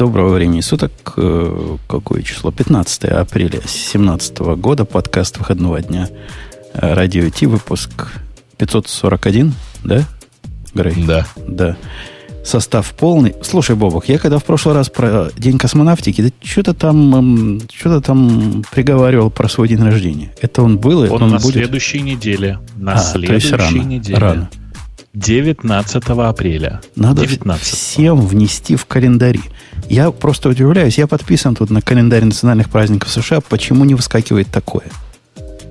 Доброго времени суток. Э, какое число? 15 апреля 2017 года. Подкаст выходного дня. Э, Радио Ти, выпуск 541, да? Грей? Да. Да. Состав полный. Слушай, Бобок, я когда в прошлый раз про День космонавтики, да что-то там, что-то там приговаривал про свой день рождения. Это он был, он, он на будет... следующей неделе. На а, следующей рано, неделе. Рано. 19 апреля. Надо 19. всем внести в календари. Я просто удивляюсь, я подписан тут на календарь национальных праздников США, почему не выскакивает такое?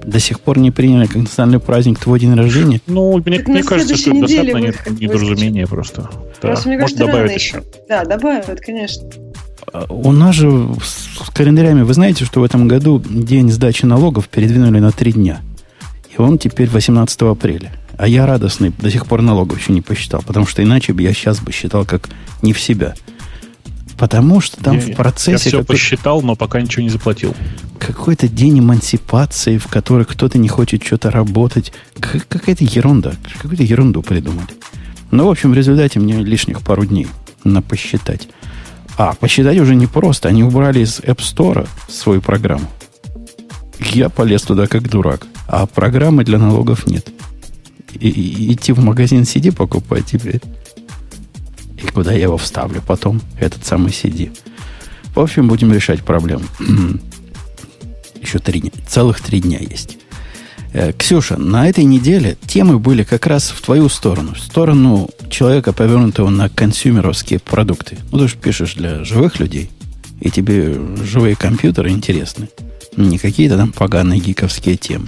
До сих пор не приняли как национальный праздник твой день рождения? Ну, мне, мне кажется, что это достаточно недоразумение просто. Просто, да. мне кажется, Может, добавить еще. Да, добавят, конечно. А, у нас же с календарями, вы знаете, что в этом году день сдачи налогов передвинули на три дня. И он теперь 18 апреля. А я радостный, до сих пор налогов еще не посчитал, потому что иначе бы я сейчас бы считал как не в себя. Потому что там я, в процессе... Я все посчитал, но пока ничего не заплатил. Какой-то день эмансипации, в который кто-то не хочет что-то работать. Какая-то ерунда. Какую-то ерунду придумали. Ну, в общем, в результате мне лишних пару дней на посчитать. А, посчитать уже не просто. Они убрали из App Store свою программу. Я полез туда как дурак. А программы для налогов нет и, идти в магазин CD покупать теперь. И куда я его вставлю потом, этот самый CD. В общем, будем решать проблему. Еще три. Целых три дня есть. Э, Ксюша, на этой неделе темы были как раз в твою сторону. В сторону человека, повернутого на консюмеровские продукты. Ну, ты же пишешь для живых людей. И тебе живые компьютеры интересны. Не какие-то там поганые гиковские темы.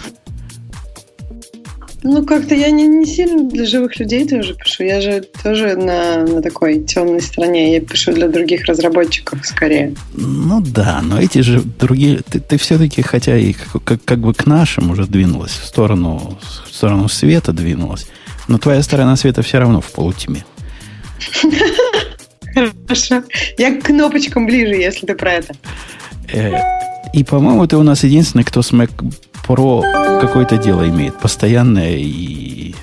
Ну, как-то я не, не сильно для живых людей тоже пишу. Я же тоже на, на такой темной стороне. Я пишу для других разработчиков скорее. Ну да, но эти же другие... Ты, ты все-таки, хотя и как, как, как бы к нашим уже двинулась, в сторону, в сторону света двинулась, но твоя сторона света все равно в полутьме. Хорошо. Я к кнопочкам ближе, если ты про это. Э, и, по-моему, ты у нас единственный, кто с Mac Pro какое-то дело имеет. Постоянное и,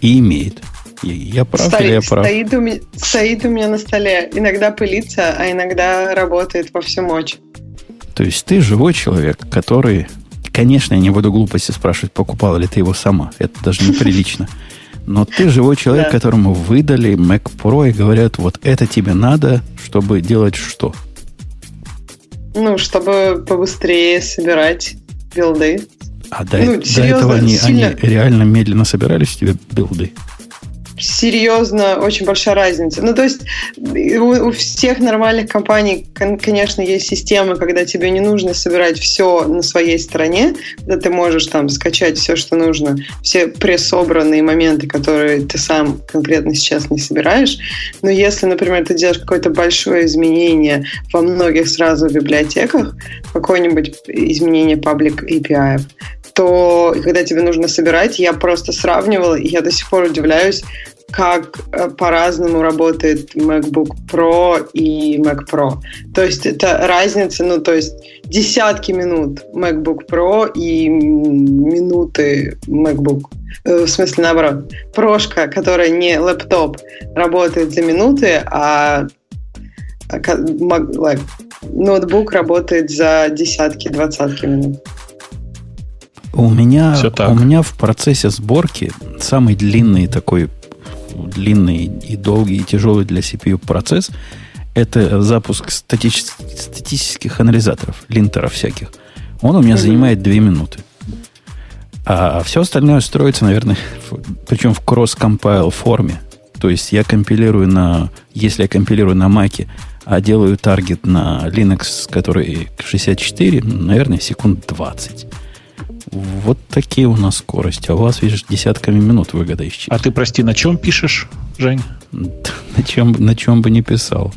и имеет. Я прав стоит, или я прав? Стоит у, меня, стоит у меня на столе. Иногда пылится, а иногда работает во всю мощь. То есть ты живой человек, который... Конечно, я не буду глупости спрашивать, покупала ли ты его сама. Это даже неприлично. Но ты живой человек, да. которому выдали Mac Pro и говорят, вот это тебе надо, чтобы делать что? Ну, чтобы побыстрее собирать билды. А до, ну, до этого они, сильно... они реально медленно собирались тебе билды? Серьезно очень большая разница. Ну, то есть у, у всех нормальных компаний, конечно, есть системы, когда тебе не нужно собирать все на своей стороне, когда ты можешь там скачать все, что нужно, все пресобранные моменты, которые ты сам конкретно сейчас не собираешь. Но если, например, ты делаешь какое-то большое изменение во многих сразу библиотеках, какое-нибудь изменение паблик API, то когда тебе нужно собирать, я просто сравнивала, и я до сих пор удивляюсь, как э, по-разному работает MacBook Pro и Mac Pro. То есть это разница, ну, то есть десятки минут MacBook Pro и минуты MacBook. Э, в смысле, наоборот. Прошка, которая не лэптоп, работает за минуты, а, а ноутбук работает за десятки, двадцатки минут. У меня, у меня в процессе сборки самый длинный такой длинный и долгий и тяжелый для CPU процесс это запуск статич, статических анализаторов, линтеров всяких. Он у меня mm-hmm. занимает 2 минуты. А все остальное строится, наверное, в, причем в кросс-компайл форме. То есть я компилирую на, если я компилирую на Mac, а делаю таргет на Linux, который 64, наверное, секунд 20. Вот такие у нас скорости. А у вас, видишь, десятками минут выгода исчезла. А ты, прости, на чем пишешь, Жень? На чем, на чем бы не писал.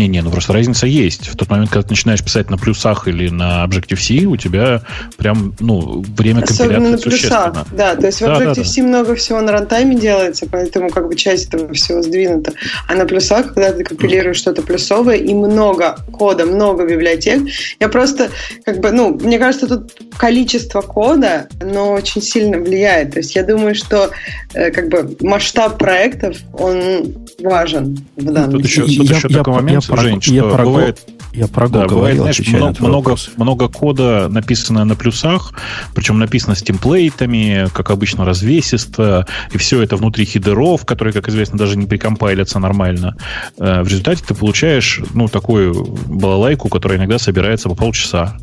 Не-не, ну просто разница есть. В тот момент, когда ты начинаешь писать на плюсах или на Objective-C, у тебя прям, ну, время Особенно компиляции на существенно. Да, то есть в Objective-C да, да. много всего на рантайме делается, поэтому как бы часть этого всего сдвинута. А на плюсах, когда ты компилируешь mm. что-то плюсовое и много кода, много библиотек, я просто, как бы, ну, мне кажется, тут количество кода, оно очень сильно влияет. То есть я думаю, что э, как бы масштаб проектов, он важен в данном Тут еще, тут я, еще я, такой я, момент, я, Жень, я, что я про бывает... Я про Go да, говорил, бывает, знаешь, много, много, много кода написано на плюсах, причем написано с темплейтами, как обычно, развесисто, и все это внутри хидеров, которые, как известно, даже не прикомпайлятся нормально. Э, в результате ты получаешь, ну, такую балалайку, которая иногда собирается по полчаса.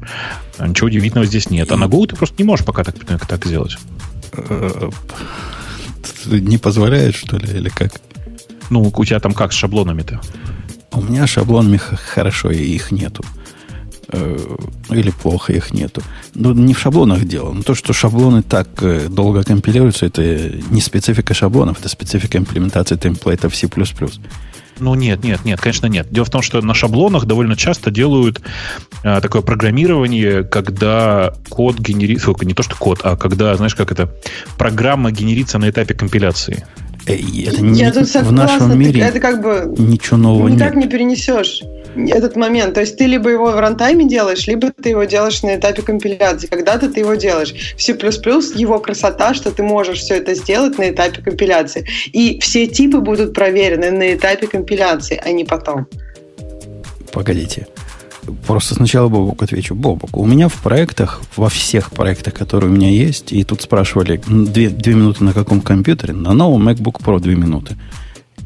Ничего удивительного здесь нет. А на Go ты просто не можешь пока так, так сделать. Э, не позволяет, что ли, или как? Ну, у тебя там как с шаблонами-то? У меня шаблонами хорошо, и их нету. Э, или плохо их нету. Но не в шаблонах дело. Но то, что шаблоны так э, долго компилируются, это не специфика шаблонов, это специфика имплементации темплейтов C++. Ну нет, нет, нет, конечно нет. Дело в том, что на шаблонах довольно часто делают а, такое программирование, когда код генерируется, не то что код, а когда, знаешь, как это, программа генерится на этапе компиляции. Э, это не, Я тут в нашем мире это как бы ничего нового никак нет. не перенесешь этот момент. То есть ты либо его в рантайме делаешь, либо ты его делаешь на этапе компиляции. Когда-то ты его делаешь. В C++ его красота, что ты можешь все это сделать на этапе компиляции. И все типы будут проверены на этапе компиляции, а не потом. Погодите. Просто сначала Бобок отвечу. Бобок, у меня в проектах, во всех проектах, которые у меня есть, и тут спрашивали, две, две минуты на каком компьютере? На новом MacBook Pro две минуты.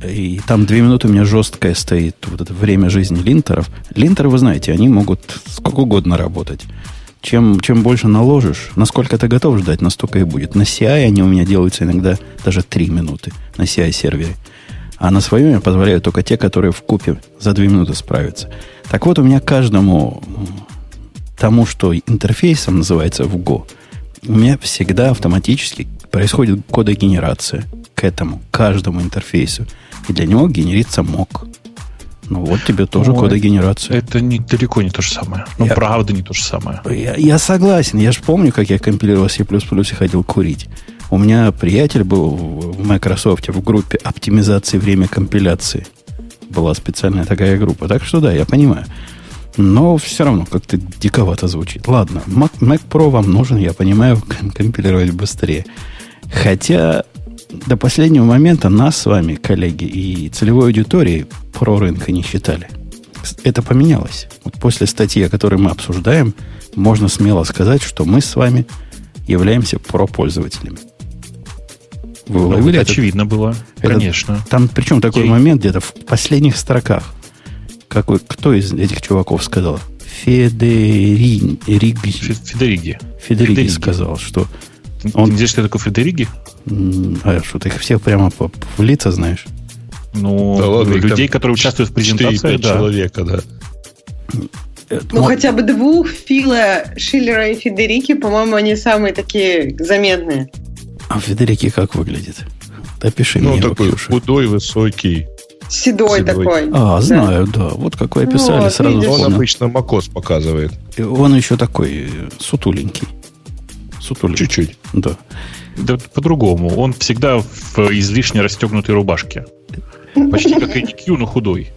И там две минуты у меня жесткое стоит вот это время жизни линтеров. Линтеры, вы знаете, они могут сколько угодно работать. Чем, чем больше наложишь, насколько ты готов ждать, настолько и будет. На CI они у меня делаются иногда даже три минуты на CI-сервере. А на своем я позволяю только те, которые в купе за две минуты справятся. Так вот, у меня каждому тому, что интерфейсом называется в Go, у меня всегда автоматически происходит кодогенерация к этому, каждому интерфейсу. И для него генерится мок. Ну вот тебе тоже кодогенерация. Это не, далеко не то же самое. Ну, я, правда, не то же самое. Я, я согласен. Я же помню, как я компилировал C++ и ходил курить. У меня приятель был в Microsoft в группе оптимизации время компиляции была специальная такая группа. Так что да, я понимаю. Но все равно как-то диковато звучит. Ладно, Mac, Mac Pro вам нужен, я понимаю, компилировать быстрее. Хотя до последнего момента нас с вами, коллеги, и целевой аудитории про рынка не считали. Это поменялось. Вот после статьи, о которой мы обсуждаем, можно смело сказать, что мы с вами являемся про-пользователями. Вы уловили ну, это? Очевидно было, это, конечно. Там причем такой Я... момент где-то в последних строках. Какой, кто из этих чуваков сказал? Федери... Риги. Федериги. Федериги, Федериги сказал, что... Он... Знаешь, что такое Федериги? А что, ты их всех прямо по, в лица знаешь? Ну, да ладно, людей, которые участвуют в презентации, да. человека, да. Ну, хотя бы двух, Фила, Шиллера и Федерики, по-моему, они самые такие заметные. А Федерики как выглядит? Опиши ну, мне такой Ксюша. худой, высокий. Седой, Седой такой. А, да. знаю, да. Вот как вы описали, вот, сразу видишь. Он обычно макос показывает. И он еще такой э, сутуленький. Сутуленький. Чуть-чуть. Да. Да по-другому. Он всегда в излишне расстегнутой рубашке. Почти как IDQ, но худой.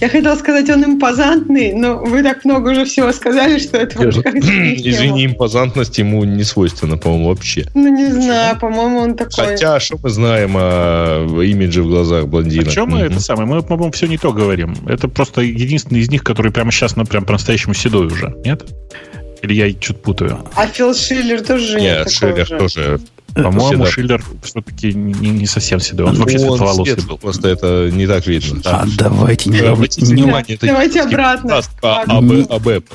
Я хотела сказать, он импозантный, но вы так много уже всего сказали, что это вообще как Извини, импозантность ему не свойственна, по-моему, вообще. Ну, не знаю, по-моему, он такой... Хотя, что мы знаем о имидже в глазах блондина? О чем мы это самое? Мы, по-моему, все не то говорим. Это просто единственный из них, который прямо сейчас, ну, прям по-настоящему седой уже, нет? Или я что-то путаю? А Фил Шиллер тоже Нет, Шиллер тоже по-моему, Шиллер все-таки не, не совсем седой. Он ну, вообще светловолосый был. Просто это не так видно. Да. А давайте не... Обратите внимание, давайте обратно.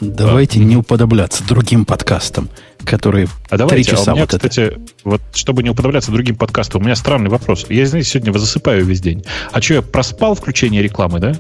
Давайте не уподобляться другим подкастам которые а давайте, часа а у меня, вот кстати, это. вот чтобы не уподобляться другим подкастам, у меня странный вопрос. Я, знаете, сегодня засыпаю весь день. А что, я проспал включение рекламы, да?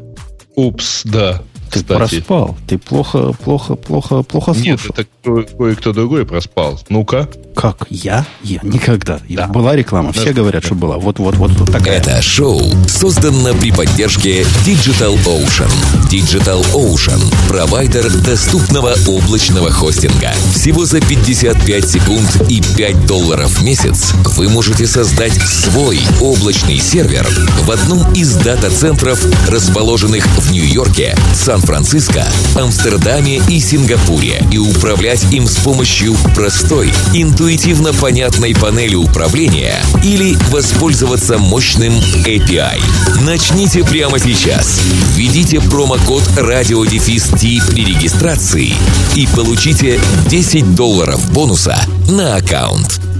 Упс, да. Ты кстати. проспал. Ты плохо, плохо, плохо, плохо слушал. Нет, это кое-кто другой проспал. Ну-ка. Как? Я? Я никогда. Да. Была реклама. Все говорят, что была. Вот, вот, вот, вот такая. Это шоу создано при поддержке Digital Ocean. Digital Ocean – провайдер доступного облачного хостинга. Всего за 55 секунд и 5 долларов в месяц вы можете создать свой облачный сервер в одном из дата-центров, расположенных в Нью-Йорке, Сан Сан-Франциско, Амстердаме и Сингапуре и управлять им с помощью простой, интуитивно понятной панели управления или воспользоваться мощным API. Начните прямо сейчас. Введите промокод RadioDefist при регистрации и получите 10 долларов бонуса на аккаунт.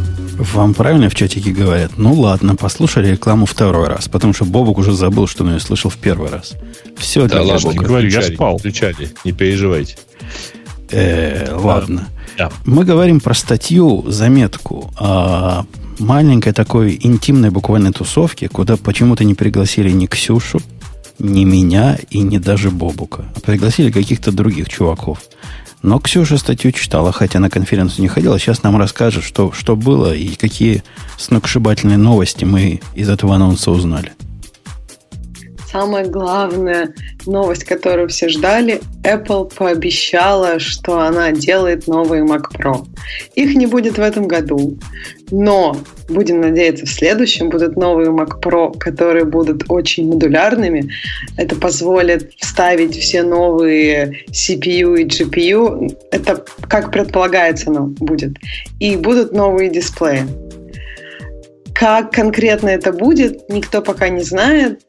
Вам правильно в чатике говорят? Ну ладно, послушали рекламу второй раз, потому что Бобок уже забыл, что он ее слышал в первый раз. Все Да для ладно, Бобука. говорю, я спал. Включали, не переживайте. Э, ладно. Да. Мы говорим про статью, заметку о маленькой такой интимной буквально тусовке, куда почему-то не пригласили ни Ксюшу, ни меня и не даже Бобука. А пригласили каких-то других чуваков. Но Ксюша статью читала, хотя на конференцию не ходила. Сейчас нам расскажет, что, что было и какие сногсшибательные новости мы из этого анонса узнали. Самая главная новость, которую все ждали, Apple пообещала, что она делает новые Mac Pro. Их не будет в этом году, но будем надеяться, в следующем будут новые Mac Pro, которые будут очень модулярными. Это позволит вставить все новые CPU и GPU. Это как предполагается, оно будет. И будут новые дисплеи. Как конкретно это будет, никто пока не знает.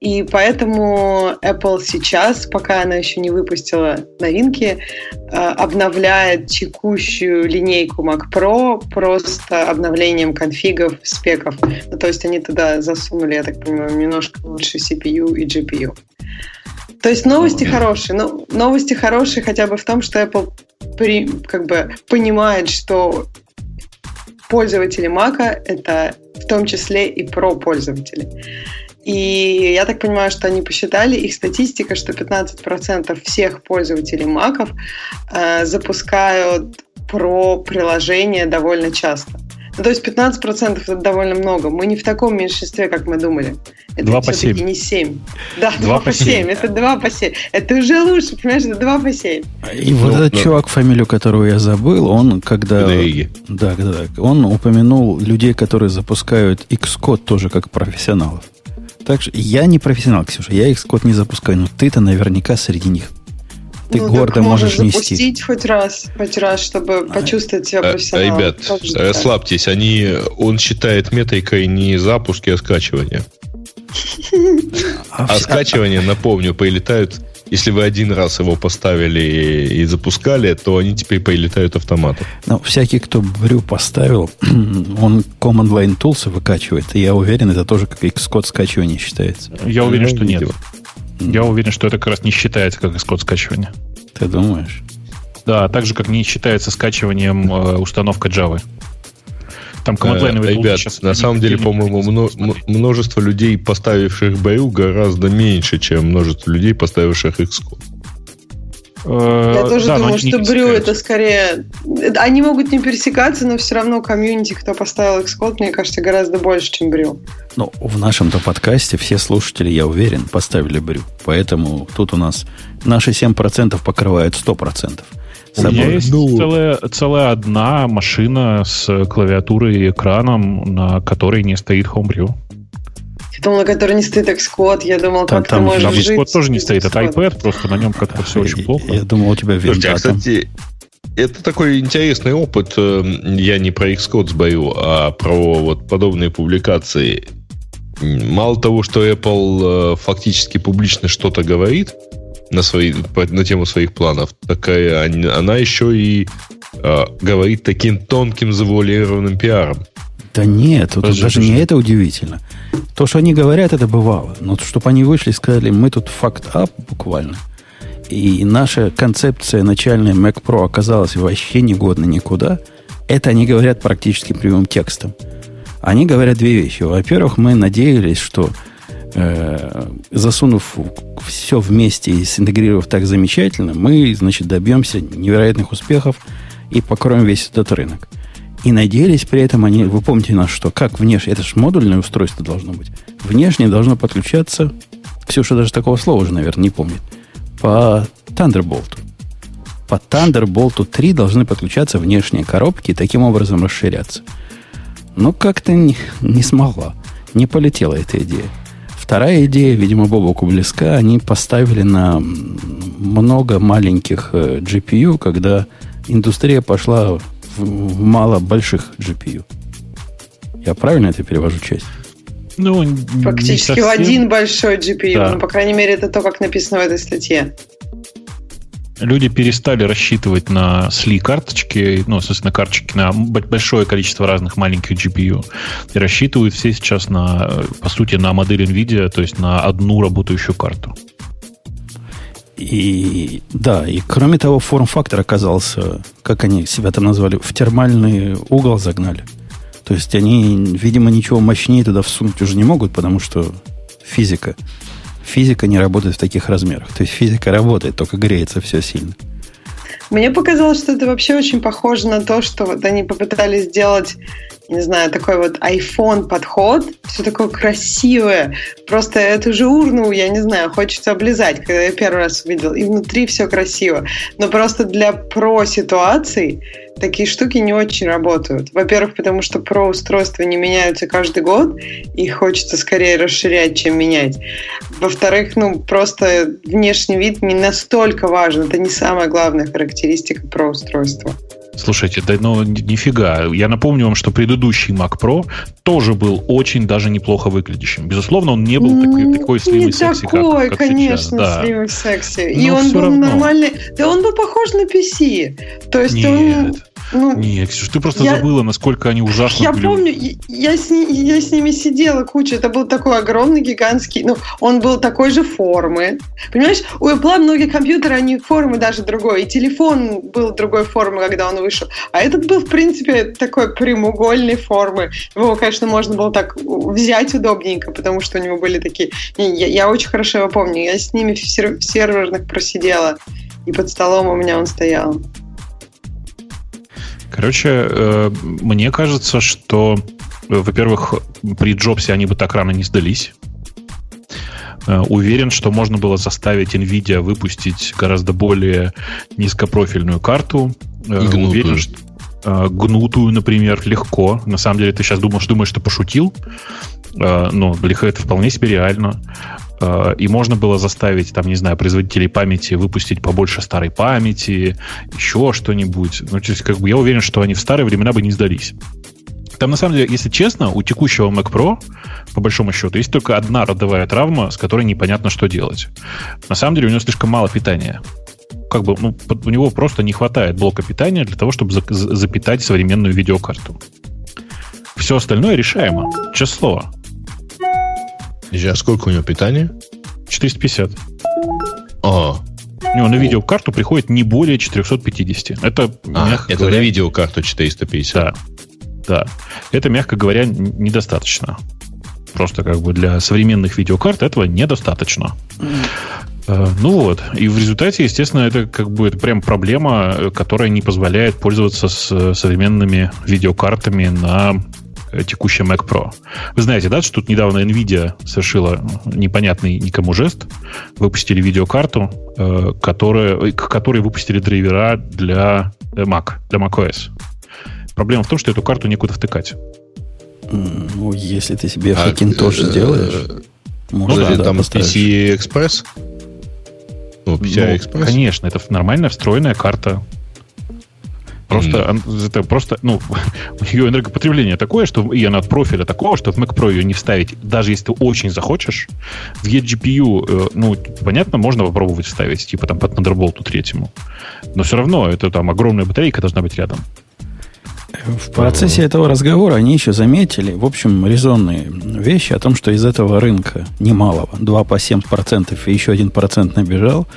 И поэтому Apple сейчас, пока она еще не выпустила новинки, э, обновляет текущую линейку Mac Pro просто обновлением конфигов, спеков. Ну, то есть они туда засунули, я так понимаю, немножко лучше CPU и GPU. То есть новости хорошие. Ну, новости хорошие хотя бы в том, что Apple при, как бы понимает, что пользователи Mac это в том числе и про-пользователи. И я так понимаю, что они посчитали, их статистика, что 15% всех пользователей Маков э, запускают про приложение довольно часто. Ну, то есть 15% это довольно много. Мы не в таком меньшинстве, как мы думали. Это Два по все-таки семь. не 7. Да, 2, Два по по 7. семь. Это 2 по 7. Это уже лучше, понимаешь, это 2 по 7. И вот Ну, этот да. чувак, фамилию которого я забыл, он когда... Да, да, да. Он упомянул людей, которые запускают Xcode тоже как профессионалов. Так что я не профессионал, Ксюша, я Xcode не запускаю, но ты-то наверняка среди них. Ты Ну, гордо так можешь нести. запустить хоть раз, хоть раз, чтобы почувствовать себя А, профессионалом. Ребят, Как же так? расслабьтесь, они, он считает метрикой не запуски, а скачивания. А А вс- скачивания, напомню, прилетают, если вы один раз его поставили и запускали, то они теперь прилетают автоматом. ну, всякий, кто брю поставил, он Command Line Tools выкачивает. И я уверен, это тоже как Xcode скачивание считается. Я уверен, Ну, что нет. Я уверен, что это как раз не считается как исход скачивания. Ты думаешь? Да, так же, как не считается скачиванием э, установка Java. Там Э, командлайновые тулзы Ребят, сейчас на самом деле, по-моему, мно- множество людей, поставивших BU, гораздо меньше, чем множество людей, поставивших Xcode. Э, Я тоже да, думаю, что Брю это скорее... Они могут не пересекаться, но все равно комьюнити, кто поставил Xcode, мне кажется, гораздо больше, чем Брю. Ну, в нашем-то подкасте все слушатели, я уверен, поставили брю. Поэтому тут у нас наши 7% покрывают 100%. У меня Собой. есть Ну- целая, целая одна машина с клавиатурой и экраном, на которой не стоит Homebrew. Я думала, который не стоит Xcode, я думал, Там- как там ты можешь Там жить Xcode тоже не стоит, это iPad, просто на нем как-то все очень плохо. Я, я думал, у тебя Слушайте, а, кстати, это такой интересный опыт. э, Я не про Xcode сбою, а про вот подобные публикации. Мало того, что Apple э, фактически публично что-то говорит на, свои, по- на тему своих планов, такая, она еще и э, говорит таким тонким завуалированным пиаром. Да нет, тут даже не это удивительно. То, что они говорят, это бывало. Но чтобы они вышли и сказали, мы тут факт-ап буквально. И наша концепция начальная Mac Pro оказалась вообще негодна никуда. Это они говорят практически прямым текстом. Они говорят две вещи. Во-первых, мы надеялись, что э, засунув все вместе и синтегрировав так замечательно, мы, значит, добьемся невероятных успехов и покроем весь этот рынок. И надеялись при этом они, вы помните нас, что как внешне, это же модульное устройство должно быть, внешне должно подключаться, Ксюша даже такого слова уже, наверное, не помнит, по Thunderbolt. По Thunderbolt 3 должны подключаться внешние коробки и таким образом расширяться. Но как-то не, не смогла. Не полетела эта идея. Вторая идея, видимо, Бобоку близка, они поставили на много маленьких э, GPU, когда индустрия пошла в, в мало больших GPU. Я правильно это перевожу часть? Ну, Фактически в один большой GPU. Да. Ну, по крайней мере, это то, как написано в этой статье. Люди перестали рассчитывать на SLI карточки, ну, собственно, карточки на большое количество разных маленьких GPU. И рассчитывают все сейчас на, по сути, на модель NVIDIA, то есть на одну работающую карту. И да, и кроме того, форм-фактор оказался, как они себя там назвали, в термальный угол загнали. То есть они, видимо, ничего мощнее туда всунуть уже не могут, потому что физика. Физика не работает в таких размерах. То есть физика работает, только греется все сильно. Мне показалось, что это вообще очень похоже на то, что вот они попытались сделать не знаю, такой вот iPhone подход, все такое красивое. Просто эту же урну, я не знаю, хочется облизать, когда я первый раз увидел. И внутри все красиво. Но просто для про ситуаций такие штуки не очень работают. Во-первых, потому что про устройства не меняются каждый год, и хочется скорее расширять, чем менять. Во-вторых, ну, просто внешний вид не настолько важен. Это не самая главная характеристика про устройства. Слушайте, да ну нифига. Я напомню вам, что предыдущий Mac Pro тоже был очень даже неплохо выглядящим. Безусловно, он не был такой, такой slim секси, такой, как, как конечно, сейчас. slim секси. И он был равно. нормальный. Да он был похож на PC. То есть Нет. он ну, Нет, Ксюш, ты просто я, забыла, насколько они ужасно Я были. помню, я с, я с ними сидела куча. Это был такой огромный, гигантский. Ну, он был такой же формы. Понимаешь, у Apple многие компьютеры, они формы даже другой. И телефон был другой формы, когда он вышел. А этот был, в принципе, такой прямоугольной формы. Его, конечно, можно было так взять удобненько, потому что у него были такие... Я, я очень хорошо его помню. Я с ними в, сер- в серверных просидела. И под столом у меня он стоял. Короче, э, мне кажется, что, э, во-первых, при Джобсе они бы так рано не сдались. Э, уверен, что можно было заставить NVIDIA выпустить гораздо более низкопрофильную карту. Уверен, что гнутую, например, легко. На самом деле, ты сейчас думаешь, думаешь, что пошутил. Ну, это вполне себе реально. Э, и можно было заставить, там, не знаю, производителей памяти выпустить побольше старой памяти, еще что-нибудь. Ну, то есть, как бы я уверен, что они в старые времена бы не сдались. Там, на самом деле, если честно, у текущего Mac Pro, по большому счету, есть только одна родовая травма, с которой непонятно, что делать. На самом деле, у него слишком мало питания. Как бы, ну, у него просто не хватает блока питания для того, чтобы запитать современную видеокарту. Все остальное решаемо. Слово. А сколько у него питания? 450. А. У него на видеокарту приходит не более 450. Это, а, это говоря, на видеокарту 450. Да. Да. Это, мягко говоря, недостаточно. Просто как бы для современных видеокарт этого недостаточно. Mm. Ну вот. И в результате, естественно, это как бы это прям проблема, которая не позволяет пользоваться с современными видеокартами на Э, текущая Mac Pro. Вы знаете, да, что тут недавно Nvidia совершила непонятный никому жест, выпустили видеокарту, э, которая, к которой выпустили драйвера для э, Mac, для macOS. Проблема в том, что эту карту некуда втыкать. Ну, если ты себе а, Hackintosh э, сделаешь, можно ну, да, там PCI Express? Ну, PCI ну, Express? Конечно, это нормальная встроенная карта Просто, mm. это просто, ну, у нее энергопотребление такое, что и она от профиля такого, что в Mac Pro ее не вставить, даже если ты очень захочешь. В eGPU, э, ну, понятно, можно попробовать вставить, типа там под Thunderbolt третьему. Но все равно это там огромная батарейка должна быть рядом. В процессе этого разговора они еще заметили, в общем, резонные вещи о том, что из этого рынка немалого, 2 по 7% и еще 1% набежал,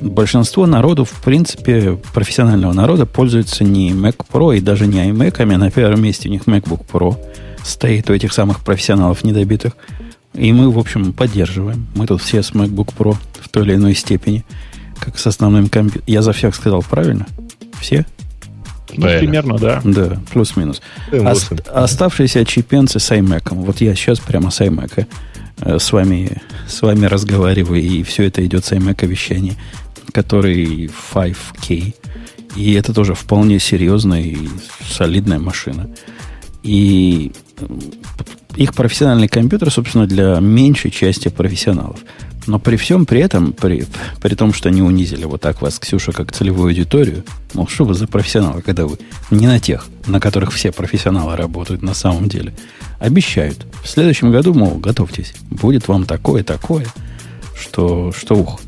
большинство народу, в принципе, профессионального народа пользуется не Mac Pro и даже не iMac, а на первом месте у них MacBook Pro стоит у этих самых профессионалов недобитых. И мы, в общем, поддерживаем. Мы тут все с MacBook Pro в той или иной степени, как с основным компьютером. Я за всех сказал правильно? Все? Ну, примерно, да. Да, плюс-минус. Ост, оставшиеся чипенцы с iMac. Вот я сейчас прямо с iMac э, с вами, с вами разговариваю, и все это идет с iMac вещание который 5K. И это тоже вполне серьезная и солидная машина. И их профессиональный компьютер, собственно, для меньшей части профессионалов. Но при всем при этом, при, при том, что они унизили вот так вас, Ксюша, как целевую аудиторию, мол, что вы за профессионалы, когда вы не на тех, на которых все профессионалы работают на самом деле, обещают. В следующем году, мол, готовьтесь, будет вам такое, такое, что, что ух.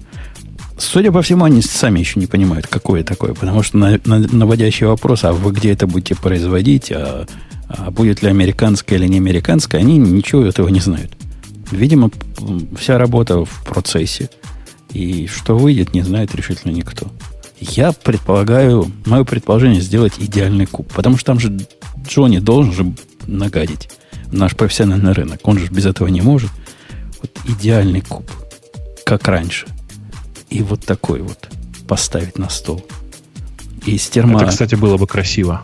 Судя по всему, они сами еще не понимают, какое такое, потому что на, на, наводящий вопрос, а вы где это будете производить, а, а будет ли американское или не американское, они ничего этого не знают. Видимо, вся работа в процессе. И что выйдет, не знает решительно никто. Я предполагаю, мое предположение сделать идеальный куб. Потому что там же Джонни должен же нагадить наш профессиональный рынок. Он же без этого не может. Вот идеальный куб. Как раньше. И вот такой вот поставить на стол. И с терма... Это, кстати, было бы красиво.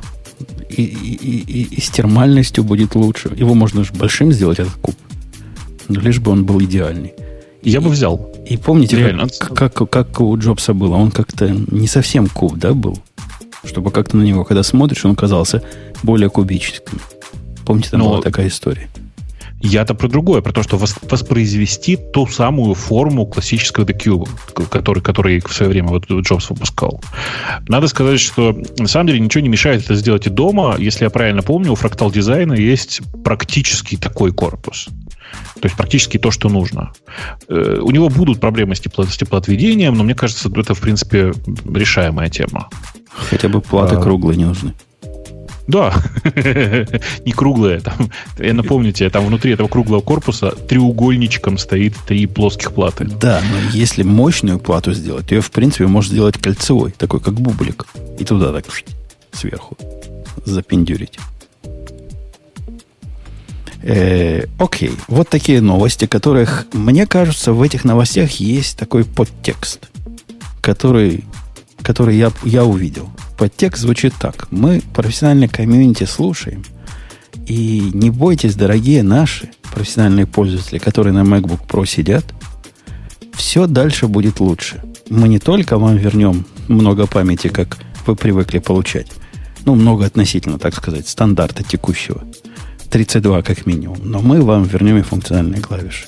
И, и, и, и с термальностью будет лучше. Его можно же большим сделать, этот куб но лишь бы он был идеальный. Я и, бы взял. И помните, Реально. как, как, как у Джобса было? Он как-то не совсем куб, да, был? Чтобы как-то на него, когда смотришь, он казался более кубическим. Помните, там Но... была такая история. Я-то про другое, про то, что воспроизвести ту самую форму классического Cube, который, который в свое время вот Джобс выпускал. Надо сказать, что на самом деле ничего не мешает это сделать и дома. Если я правильно помню, у фрактал дизайна есть практически такой корпус. То есть практически то, что нужно. Э, у него будут проблемы с, тепло, с теплоотведением, но мне кажется, это, в принципе, решаемая тема. Хотя бы платы а, круглые не нужны. Да, не круглые. Там, я напомню тебе, там внутри этого круглого корпуса треугольничком стоит три плоских платы. Да, но если мощную плату сделать, ее, в принципе, можно сделать кольцевой, такой, как бублик. И туда так сверху запендюрить. Э, окей, вот такие новости, которых, мне кажется, в этих новостях есть такой подтекст, который, который я, я увидел. Подтекст звучит так. Мы профессиональной комьюнити слушаем, и не бойтесь, дорогие наши профессиональные пользователи, которые на MacBook Pro сидят, все дальше будет лучше. Мы не только вам вернем много памяти, как вы привыкли получать, ну, много относительно, так сказать, стандарта текущего – 32 как минимум. Но мы вам вернем и функциональные клавиши.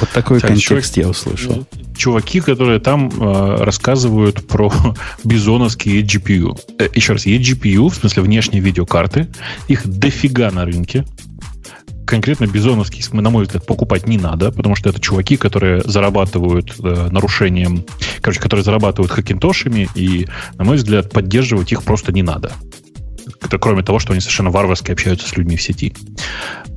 Вот такой Кстати, контекст чувак, я услышал. Чуваки, которые там э, рассказывают про бизоновские GPU. Э, еще раз, GPU в смысле внешней видеокарты, их дофига на рынке. Конкретно бизоновские, на мой взгляд, покупать не надо, потому что это чуваки, которые зарабатывают э, нарушением, короче, которые зарабатывают хакинтошами, и, на мой взгляд, поддерживать их просто не надо. Это кроме того, что они совершенно варварски общаются с людьми в сети.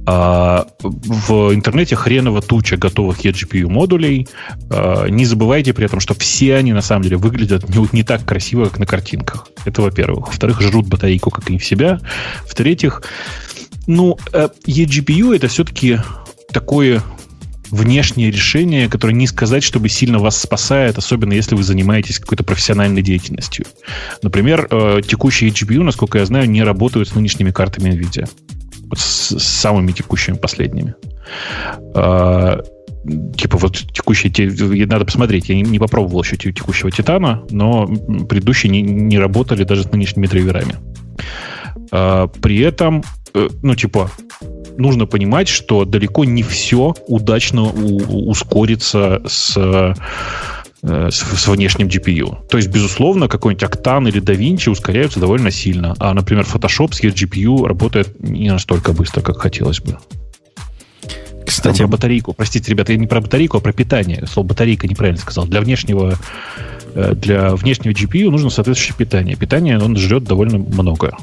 А, в интернете хреново туча готовых eGPU модулей. А, не забывайте при этом, что все они на самом деле выглядят не, не так красиво, как на картинках. Это во-первых. Во-вторых, жрут батарейку, как и в себя. В-третьих, ну, э, eGPU это все-таки такое внешнее решение, которое не сказать, чтобы сильно вас спасает, особенно если вы занимаетесь какой-то профессиональной деятельностью. Например, э, текущие GPU, насколько я знаю, не работают с нынешними картами NVIDIA. С, самыми текущими последними. А, типа вот текущие, надо посмотреть, я не, попробовал еще текущего Титана, но предыдущие не, не работали даже с нынешними драйверами. А, при этом, э, ну типа, нужно понимать, что далеко не все удачно ускорится с с, с внешним GPU. То есть, безусловно, какой-нибудь Octane или DaVinci ускоряются довольно сильно. А, например, Photoshop с GPU работает не настолько быстро, как хотелось бы. Кстати, про батарейку. Простите, ребята, я не про батарейку, а про питание. Слово батарейка неправильно сказал. Для внешнего, э, для внешнего GPU нужно соответствующее питание. Питание он жрет довольно много.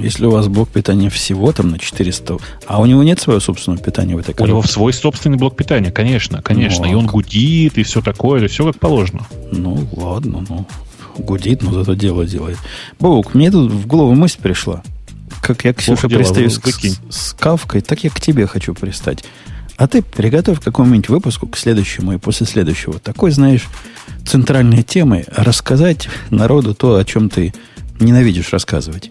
Если у вас блок питания всего там на 400, а у него нет своего собственного питания в этой коробке? У него свой собственный блок питания, конечно, конечно. Ну, и он гудит, и все такое, и все как положено. Ну, ладно, ну, гудит, но зато дело делает. Бог, мне тут в голову мысль пришла. Как я, Ксюша, пристаю с, с, с кавкой, так я к тебе хочу пристать. А ты приготовь к какому-нибудь выпуску, к следующему и после следующего. Такой, знаешь, центральной темой рассказать народу то, о чем ты ненавидишь рассказывать.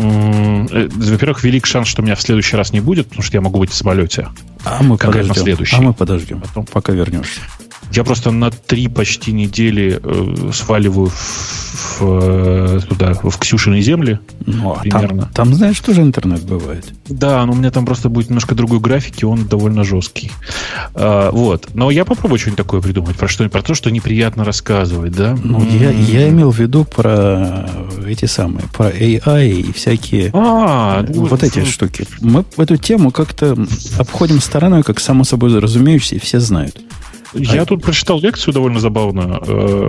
Э, во-первых, велик шанс, что меня в следующий раз не будет, потому что я могу быть в самолете. А мы подождем. Следующий. А мы подождем, потом, пока вернешься. Я просто на три почти недели э, сваливаю в, в, э, туда, в Ксюшиной земли. Ну, а примерно. Там, там, знаешь, тоже интернет бывает. Да, но у меня там просто будет немножко другой график, и он довольно жесткий. А, вот. Но я попробую что-нибудь такое придумать, про, что, про то, что неприятно рассказывать, да? Ну, mm-hmm. я, я имел в виду про эти самые, про AI и всякие а, вот эти штуки. Мы эту тему как-то обходим стороной, как само собой разумеющееся, и все знают. Я а... тут прочитал лекцию довольно забавную, э,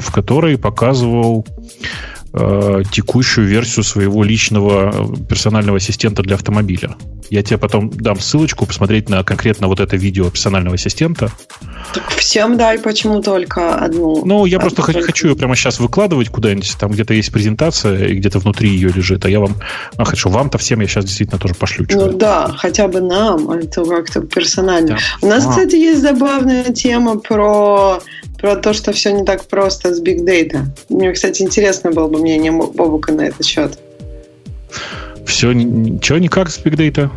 в которой показывал э, текущую версию своего личного персонального ассистента для автомобиля. Я тебе потом дам ссылочку посмотреть на конкретно вот это видео персонального ассистента. Так всем дай, почему только одну? Ну, я просто только... хочу ее прямо сейчас выкладывать куда-нибудь. Там где-то есть презентация, и где-то внутри ее лежит. А я вам... А, хочу вам-то всем я сейчас действительно тоже пошлю. Ну да, хотя бы нам. А это как-то персонально. Да. У нас, а. кстати, есть забавная тема про про то, что все не так просто с Big Data. Мне, кстати, интересно было бы мнение Бобука на этот счет. Все, ничего никак с Big Data?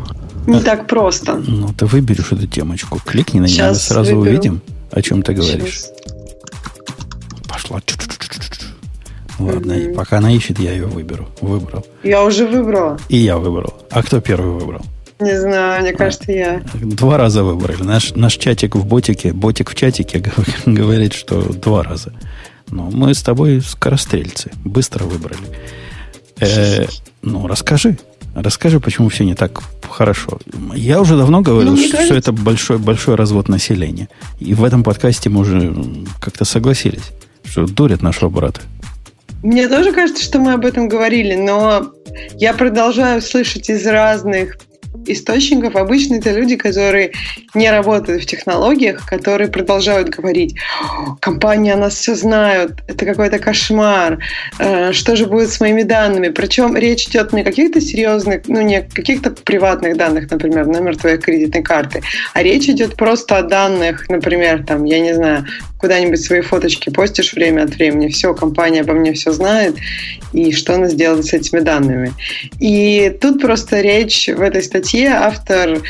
Не так просто. Ну, ты выберешь эту темочку, кликни на нее, сразу выберу. увидим, о чем ты говоришь. Сейчас. Пошла. Ладно, mm-hmm. пока она ищет, я ее выберу. Выбрал. Я уже выбрала. И я выбрал. А кто первый выбрал? Не знаю, мне кажется, я. Два раза выбрали. Наш, наш чатик в ботике, ботик в чатике говорит, что два раза. Но мы с тобой скорострельцы. Быстро выбрали. Э, ну, расскажи. Расскажи, почему все не так хорошо. Я уже давно говорил, ну, что, кажется... это большой, большой развод населения. И в этом подкасте мы уже как-то согласились, что дурят нашего брата. Мне тоже кажется, что мы об этом говорили, но я продолжаю слышать из разных источников обычно это люди, которые не работают в технологиях, которые продолжают говорить, компания нас все знают, это какой-то кошмар, э, что же будет с моими данными. Причем речь идет не о каких-то серьезных, ну не о каких-то приватных данных, например, номер твоей кредитной карты, а речь идет просто о данных, например, там, я не знаю, куда-нибудь свои фоточки постишь время от времени, все, компания обо мне все знает, и что она сделает с этими данными. И тут просто речь в этой статье автор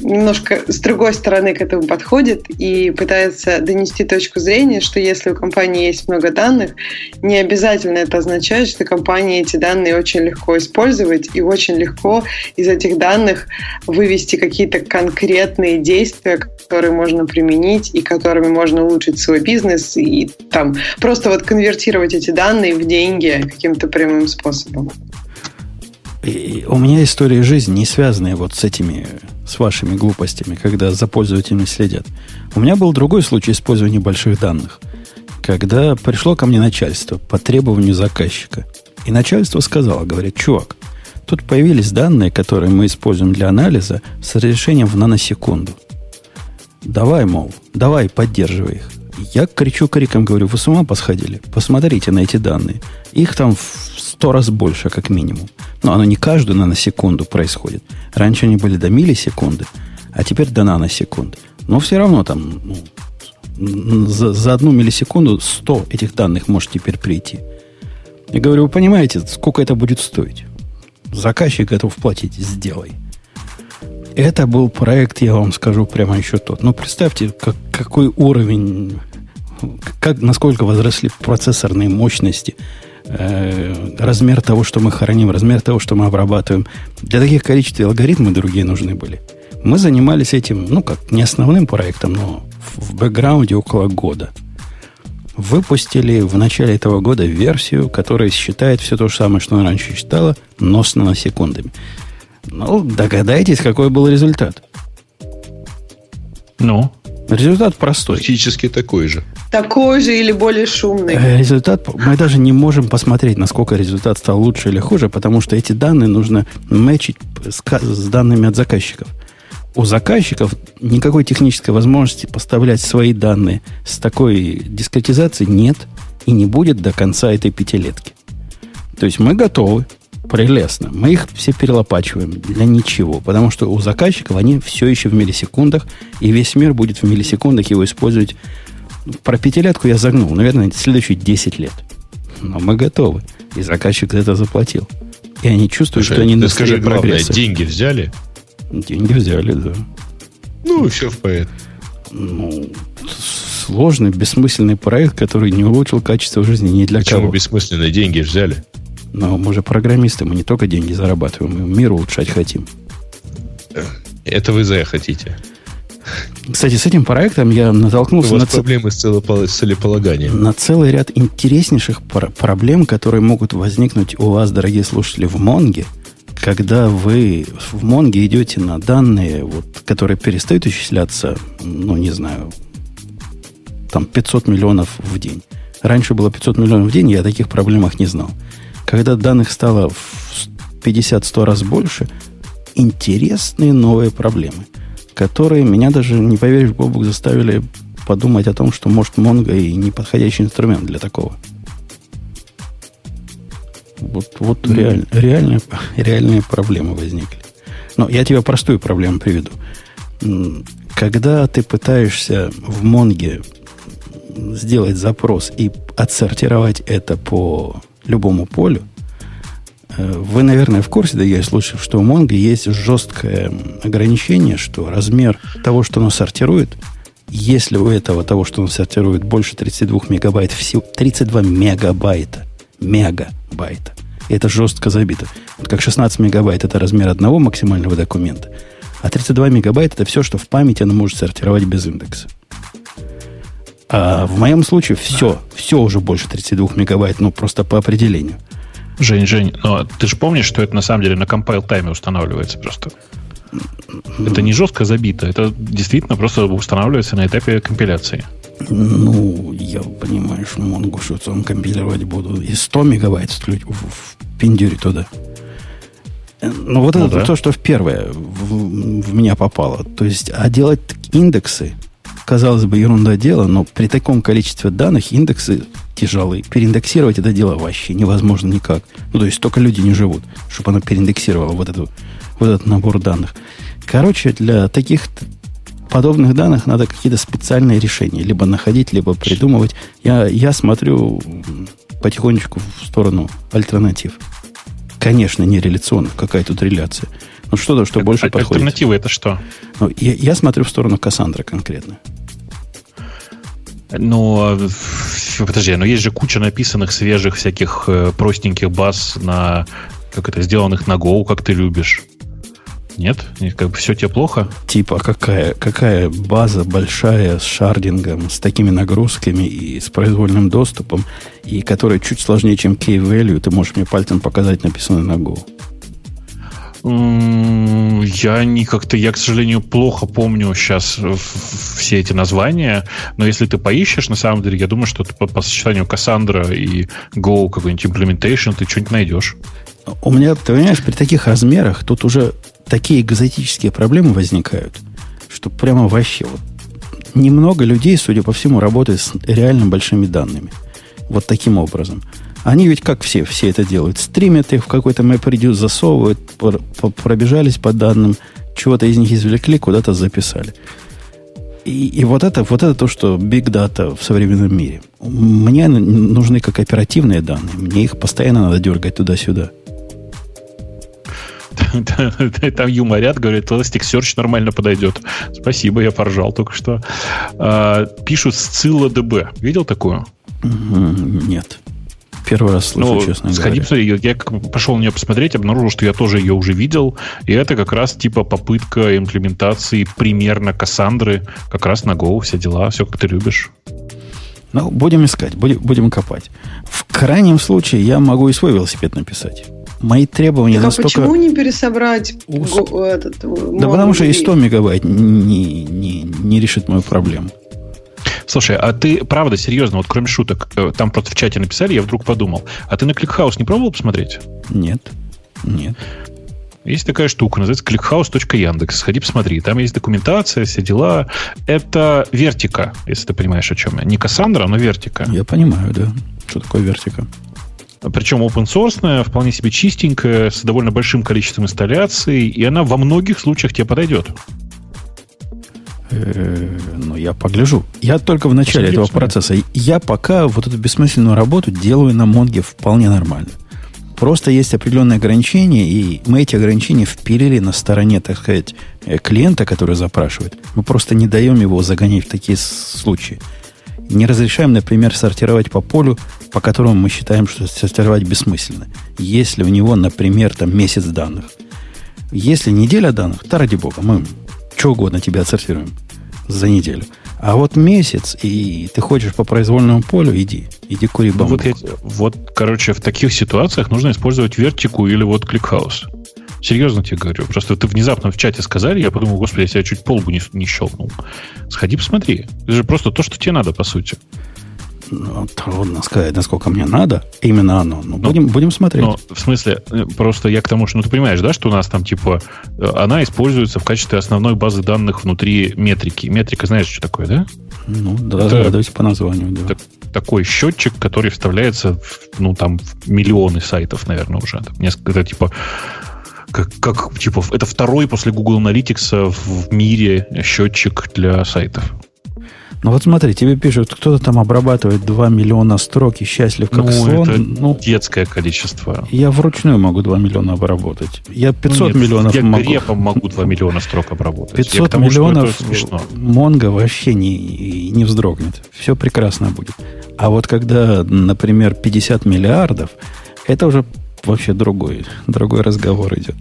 немножко с другой стороны к этому подходит и пытается донести точку зрения, что если у компании есть много данных, не обязательно это означает, что компании эти данные очень легко использовать и очень легко из этих данных вывести какие-то конкретные действия, которые можно применить и которыми можно улучшить свой бизнес и там просто вот конвертировать эти данные в деньги каким-то прямым способом. И у меня история жизни не связанная вот с этими, с вашими глупостями, когда за пользователями следят. У меня был другой случай использования больших данных, когда пришло ко мне начальство по требованию заказчика. И начальство сказало, говорит, чувак, тут появились данные, которые мы используем для анализа с разрешением в наносекунду. Давай, мол, давай, поддерживай их. Я кричу криком, говорю, вы с ума посходили? Посмотрите на эти данные. Их там в сто раз больше, как минимум. Но оно не каждую наносекунду происходит. Раньше они были до миллисекунды, а теперь до наносекунды. Но все равно там ну, за, за одну миллисекунду 100 этих данных может теперь прийти. Я говорю, вы понимаете, сколько это будет стоить? Заказчик готов платить, сделай. Это был проект, я вам скажу прямо еще тот. Но представьте, как, какой уровень, как, насколько возросли процессорные мощности Э, размер того, что мы храним, размер того, что мы обрабатываем. Для таких количеств алгоритмы другие нужны были. Мы занимались этим, ну, как не основным проектом, но в бэкграунде около года. Выпустили в начале этого года версию, которая считает все то же самое, что она раньше считала, но с наносекундами. Ну, догадайтесь, какой был результат. Ну? Результат простой. Практически такой же. Такой же или более шумный. Э, результат, мы даже не можем посмотреть, насколько результат стал лучше или хуже, потому что эти данные нужно мэчить с, с данными от заказчиков. У заказчиков никакой технической возможности поставлять свои данные с такой дискретизацией нет и не будет до конца этой пятилетки. То есть мы готовы Прелестно. Мы их все перелопачиваем для ничего, потому что у заказчиков они все еще в миллисекундах, и весь мир будет в миллисекундах его использовать. Про пятилетку я загнул, наверное, следующие 10 лет. Но мы готовы. И заказчик за это заплатил. И они чувствуют, Слушай, что они на скажи главное, деньги взяли? Деньги взяли, да. Ну, все в порядке. Ну, сложный, бессмысленный проект, который не улучшил качество жизни ни для Почему кого. бессмысленные деньги взяли? Но мы же программисты, мы не только деньги зарабатываем, мы мир улучшать хотим. Это вы зря хотите. Кстати, с этим проектом я натолкнулся на, ц- проблемы целопол- с целеполаганием. на целый ряд интереснейших пр- проблем, которые могут возникнуть у вас, дорогие слушатели, в Монге, когда вы в Монге идете на данные, вот, которые перестают исчисляться, ну, не знаю, там 500 миллионов в день. Раньше было 500 миллионов в день, я о таких проблемах не знал. Когда данных стало в 50-100 раз больше, интересные новые проблемы, которые меня даже, не поверишь, Бобук, заставили подумать о том, что, может, Монго и неподходящий инструмент для такого. Вот, вот реаль- реальные, реальные проблемы возникли. Но я тебе простую проблему приведу. Когда ты пытаешься в Монге сделать запрос и отсортировать это по любому полю, э, вы, наверное, в курсе, да я слушаю, что у Монго есть жесткое ограничение, что размер того, что оно сортирует, если у этого того, что он сортирует, больше 32 мегабайт, всего 32 мегабайта, мегабайта, это жестко забито. Вот как 16 мегабайт это размер одного максимального документа, а 32 мегабайта это все, что в памяти оно может сортировать без индекса. А в моем случае все, все уже больше 32 мегабайт, ну просто по определению. Жень, Жень, но ты же помнишь, что это на самом деле на компайл тайме устанавливается просто. Это не жестко забито, это действительно просто устанавливается на этапе компиляции. Ну, я, Монгу что там компилировать буду. И 100 мегабайт в, в пиндюре туда. Э, Ну, вот Ну это да. то, что в первое в, в меня попало. То есть, а делать индексы, казалось бы, ерунда дело, но при таком количестве данных индексы тяжелые. Переиндексировать это дело вообще невозможно никак. Ну, то есть, только люди не живут, чтобы оно переиндексировало вот, эту, вот этот набор данных. Короче, для таких подобных данных надо какие-то специальные решения. Либо находить, либо придумывать. Я, я смотрю потихонечку в сторону альтернатив. Конечно, не реляционных. Какая тут реляция? Ну, что-то, что больше А- подходит. Альтернатива это что? Ну, я, я смотрю в сторону Кассандра конкретно. Ну, э, ф- подожди, но есть же куча написанных свежих всяких э, простеньких баз на, как это, сделанных на Go, как ты любишь. Нет? Как бы все тебе плохо? Типа, какая, какая база большая с шардингом, с такими нагрузками и с произвольным доступом, и которая чуть сложнее, чем key-value, ты можешь мне пальцем показать, написано на Go. Я не как-то, я, к сожалению, плохо помню сейчас все эти названия, но если ты поищешь, на самом деле, я думаю, что ты по, по сочетанию Cassandra и Go какой-нибудь implementation ты что-нибудь найдешь. У меня, ты понимаешь, при таких размерах тут уже такие экзотические проблемы возникают, что прямо вообще вот немного людей, судя по всему, работает с реально большими данными. Вот таким образом. Они ведь как все, все это делают. Стримят их в какой-то MapReduce, засовывают, пр- пр- пробежались по данным, чего-то из них извлекли, куда-то записали. И, и вот, это, вот это то, что Big Data в современном мире. Мне нужны как оперативные данные. Мне их постоянно надо дергать туда-сюда. Там юморят, говорят, Elasticsearch нормально подойдет. Спасибо, я поржал только что. А, Пишут Scilla DB. Видел такую? Нет. Первый раз слышу, Ну, честно сходи, говоря. посмотри. Я- Я как пошел на нее посмотреть, обнаружил, что я тоже ее уже видел. И это как раз типа попытка имплементации примерно Кассандры, как раз на Go, все дела, все как ты любишь. Ну, будем искать, будем, будем копать. В крайнем случае я могу и свой велосипед написать. Мои требования Так а настолько... почему не пересобрать го- этот, Да потому что и 100 мегабайт не, не, не решит мою проблему. Слушай, а ты, правда, серьезно, вот кроме шуток, э, там просто в чате написали, я вдруг подумал, а ты на ClickHouse не пробовал посмотреть? Нет. Нет. Есть такая штука, называется clickhouse.yandex. Сходи, посмотри. Там есть документация, все дела. Это вертика, если ты понимаешь, о чем я. Не Кассандра, но вертика. Я понимаю, да. Что такое вертика? Причем open source, вполне себе чистенькая, с довольно большим количеством инсталляций, и она во многих случаях тебе подойдет. Ну, я погляжу. Я только в начале этого процесса. Я пока вот эту бессмысленную работу делаю на Монге вполне нормально. Просто есть определенные ограничения, и мы эти ограничения впилили на стороне, так сказать, э, клиента, который запрашивает. Мы просто не даем его загонять в такие случаи. Не разрешаем, например, сортировать по полю, по которому мы считаем, что сортировать бессмысленно. Если у него, например, там месяц данных. Если неделя данных, то ради бога, мы что угодно тебе отсортируем за неделю. А вот месяц, и ты хочешь по произвольному полю, иди. Иди кури ну, вот, я, вот, короче, в таких ситуациях нужно использовать Вертику или вот ClickHouse. Серьезно тебе говорю. Просто ты внезапно в чате сказали, я подумал, господи, я себя чуть по лбу не, не щелкнул. Сходи посмотри. Это же просто то, что тебе надо, по сути. Ну, трудно сказать, насколько мне надо. Именно оно. Ну, ну, будем, будем смотреть. Но, в смысле, э, просто я к тому, что, ну, ты понимаешь, да, что у нас там, типа, э, она используется в качестве основной базы данных внутри метрики. Метрика, знаешь, что такое, да? Ну, да, давайте по названию, да. Это такой счетчик, который вставляется в, ну, там, в миллионы сайтов, наверное, уже. Там, несколько, это, типа, как, как типа, это второй после Google Analytics в мире счетчик для сайтов. Ну вот смотри, тебе пишут, кто-то там обрабатывает 2 миллиона строк и счастлив как ну, слон. Это ну, детское количество. Я вручную могу 2 миллиона обработать. Я 500 ну, нет, миллионов я могу. Я могу 2 миллиона строк обработать. 500 тому, миллионов Монго вообще не, не вздрогнет. Все прекрасно будет. А вот когда, например, 50 миллиардов, это уже вообще другой, другой разговор идет.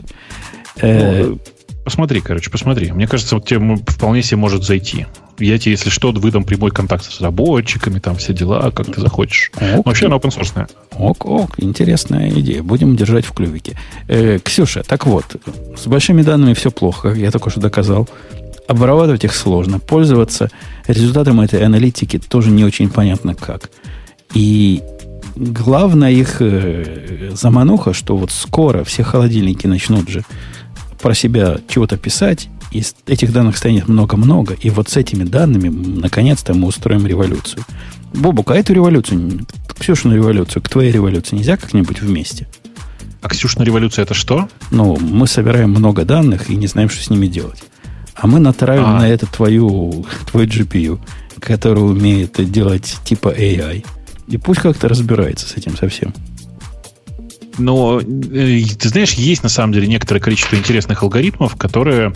Э, ну, посмотри, короче, посмотри. Мне кажется, вот тебе вполне себе может зайти. Я тебе, если что, выдам прямой контакт с разработчиками, там все дела, как ты захочешь. Ок, Вообще она open source. Ок, ок, интересная идея. Будем держать в клювике. Э, Ксюша, так вот, с большими данными все плохо, я только что доказал. Обрабатывать их сложно. Пользоваться результатом этой аналитики тоже не очень понятно как. И главная их э, замануха, что вот скоро все холодильники начнут же про себя чего-то писать, и этих данных станет много-много, и вот с этими данными наконец-то мы устроим революцию. Бобук, а эту революцию, Ксюшину революцию, к твоей революции нельзя как-нибудь вместе? А Ксюшина революция это что? Ну, мы собираем много данных и не знаем, что с ними делать. А мы натравим а. на это твою, твою GPU, которая умеет делать типа AI. И пусть как-то разбирается с этим совсем. Но, э, ты знаешь, есть на самом деле некоторое количество интересных алгоритмов, которые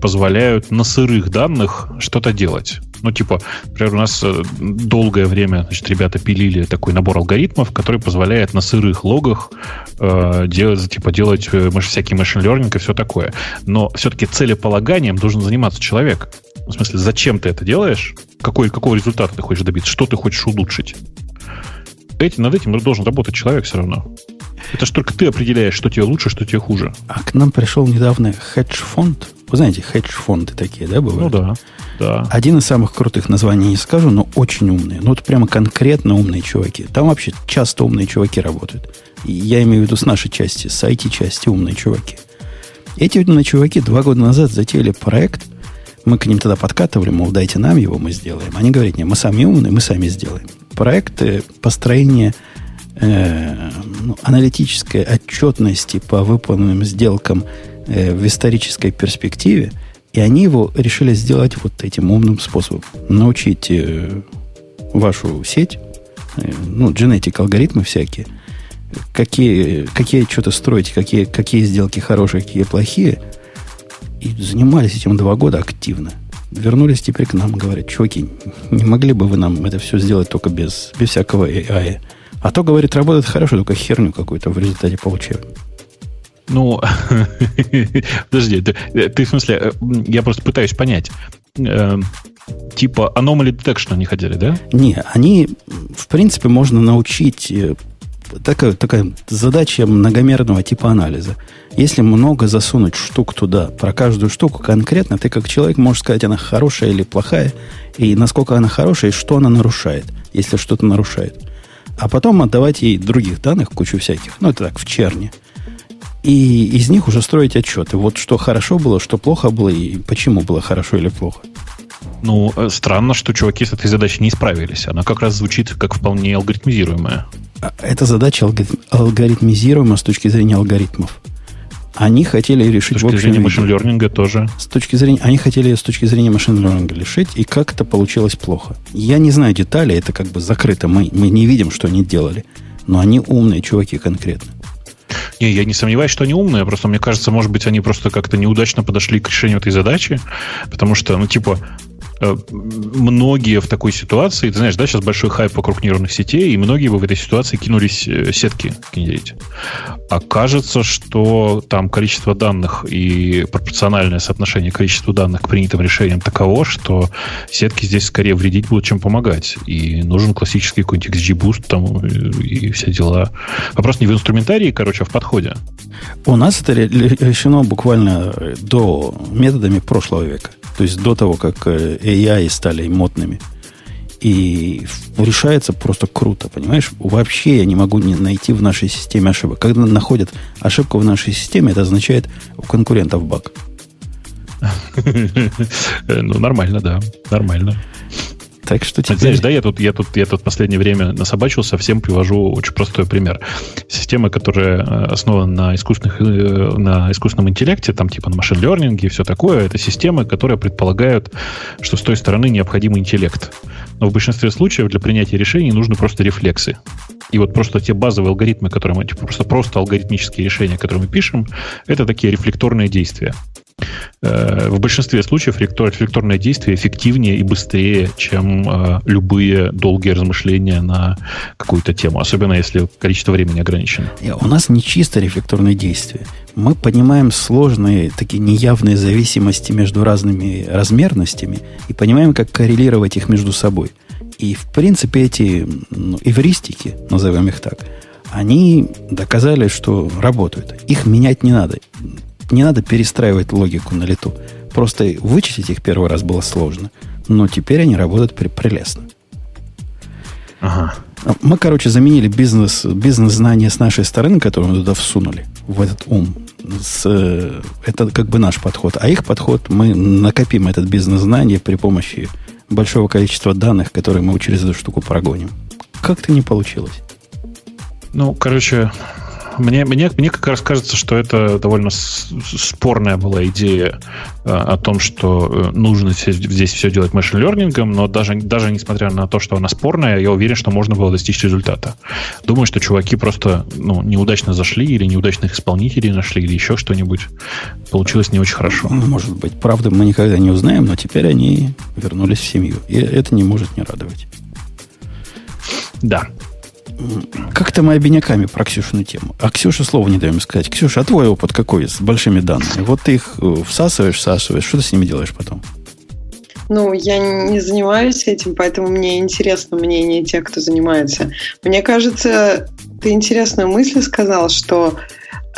позволяют на сырых данных что-то делать. Ну, типа, например, у нас э, долгое время, значит, ребята пилили такой набор алгоритмов, который позволяет на сырых логах э, делать, типа, делать э, всякий машин learning и все такое. Но все-таки целеполаганием должен заниматься человек. В смысле, зачем ты это делаешь? Какой, какого результата ты хочешь добиться? Что ты хочешь улучшить? Эти, над этим должен работать человек все равно. Это ж только ты определяешь, что тебе лучше, что тебе хуже. А к нам пришел недавно хедж-фонд. Вы знаете, хедж-фонды такие, да, бывают? Ну да, да. Один из самых крутых названий не скажу, но очень умные. Ну, это прямо конкретно умные чуваки. Там вообще часто умные чуваки работают. Я имею в виду с нашей части, с IT-части умные чуваки. Эти умные чуваки два года назад затеяли проект. Мы к ним тогда подкатывали, мол, дайте нам его, мы сделаем. Они говорят, не, мы сами умные, мы сами сделаем. Проект построения э, ну, аналитической отчетности по выполненным сделкам э, в исторической перспективе, и они его решили сделать вот этим умным способом. Научить э, вашу сеть, э, ну, генетик, алгоритмы всякие, какие, какие что-то строить, какие, какие сделки хорошие, какие плохие. И занимались этим два года активно. Вернулись теперь к нам, говорят, чуваки, не могли бы вы нам это все сделать только без, без всякого AI? А то, говорит, работает хорошо, только херню какую-то в результате получил. Ну, подожди, ты, ты в смысле, э, я просто пытаюсь понять. Э, типа anomaly detection они хотели, да? Не, они, в принципе, можно научить э, такая, такая задача многомерного типа анализа. Если много засунуть штук туда, про каждую штуку конкретно, ты как человек можешь сказать, она хорошая или плохая, и насколько она хорошая, и что она нарушает, если что-то нарушает а потом отдавать ей других данных, кучу всяких. Ну, это так, в черне. И из них уже строить отчеты. Вот что хорошо было, что плохо было, и почему было хорошо или плохо. Ну, э, странно, что чуваки с этой задачей не справились. Она как раз звучит как вполне алгоритмизируемая. А эта задача алгоритмизируема с точки зрения алгоритмов. Они хотели решить... С точки зрения машин-лернинга тоже. С точки зрения... Они хотели с точки зрения машин-лернинга решить, и как это получилось плохо. Я не знаю деталей, это как бы закрыто. Мы, мы не видим, что они делали. Но они умные чуваки конкретно. Не, я не сомневаюсь, что они умные, просто мне кажется, может быть, они просто как-то неудачно подошли к решению этой задачи, потому что, ну, типа, многие в такой ситуации, ты знаешь, да, сейчас большой хайп вокруг нейронных сетей, и многие бы в этой ситуации кинулись э, сетки генерить. А кажется, что там количество данных и пропорциональное соотношение количества данных к принятым решениям таково, что сетки здесь скорее вредить будут, чем помогать. И нужен классический какой-нибудь XGBoost там и все дела. Вопрос не в инструментарии, короче, а в подходе. У нас это решено буквально до методами прошлого века. То есть до того, как э, AI стали модными. И решается просто круто, понимаешь? Вообще я не могу не найти в нашей системе ошибок. Когда находят ошибку в нашей системе, это означает у конкурентов баг. Ну, нормально, да. Нормально. Так что теперь... Знаешь, да, я тут, я тут, я тут последнее время насобачил, совсем привожу очень простой пример. Система, которая э, основана на, искусственных, э, на искусственном интеллекте, там типа на машин лернинге и все такое, это системы, которые предполагают, что с той стороны необходим интеллект. Но в большинстве случаев для принятия решений нужны просто рефлексы. И вот просто те базовые алгоритмы, которые мы, типа, просто, просто алгоритмические решения, которые мы пишем, это такие рефлекторные действия. Э, в большинстве случаев рефлекторное действие эффективнее и быстрее, чем э, любые долгие размышления на какую-то тему, особенно если количество времени ограничено. У нас не чисто рефлекторное действие. Мы понимаем сложные, такие неявные зависимости между разными размерностями и понимаем, как коррелировать их между собой. И, в принципе, эти ну, эвристики, назовем их так, они доказали, что работают. Их менять не надо не надо перестраивать логику на лету. Просто вычислить их первый раз было сложно. Но теперь они работают прелестно. Ага. Мы, короче, заменили бизнес, бизнес-знания с нашей стороны, которые мы туда всунули, в этот ум. С, это как бы наш подход. А их подход, мы накопим этот бизнес-знание при помощи большого количества данных, которые мы через эту штуку прогоним. Как-то не получилось. Ну, короче, мне, мне, мне как раз кажется, что это довольно спорная была идея э, о том, что э, нужно здесь все делать машин-лернингом, но даже, даже несмотря на то, что она спорная, я уверен, что можно было достичь результата. Думаю, что чуваки просто ну, неудачно зашли или неудачных исполнителей нашли, или еще что-нибудь. Получилось не очень хорошо. Ну, может быть. Правда, мы никогда не узнаем, но теперь они вернулись в семью. И это не может не радовать. Да. Как-то мы обиняками про Ксюшину тему. А Ксюше слова не даем сказать. Ксюша, а твой опыт какой с большими данными? Вот ты их э, всасываешь, всасываешь. Что ты с ними делаешь потом? Ну, я не занимаюсь этим, поэтому мне интересно мнение тех, кто занимается. Мне кажется, ты интересную мысль сказал, что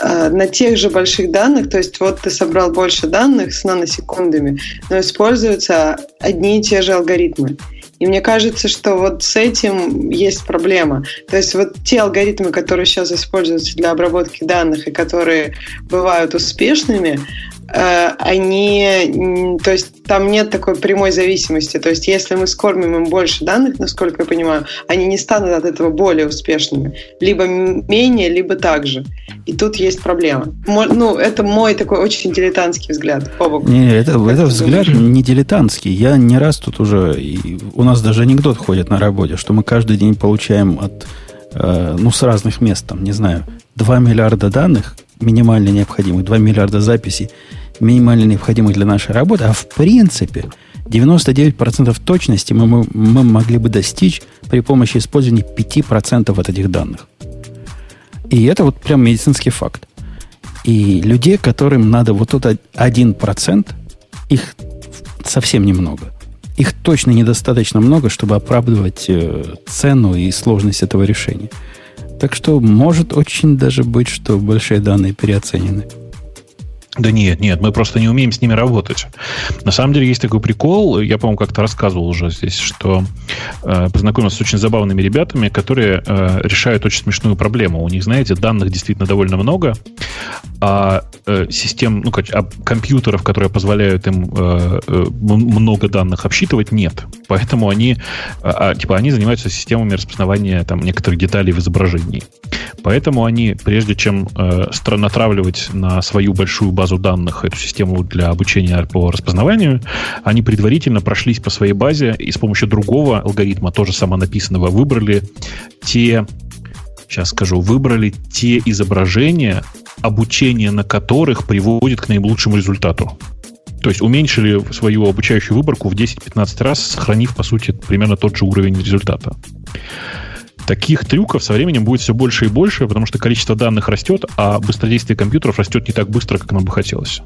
э, на тех же больших данных, то есть вот ты собрал больше данных с наносекундами, но используются одни и те же алгоритмы. И мне кажется, что вот с этим есть проблема. То есть вот те алгоритмы, которые сейчас используются для обработки данных и которые бывают успешными, они, то есть там нет такой прямой зависимости. То есть если мы скормим им больше данных, насколько я понимаю, они не станут от этого более успешными. Либо менее, либо так же. И тут есть проблема. Ну, это мой такой очень дилетантский взгляд. Не, это, это взгляд думаешь? не дилетантский. Я не раз тут уже... у нас даже анекдот ходит на работе, что мы каждый день получаем от... Э, ну, с разных мест, там, не знаю, 2 миллиарда данных, минимально необходимых, 2 миллиарда записей, минимально необходимых для нашей работы, а в принципе 99% точности мы, мы, мы могли бы достичь при помощи использования 5% от этих данных. И это вот прям медицинский факт. И людей, которым надо вот тот 1%, их совсем немного. Их точно недостаточно много, чтобы оправдывать э, цену и сложность этого решения. Так что может очень даже быть, что большие данные переоценены. Да нет, нет, мы просто не умеем с ними работать. На самом деле есть такой прикол, я, по-моему, как-то рассказывал уже здесь, что э, познакомился с очень забавными ребятами, которые э, решают очень смешную проблему. У них, знаете, данных действительно довольно много, а э, систем, ну, а компьютеров, которые позволяют им э, э, много данных обсчитывать, нет. Поэтому они, э, типа, они занимаются системами распознавания там, некоторых деталей в изображении. Поэтому они, прежде чем э, натравливать на свою большую базу данных эту систему для обучения по распознаванию, они предварительно прошлись по своей базе и с помощью другого алгоритма, тоже самонаписанного, выбрали те, сейчас скажу, выбрали те изображения, обучение на которых приводит к наилучшему результату. То есть уменьшили свою обучающую выборку в 10-15 раз, сохранив, по сути, примерно тот же уровень результата. Таких трюков со временем будет все больше и больше, потому что количество данных растет, а быстродействие компьютеров растет не так быстро, как нам бы хотелось.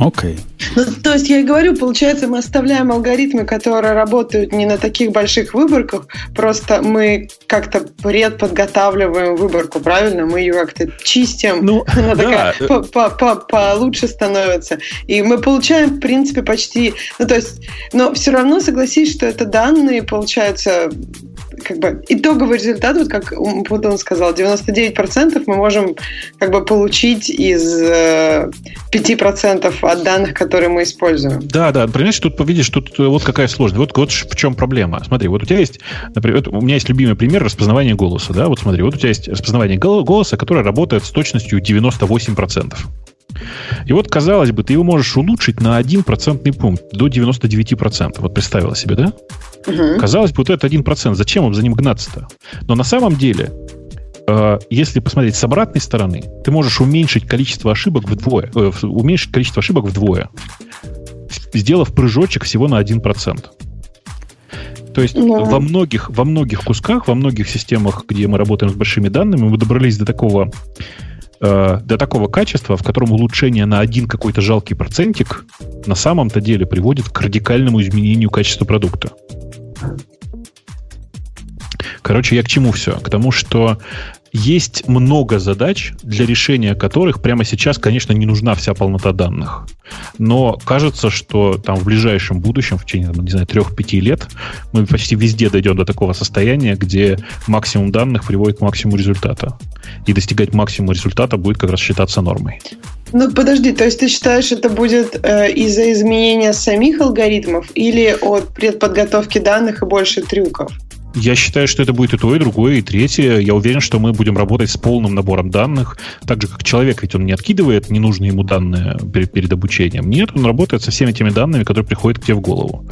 Окей. Okay. Ну, то есть я и говорю, получается, мы оставляем алгоритмы, которые работают не на таких больших выборках, просто мы как-то предподготавливаем выборку, правильно? Мы ее как-то чистим, ну, она да. такая получше становится. И мы получаем, в принципе, почти... Ну, то есть, но все равно согласись, что это данные, получается, как бы итоговый результат, вот как вот он сказал, 99% мы можем как бы получить из 5% э, от данных, которые мы используем. Да, да, понимаешь, тут видишь, тут э, вот какая сложность. Вот, вот в чем проблема. Смотри, вот у тебя есть, например, у меня есть любимый пример распознавания голоса, да, вот смотри, вот у тебя есть распознавание голоса, которое работает с точностью 98%. И вот, казалось бы, ты его можешь улучшить на 1 процентный пункт до 99%. Вот представила себе, да? Угу. Казалось бы, вот это 1%. Зачем вам за ним гнаться-то? Но на самом деле, э, если посмотреть с обратной стороны, ты можешь уменьшить количество ошибок вдвое. Э, уменьшить количество ошибок вдвое, сделав прыжочек всего на 1%. То есть да. во, многих, во многих кусках, во многих системах, где мы работаем с большими данными, мы добрались до такого э, до такого качества, в котором улучшение на один какой-то жалкий процентик на самом-то деле приводит к радикальному изменению качества продукта. Короче, я к чему все? К тому, что есть много задач, для решения которых прямо сейчас, конечно, не нужна вся полнота данных. Но кажется, что там в ближайшем будущем, в течение, не знаю, трех-пяти лет, мы почти везде дойдем до такого состояния, где максимум данных приводит к максимуму результата. И достигать максимума результата будет как раз считаться нормой. Ну, подожди, то есть ты считаешь, это будет э, из-за изменения самих алгоритмов или от предподготовки данных и больше трюков? Я считаю, что это будет и то, и другое, и третье. Я уверен, что мы будем работать с полным набором данных. Так же, как человек, ведь он не откидывает ненужные ему данные перед, перед обучением. Нет, он работает со всеми теми данными, которые приходят к тебе в голову.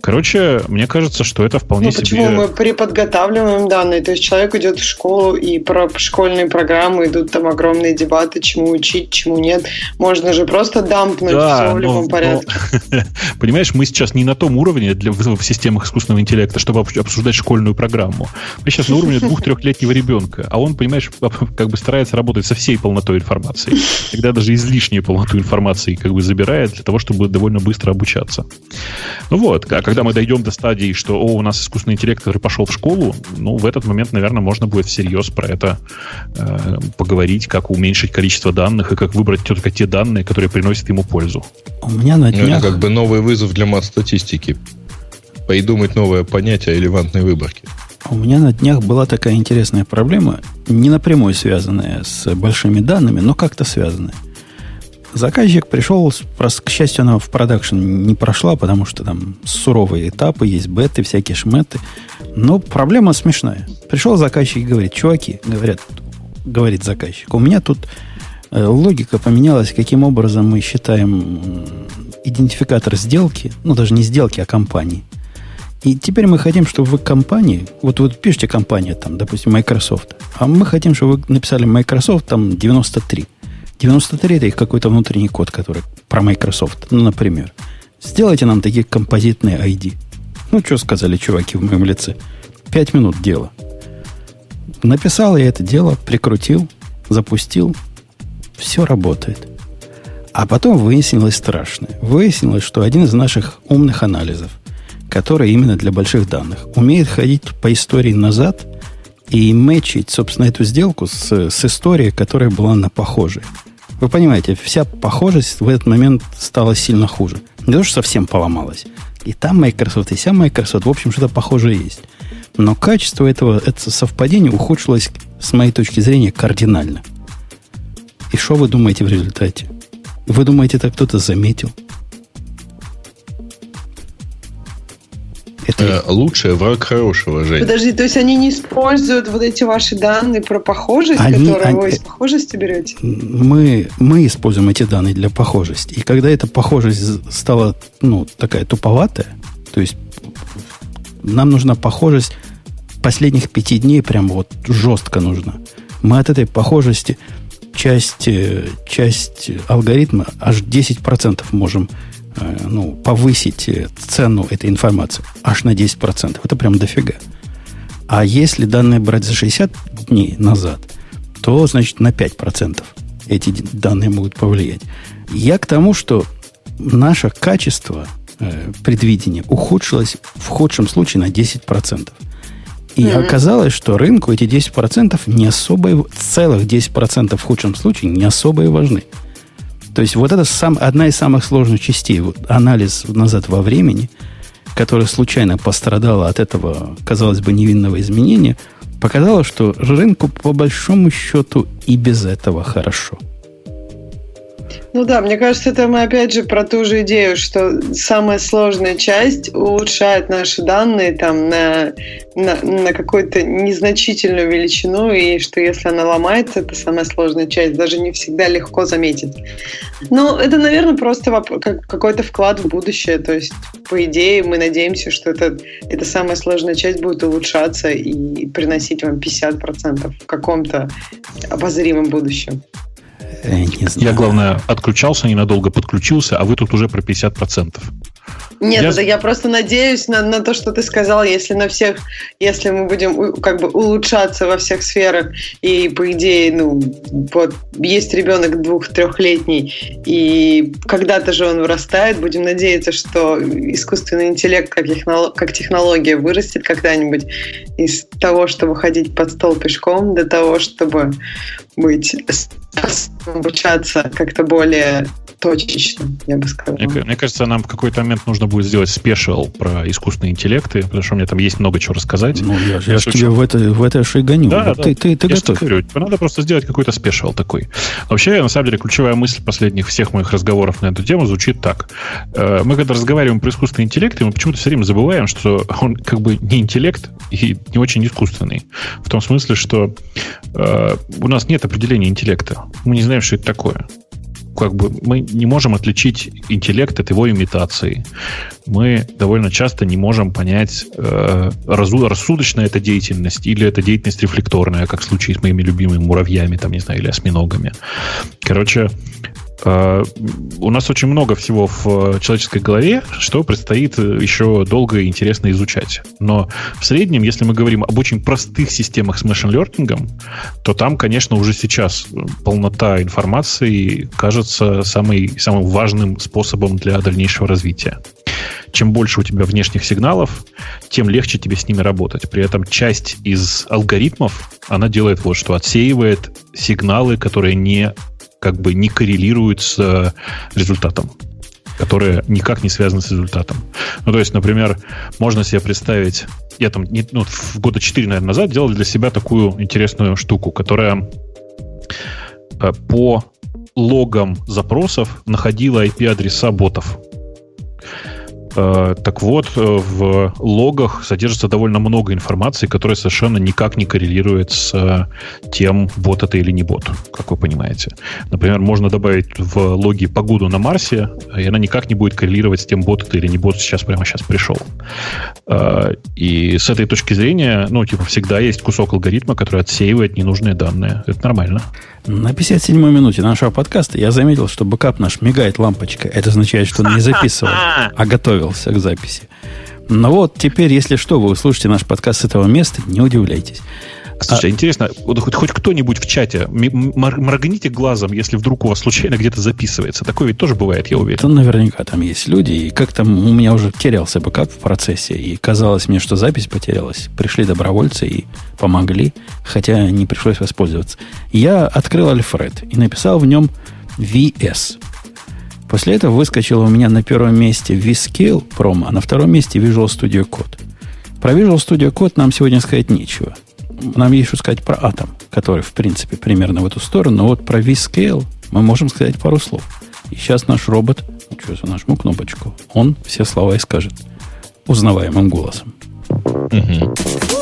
Короче, мне кажется, что это вполне ну, почему себе... мы преподготавливаем данные? То есть человек идет в школу, и про школьные программы идут там огромные дебаты, чему учить, чему нет. Можно же просто дампнуть да, все в любом но, порядке. Но, понимаешь, мы сейчас не на том уровне для, в, в системах искусственного интеллекта, чтобы обсуждать школу школьную программу. Мы сейчас на уровне двух-трехлетнего ребенка, а он, понимаешь, как бы старается работать со всей полнотой информации. Когда даже излишнюю полноту информации как бы забирает для того, чтобы довольно быстро обучаться. Ну вот, а когда мы дойдем до стадии, что о, у нас искусственный интеллект, который пошел в школу, ну, в этот момент, наверное, можно будет всерьез про это э, поговорить, как уменьшить количество данных и как выбрать только те данные, которые приносят ему пользу. У меня на днях... Ну, это как бы новый вызов для масс-статистики придумать новое понятие релевантной выборке. У меня на днях была такая интересная проблема, не напрямую связанная с большими данными, но как-то связанная. Заказчик пришел, к счастью, она в продакшн не прошла, потому что там суровые этапы, есть беты, всякие шметы. Но проблема смешная. Пришел заказчик и говорит, чуваки, говорят, говорит заказчик, у меня тут э, логика поменялась, каким образом мы считаем идентификатор сделки, ну даже не сделки, а компании – и теперь мы хотим, чтобы вы компании, вот вы пишете компания, там, допустим, Microsoft, а мы хотим, чтобы вы написали Microsoft там 93. 93 это их какой-то внутренний код, который про Microsoft, ну, например. Сделайте нам такие композитные ID. Ну, что сказали чуваки в моем лице? Пять минут дела. Написал я это дело, прикрутил, запустил. Все работает. А потом выяснилось страшное. Выяснилось, что один из наших умных анализов которая именно для больших данных, умеет ходить по истории назад и мэчить, собственно, эту сделку с, с историей, которая была на похожей. Вы понимаете, вся похожесть в этот момент стала сильно хуже. Не то, что совсем поломалась. И там Microsoft, и вся Microsoft, в общем, что-то похожее есть. Но качество этого, этого совпадения ухудшилось, с моей точки зрения, кардинально. И что вы думаете в результате? Вы думаете, это кто-то заметил? Это э, лучшее враг хорошего, Жень. Подожди, то есть они не используют вот эти ваши данные про похожесть, они, которые они, вы из похожести берете? Мы, мы используем эти данные для похожести. И когда эта похожесть стала ну, такая туповатая, то есть нам нужна похожесть последних пяти дней прям вот жестко нужна. Мы от этой похожести часть, э, часть алгоритма, аж 10% можем ну, повысить э, цену этой информации. Аж на 10%. Это прям дофига. А если данные брать за 60 дней назад, то, значит, на 5% эти данные могут повлиять. Я к тому, что наше качество э, предвидения ухудшилось в худшем случае на 10%. И mm-hmm. оказалось, что рынку эти 10% не особо, целых 10% в худшем случае не особо и важны. То есть вот это сам, одна из самых сложных частей, вот анализ назад во времени, которая случайно пострадала от этого, казалось бы, невинного изменения, показала, что рынку по большому счету и без этого хорошо – ну да, мне кажется, это мы опять же про ту же идею, что самая сложная часть улучшает наши данные там на, на, на какую-то незначительную величину, и что если она ломается, это самая сложная часть, даже не всегда легко заметить. Ну, это, наверное, просто какой-то вклад в будущее. То есть, по идее, мы надеемся, что это, эта самая сложная часть будет улучшаться и приносить вам 50% в каком-то обозримом будущем. Не знаю. Я, главное, отключался ненадолго, подключился, а вы тут уже про 50%. Нет, я... я просто надеюсь на, на то, что ты сказал, если на всех, если мы будем как бы улучшаться во всех сферах, и по идее, ну, вот есть ребенок двух-трехлетний, и когда-то же он вырастает, будем надеяться, что искусственный интеллект как, технолог, как технология вырастет когда-нибудь из того, чтобы ходить под стол пешком, до того, чтобы быть обучаться как-то более точечно, я бы сказал. Мне, мне кажется, нам в какой-то момент нужно будет сделать спешл про искусственные интеллекты, потому что мне там есть много чего рассказать. Ну, я, я же тебе в это, в это же и гоню. Да, вот да. Ты, ты, ты я готов. Говорю, надо просто сделать какой-то спешл такой. Вообще, на самом деле, ключевая мысль последних всех моих разговоров на эту тему звучит так. Э, мы когда разговариваем про искусственный интеллект, мы почему-то все время забываем, что он как бы не интеллект и не очень искусственный. В том смысле, что э, у нас нет определения интеллекта. Мы не знаем, что это такое как бы мы не можем отличить интеллект от его имитации. Мы довольно часто не можем понять, э, рассудочная это деятельность или это деятельность рефлекторная, как в случае с моими любимыми муравьями, там, не знаю, или осьминогами. Короче, у нас очень много всего в человеческой голове, что предстоит еще долго и интересно изучать. Но в среднем, если мы говорим об очень простых системах с машин learning, то там, конечно, уже сейчас полнота информации кажется самый, самым важным способом для дальнейшего развития. Чем больше у тебя внешних сигналов, тем легче тебе с ними работать. При этом часть из алгоритмов, она делает вот что, отсеивает сигналы, которые не как бы не коррелируют с э, результатом которые никак не связаны с результатом. Ну, то есть, например, можно себе представить, я там ну, года 4, наверное, назад делал для себя такую интересную штуку, которая э, по логам запросов находила IP-адреса ботов. Э, так вот, э, в логах содержится довольно много информации, которая совершенно никак не коррелирует с э, тем, бот это или не бот, как вы понимаете. Например, можно добавить в логи погоду на Марсе, и она никак не будет коррелировать с тем, бот это или не бот сейчас прямо сейчас пришел. И с этой точки зрения, ну, типа, всегда есть кусок алгоритма, который отсеивает ненужные данные. Это нормально. На 57-й минуте нашего подкаста я заметил, что бэкап наш мигает лампочкой. Это означает, что он не записывал, а готовился к записи. Но вот теперь, если что, вы услышите наш подкаст с этого места, не удивляйтесь. Слушай, а... интересно, вот хоть, хоть кто-нибудь в чате, моргните глазом, если вдруг у вас случайно где-то записывается. Такое ведь тоже бывает, я уверен. Да наверняка там есть люди, и как там у меня уже терялся бэкап в процессе, и казалось мне, что запись потерялась. Пришли добровольцы и помогли, хотя не пришлось воспользоваться. Я открыл Альфред и написал в нем VS. После этого выскочило у меня на первом месте VScale промо, а на втором месте Visual Studio Code. Про Visual Studio Code нам сегодня сказать нечего нам есть что сказать про атом, который, в принципе, примерно в эту сторону. Но вот про vScale мы можем сказать пару слов. И сейчас наш робот, что нажму кнопочку, он все слова и скажет узнаваемым голосом. Угу.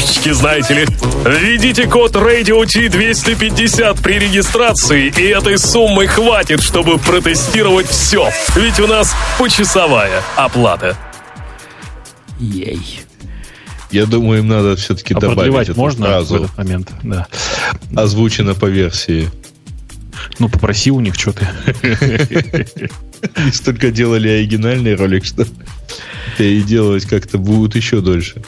фишечки, знаете ли. Введите код Radio T250 при регистрации, и этой суммы хватит, чтобы протестировать все. Ведь у нас почасовая оплата. Ей. Я думаю, им надо все-таки А добавить эту можно фразу. в этот момент? Да. Озвучено по версии. Ну, попроси у них, что ты. Они столько делали оригинальный ролик, что переделывать как-то будут еще дольше.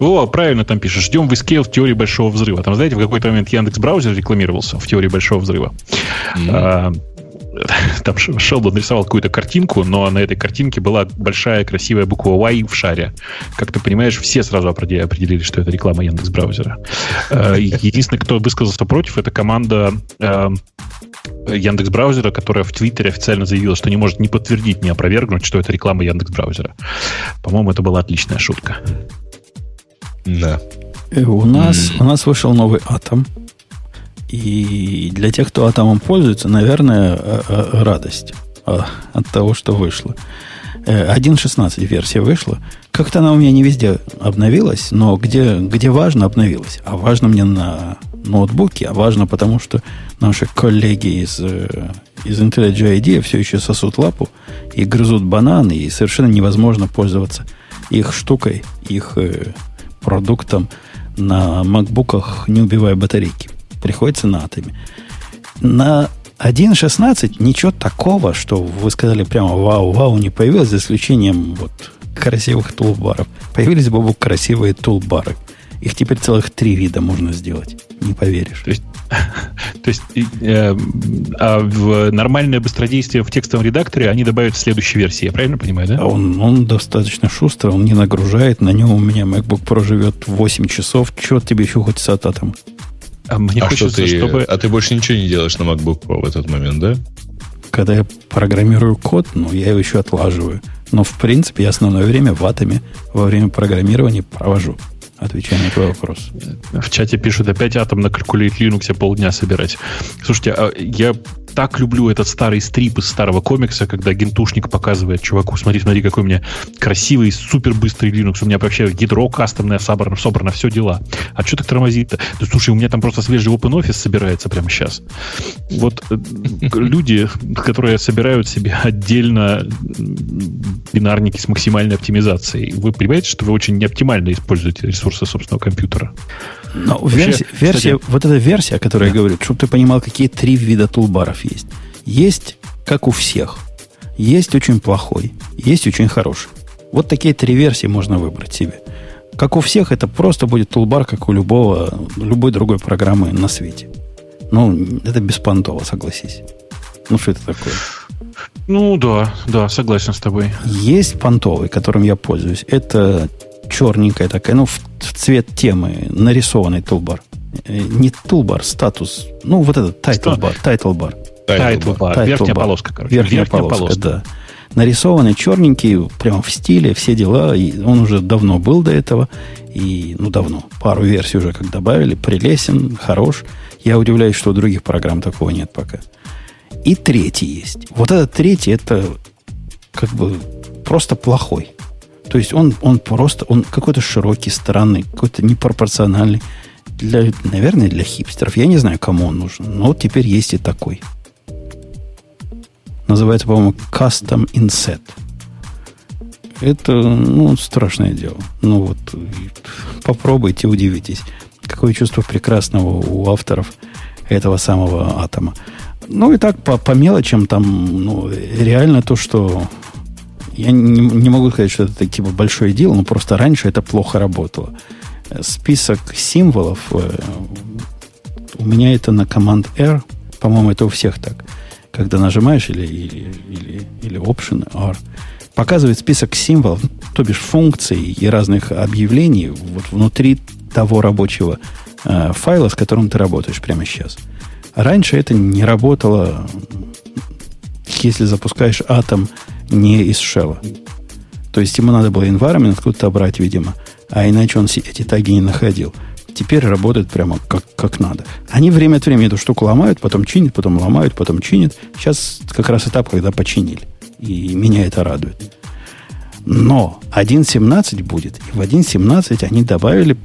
О, правильно там пишешь. Ждем в в теории большого взрыва. Там, знаете, в какой-то момент Яндекс браузер рекламировался в теории большого взрыва. А, Там Шелдон нарисовал какую-то картинку, но на этой картинке была большая красивая буква Y в шаре. Как ты понимаешь, все сразу определили, что это реклама Яндекс браузера. И Единственный, кто высказался против, это команда э, Яндекс браузера, которая в Твиттере официально заявила, что не может ни подтвердить, ни опровергнуть, что это реклама Яндекс браузера. По-моему, это была отличная шутка. Да. Э, У нас, у нас вышел новый атом. И для тех, кто атомом пользуется, наверное, э, э, радость от того, что вышло. Э, 1.16 версия вышла. Как-то она у меня не везде обновилась, но где, где важно, обновилась. А важно мне на ноутбуке, а важно потому, что наши коллеги из, из IntelliJ IDEA все еще сосут лапу и грызут бананы, и совершенно невозможно пользоваться их штукой, их продуктом на макбуках, не убивая батарейки. Приходится на атоме. На 1.16 ничего такого, что вы сказали прямо вау-вау не появилось, за исключением вот красивых тулбаров. Появились бы красивые тулбары. Их теперь целых три вида можно сделать. Не поверишь. То есть, то есть э, а в нормальное быстродействие в текстовом редакторе они добавят в следующей версии. Я правильно понимаю, да? Он, он достаточно шустрый, он не нагружает. На нем у меня MacBook Pro живет 8 часов. Чего тебе еще хочется от атома? А мне а, что хочется, ты, чтобы... а ты больше ничего не делаешь на MacBook Pro в этот момент, да? Когда я программирую код, ну, я его еще отлаживаю. Но, в принципе, я основное время в атоме во время программирования провожу. Отвечая на твой вопрос. В чате пишут, опять атом на Calculate Linux полдня собирать. Слушайте, а я так люблю этот старый стрип из старого комикса, когда гентушник показывает чуваку, смотри, смотри, какой у меня красивый, супер быстрый Linux, у меня вообще ядро кастомное собрано, собрано все дела. А что так тормозит-то? Да, слушай, у меня там просто свежий OpenOffice собирается прямо сейчас. Вот э, люди, которые собирают себе отдельно бинарники с максимальной оптимизацией, вы понимаете, что вы очень неоптимально используете ресурсы собственного компьютера? Но Вообще, версия, версия кстати- вот эта версия, о которой я говорю, чтобы ты понимал, какие три вида тулбаров есть. Есть, как у всех. Есть очень плохой, есть очень хороший. Вот такие три версии можно выбрать себе. Как у всех, это просто будет тулбар, как у любого, любой другой программы на свете. Ну, это беспонтово, согласись. Ну, что это такое? Ну да, да, согласен с тобой. Есть понтовый, которым я пользуюсь. Это черненькая такая, ну, в, цвет темы, нарисованный toolbar. Э, Не toolbar, статус. Ну, вот этот title bar, title bar. Title bar, Title верхняя bar. полоска, короче. Верхняя, полоска, да. Нарисованный черненький, прямо в стиле, все дела. И он уже давно был до этого. И, ну, давно. Пару версий уже как добавили. Прелесен, хорош. Я удивляюсь, что у других программ такого нет пока. И третий есть. Вот этот третий, это как бы просто плохой. То есть он, он просто, он какой-то широкий, странный, какой-то непропорциональный. Для, наверное, для хипстеров. Я не знаю, кому он нужен. Но вот теперь есть и такой. Называется, по-моему, Custom Inset. Это, ну, страшное дело. Ну вот, попробуйте, удивитесь. Какое чувство прекрасного у авторов этого самого атома. Ну и так по, по мелочам там, ну, реально то, что я не, не могу сказать, что это типа большое дело, но просто раньше это плохо работало. Список символов э, у меня это на команд R, по-моему, это у всех так. Когда нажимаешь или, или, или, или Option R, показывает список символов, то бишь функций и разных объявлений вот внутри того рабочего э, файла, с которым ты работаешь прямо сейчас. Раньше это не работало, если запускаешь атом не из шелла. То есть ему надо было environment откуда-то брать, видимо, а иначе он эти таги не находил. Теперь работает прямо как, как надо. Они время от времени эту штуку ломают, потом чинят, потом ломают, потом чинят. Сейчас как раз этап, когда починили. И меня это радует. Но 1.17 будет. И в 1.17 они добавили,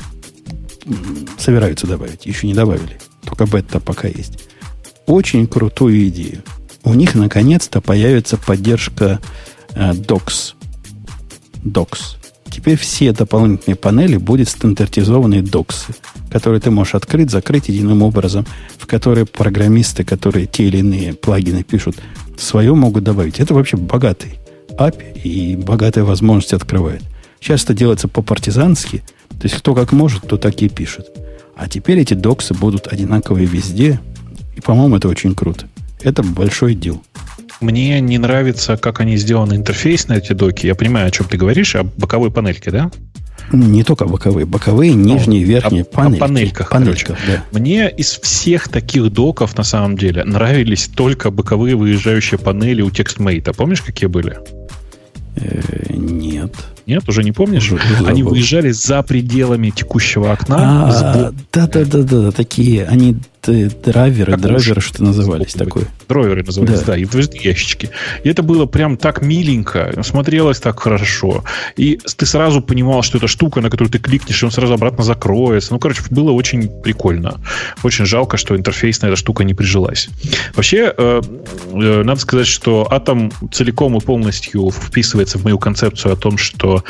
собираются добавить, еще не добавили. Только бета пока есть. Очень крутую идею. У них наконец-то появится поддержка э, Docs. Docs. Теперь все дополнительные панели будут стандартизованные доксы, которые ты можешь открыть, закрыть единым образом, в которые программисты, которые те или иные плагины пишут, свое могут добавить. Это вообще богатый API и богатые возможности открывает. Сейчас это делается по-партизански, то есть кто как может, то так и пишет. А теперь эти доксы будут одинаковые везде, и, по-моему, это очень круто. Это большой дел. Мне не нравится, как они сделаны интерфейс на эти доки. Я понимаю, о чем ты говоришь, о боковой панельке, да? Не только боковые, боковые, нижние, ну, верхние, о, панельки. О панельках, панельках да. Мне из всех таких доков, на самом деле, нравились только боковые выезжающие панели у TextMate. Помнишь, какие были? Э, нет. Нет, уже не помнишь? Уже, они выезжали за пределами текущего окна. А, да, да, да, да, такие. Они драйверы, как драйверы, что назывались такой. Драйверы назывались, да. да, и ящички. И это было прям так миленько, смотрелось так хорошо. И ты сразу понимал, что это штука, на которую ты кликнешь, и он сразу обратно закроется. Ну, короче, было очень прикольно. Очень жалко, что интерфейсная эта штука не прижилась. Вообще, э, э, надо сказать, что Atom целиком и полностью вписывается в мою концепцию о том, что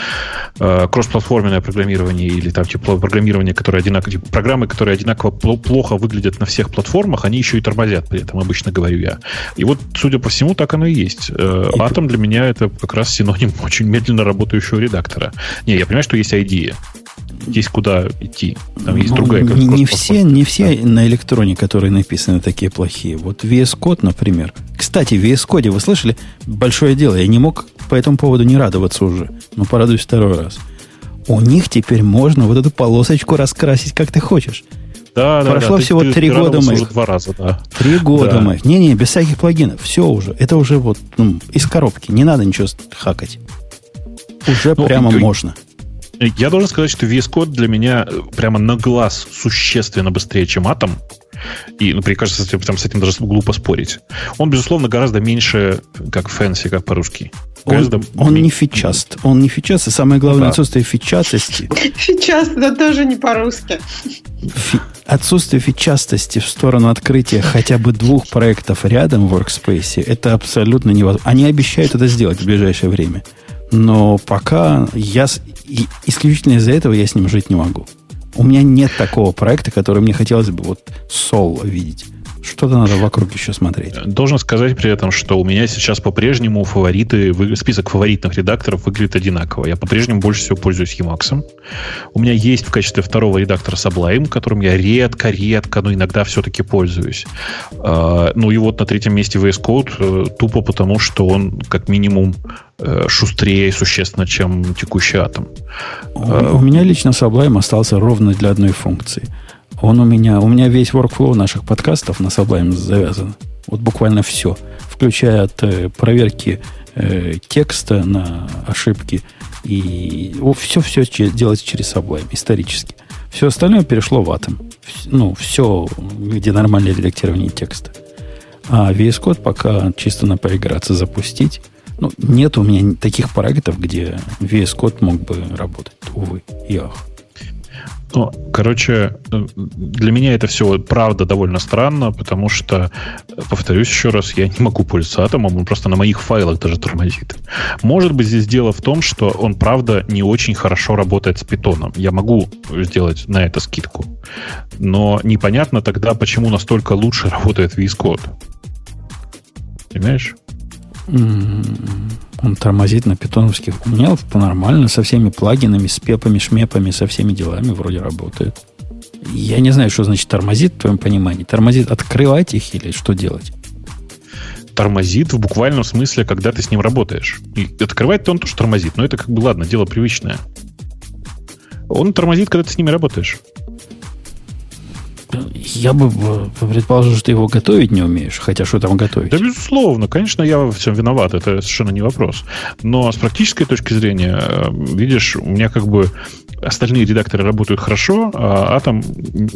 э, кроссплатформенное программирование или там типа программирование, которое одинаково, типа, программы, которые одинаково плохо выглядят на всех платформах, они еще и тормозят при этом, обычно говорю я. И вот, судя по всему, так оно и есть. Э, Atom для меня это как раз синоним очень медленно работающего редактора. Не, я понимаю, что есть идея есть куда идти. Там есть ну, другая не, не все, не все да. на электроне, которые написаны, такие плохие. Вот VS Code, например. Кстати, в VS Code, вы слышали? Большое дело. Я не мог по этому поводу не радоваться уже. Но порадуюсь второй раз. У них теперь можно вот эту полосочку раскрасить, как ты хочешь. Да, Прошло да, всего ты, три года моих. Два раза, да. Три года да. моих. Не-не, без всяких плагинов. Все уже. Это уже вот ну, из коробки. Не надо ничего хакать. Уже ну, прямо и, можно. Я должен сказать, что VS Code для меня э, прямо на глаз существенно быстрее, чем Atom. И, ну, мне кажется, с этим даже глупо спорить. Он, безусловно, гораздо меньше, как fancy, как по-русски. Он, он не фичаст. Он не фичаст, и самое главное, да. отсутствие фичастости. Фичаст, это тоже не по-русски. Фи- отсутствие фичастости в сторону открытия хотя бы двух проектов рядом в Workspace, это абсолютно невозможно. Они обещают это сделать в ближайшее время. Но пока я исключительно из-за этого я с ним жить не могу. У меня нет такого проекта, который мне хотелось бы вот соло видеть. Что-то надо вокруг еще смотреть. Должен сказать при этом, что у меня сейчас по-прежнему фавориты, список фаворитных редакторов выглядит одинаково. Я по-прежнему больше всего пользуюсь Emacs. У меня есть в качестве второго редактора Sublime, которым я редко-редко, но иногда все-таки пользуюсь. А, ну и вот на третьем месте VS Code э, тупо потому, что он как минимум э, шустрее существенно, чем текущий атом. У, у меня лично Sublime остался ровно для одной функции – он у меня, у меня весь workflow наших подкастов на Sublime завязан. Вот буквально все. Включая от э, проверки э, текста на ошибки. И о, все, все делается через Sublime, исторически. Все остальное перешло в Atom. Ну, все, где нормальное редактирование текста. А VS Code пока чисто на поиграться запустить. Ну, нет у меня таких проектов, где VS Code мог бы работать. Увы и. Ну, короче, для меня это все, правда, довольно странно, потому что, повторюсь еще раз, я не могу пользоваться атомом, он просто на моих файлах даже тормозит. Может быть, здесь дело в том, что он, правда, не очень хорошо работает с питоном. Я могу сделать на это скидку. Но непонятно тогда, почему настолько лучше работает VS Code. Понимаешь? Он тормозит на питоновских. У меня нормально, со всеми плагинами, с пепами, шмепами, со всеми делами вроде работает. Я не знаю, что значит тормозит в твоем понимании. Тормозит открывать их или что делать? Тормозит в буквальном смысле, когда ты с ним работаешь. И открывать-то он тоже тормозит, но это как бы ладно, дело привычное. он тормозит, когда ты с ними работаешь. Я бы предположил, что ты его готовить не умеешь, хотя что там готовить? Да, безусловно. Конечно, я во всем виноват, это совершенно не вопрос. Но с практической точки зрения, э, видишь, у меня как бы остальные редакторы работают хорошо, а Atom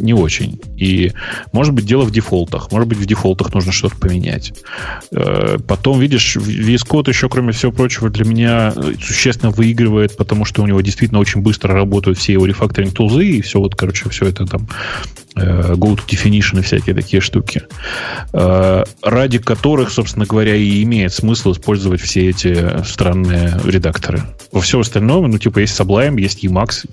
не очень. И, может быть, дело в дефолтах. Может быть, в дефолтах нужно что-то поменять. Э, потом, видишь, VS Code еще, кроме всего прочего, для меня существенно выигрывает, потому что у него действительно очень быстро работают все его рефакторинг тулзы, и все вот, короче, все это там э, go to definition и всякие такие штуки, э, ради которых, собственно говоря, и имеет смысл использовать все эти странные редакторы. Во всем остальном, ну, типа, есть Sublime, есть Emacs,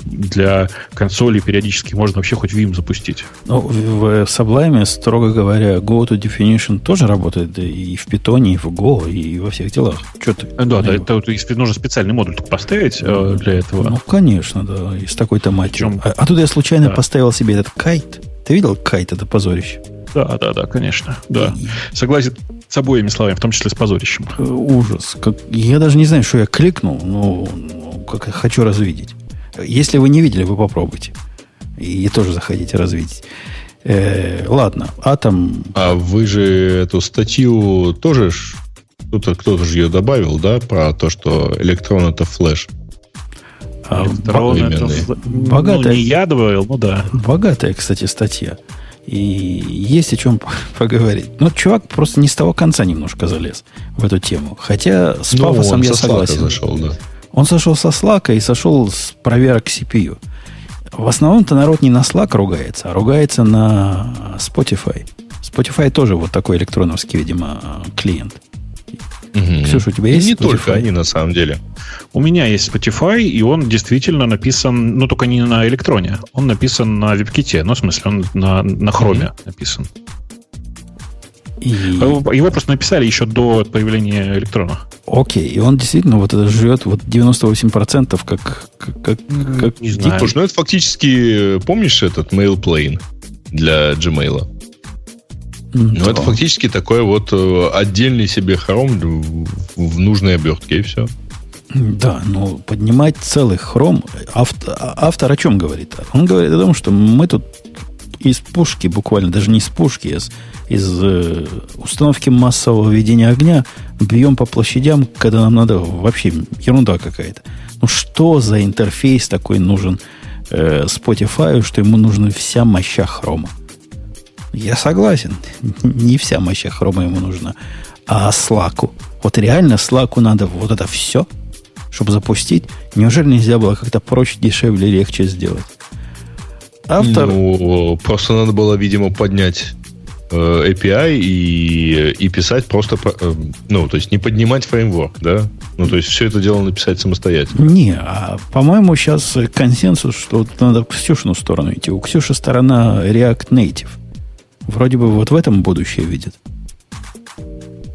для консоли периодически можно вообще хоть Vim запустить. Ну, в Sublime, строго говоря, Go to Definition тоже работает и в Python, и в Go, и во всех делах. Что ты? Да, да, это, это, нужно специальный модуль поставить э, для этого. Ну, конечно, да, и с такой-то матью. А, а тут я случайно да. поставил себе этот кайт. Ты видел кайт, это позорище? Да, да, да, конечно. Да. Согласен с обоими словами, в том числе с позорищем. Э, ужас. Как... Я даже не знаю, что я кликнул, но как хочу развидеть. Если вы не видели, вы попробуйте. И тоже заходите развидеть. Э, ладно, атом... А вы же эту статью тоже... Кто-то, кто-то же ее добавил, да, про то, что электрон это флеш. А, электрон это флеш. Богатая, ну, не я добавил, ну да. Богатая, кстати, статья. И есть о чем поговорить. Но чувак просто не с того конца немножко залез в эту тему. Хотя с ну, пафосом я согласен. Зашел, да. Он сошел со Slack и сошел с проверок CPU. В основном-то народ не на Slack ругается, а ругается на Spotify. Spotify тоже вот такой электроновский, видимо, клиент. Угу. Ксюша, у тебя есть? И не Spotify? только они, на самом деле. У меня есть Spotify, и он действительно написан, ну, только не на электроне. Он написан на WebKit, ну, в смысле, он на, на хроме mm написан. И... Его просто написали еще до появления электрона. Окей, и он действительно вот это живет вот 98% как, как, как, как не знаю. Слушай, ну это фактически, помнишь этот MailPlane для Gmail? Ну, да. это фактически такой вот э, отдельный себе Chrome в нужной обертке, и все. Да, но поднимать целый хром, автор, автор о чем говорит? Он говорит о том, что мы тут из пушки, буквально даже не из пушки, а из, из э, установки массового ведения огня бьем по площадям, когда нам надо вообще ерунда какая-то. Ну что за интерфейс такой нужен э, Spotify, что ему нужна вся моща хрома? Я согласен, не вся моща хрома ему нужна, а Slack. Вот реально Slack надо вот это все, чтобы запустить. Неужели нельзя было как-то проще, дешевле, легче сделать? Автор... Ну, просто надо было, видимо, поднять э, API и, и писать просто, э, ну, то есть не поднимать фреймворк, да? Ну, то есть все это дело написать самостоятельно. Не, а, по-моему, сейчас консенсус, что надо в Ксюшину сторону идти. У Ксюши сторона React Native. Вроде бы вот в этом будущее видит.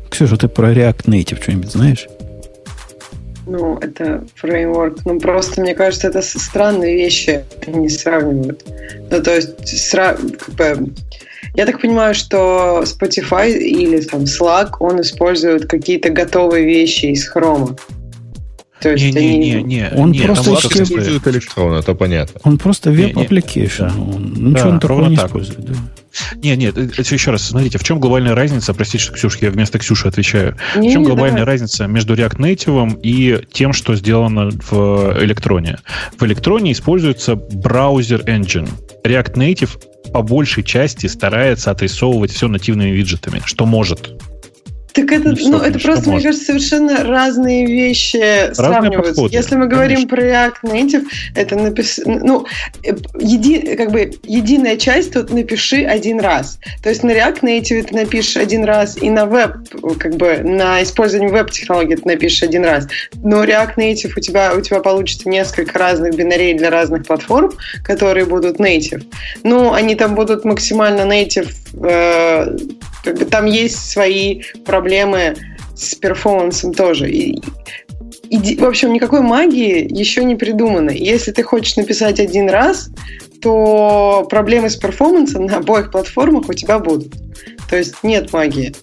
Ксюша, ты про React Native что-нибудь знаешь? ну, это фреймворк. Ну, просто, мне кажется, это странные вещи не сравнивают. Ну, то есть, сра... как бы... я так понимаю, что Spotify или там Slack, он использует какие-то готовые вещи из хрома. То есть не, они... не, не, не, он не, просто использует электрон, это понятно. Он просто web application. Да. Ничего да, он такого не использует. Да. Нет, нет, еще раз, смотрите, в чем глобальная разница, простите, Ксюш, я вместо Ксюши отвечаю. Не, в чем глобальная давай. разница между React Native и тем, что сделано в электроне? В электроне используется browser engine. React Native по большей части старается отрисовывать все нативными виджетами, что может. Так это, ну, это просто, мне кажется, совершенно разные вещи разные сравниваются. Подходы, Если мы говорим конечно. про React Native, это напис... ну, еди... как бы единая часть тут напиши один раз. То есть на React Native ты напишешь один раз, и на веб, как бы на использование веб-технологий ты напишешь один раз. Но React Native у тебя, у тебя получится несколько разных бинарей для разных платформ, которые будут native. Ну, они там будут максимально native э, как бы там есть свои проблемы с перформансом тоже. И, и, в общем, никакой магии еще не придумано. Если ты хочешь написать один раз, то проблемы с перформансом на обоих платформах у тебя будут. То есть нет магии.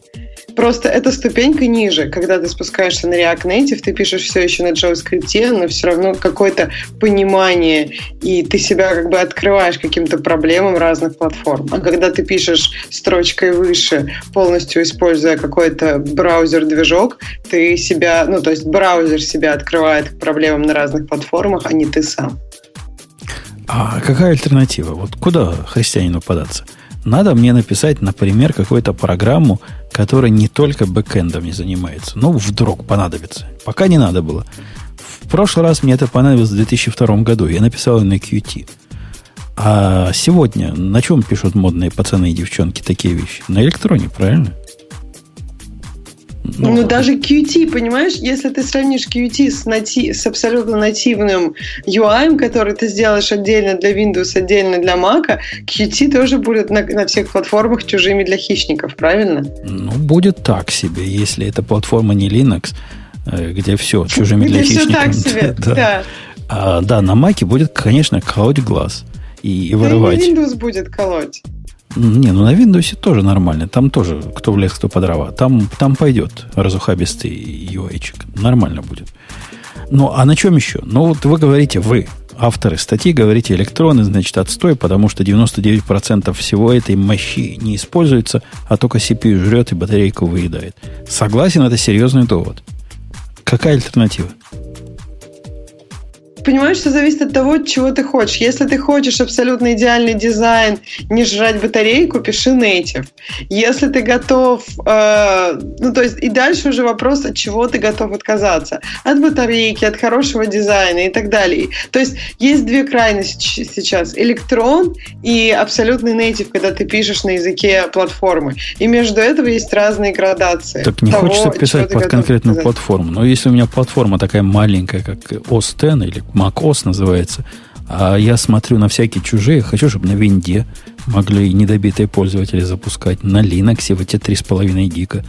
Просто это ступенька ниже. Когда ты спускаешься на React Native, ты пишешь все еще на JavaScript, но все равно какое-то понимание, и ты себя как бы открываешь каким-то проблемам разных платформ. А когда ты пишешь строчкой выше, полностью используя какой-то браузер-движок, ты себя, ну, то есть браузер себя открывает к проблемам на разных платформах, а не ты сам. А какая альтернатива? Вот куда христианину податься? Надо мне написать, например, какую-то программу, которая не только бэкэндом не занимается. Ну, вдруг понадобится. Пока не надо было. В прошлый раз мне это понадобилось в 2002 году. Я написал на Qt. А сегодня на чем пишут модные пацаны и девчонки такие вещи? На электроне, правильно? Ну, ну, даже Qt, понимаешь, если ты сравнишь Qt с, нати- с абсолютно нативным UI, который ты сделаешь отдельно для Windows, отдельно для Mac, Qt тоже будет на, на всех платформах чужими для хищников, правильно? Ну, будет так себе, если эта платформа не Linux, э, где все чужими для хищников. Где все так себе, да. А, да, на Mac будет, конечно, колоть глаз и, и вырывать. Да и Windows будет колоть. Не, ну на Windows тоже нормально. Там тоже кто в лес, кто по дрова. Там, там пойдет разухабистый UI. Нормально будет. Ну, а на чем еще? Ну, вот вы говорите, вы, авторы статьи, говорите, электроны, значит, отстой, потому что 99% всего этой мощи не используется, а только CPU жрет и батарейку выедает. Согласен, это серьезный довод. Какая альтернатива? Понимаешь, что зависит от того, чего ты хочешь. Если ты хочешь абсолютно идеальный дизайн, не жрать батарейку, пиши native. Если ты готов, э, ну то есть и дальше уже вопрос, от чего ты готов отказаться. От батарейки, от хорошего дизайна и так далее. То есть есть две крайности сейчас. Электрон и абсолютный native, когда ты пишешь на языке платформы. И между этого есть разные градации. Так не того, хочется писать под конкретную платформу. Но если у меня платформа такая маленькая, как OS X или macOS называется, а я смотрю на всякие чужие, хочу, чтобы на винде могли недобитые пользователи запускать, на Linux в эти 3,5 гига.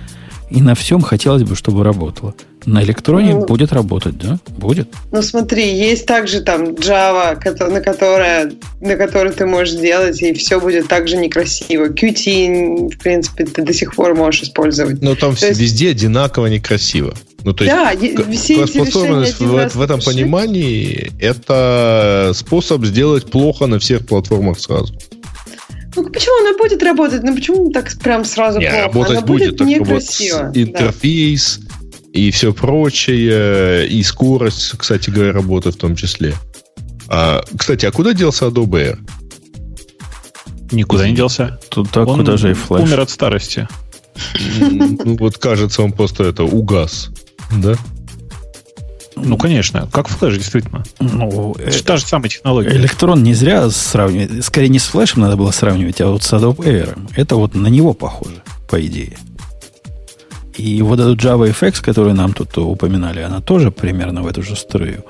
И на всем хотелось бы, чтобы работало. На электроне ну, будет работать, да? Будет. Ну смотри, есть также там Java, на которая, на которой ты можешь сделать, и все будет также некрасиво. Qt, в принципе, ты до сих пор можешь использовать. Но там то везде есть... одинаково некрасиво. Ну, то да, есть, все кроссплатформенность в, в этом понимании это способ сделать плохо на всех платформах сразу. Ну почему она будет работать? Ну почему так прям сразу Не, плохо? Работать она будет, будет некрасиво. Вот интерфейс да. и все прочее, и скорость, кстати говоря, работы в том числе. А, кстати, а куда делся Adobe Air? Никуда не делся. Тут так он куда же и флеш. умер от старости. Ну вот кажется, он просто это угас. Да? Ну, конечно. Как флеш, действительно. Ну, это же та же самая технология. Электрон не зря сравнивать. Скорее, не с флешем надо было сравнивать, а вот с Adobe Air. Это вот на него похоже, по идее. И вот этот Java FX, который нам тут упоминали, она тоже примерно в эту же струю.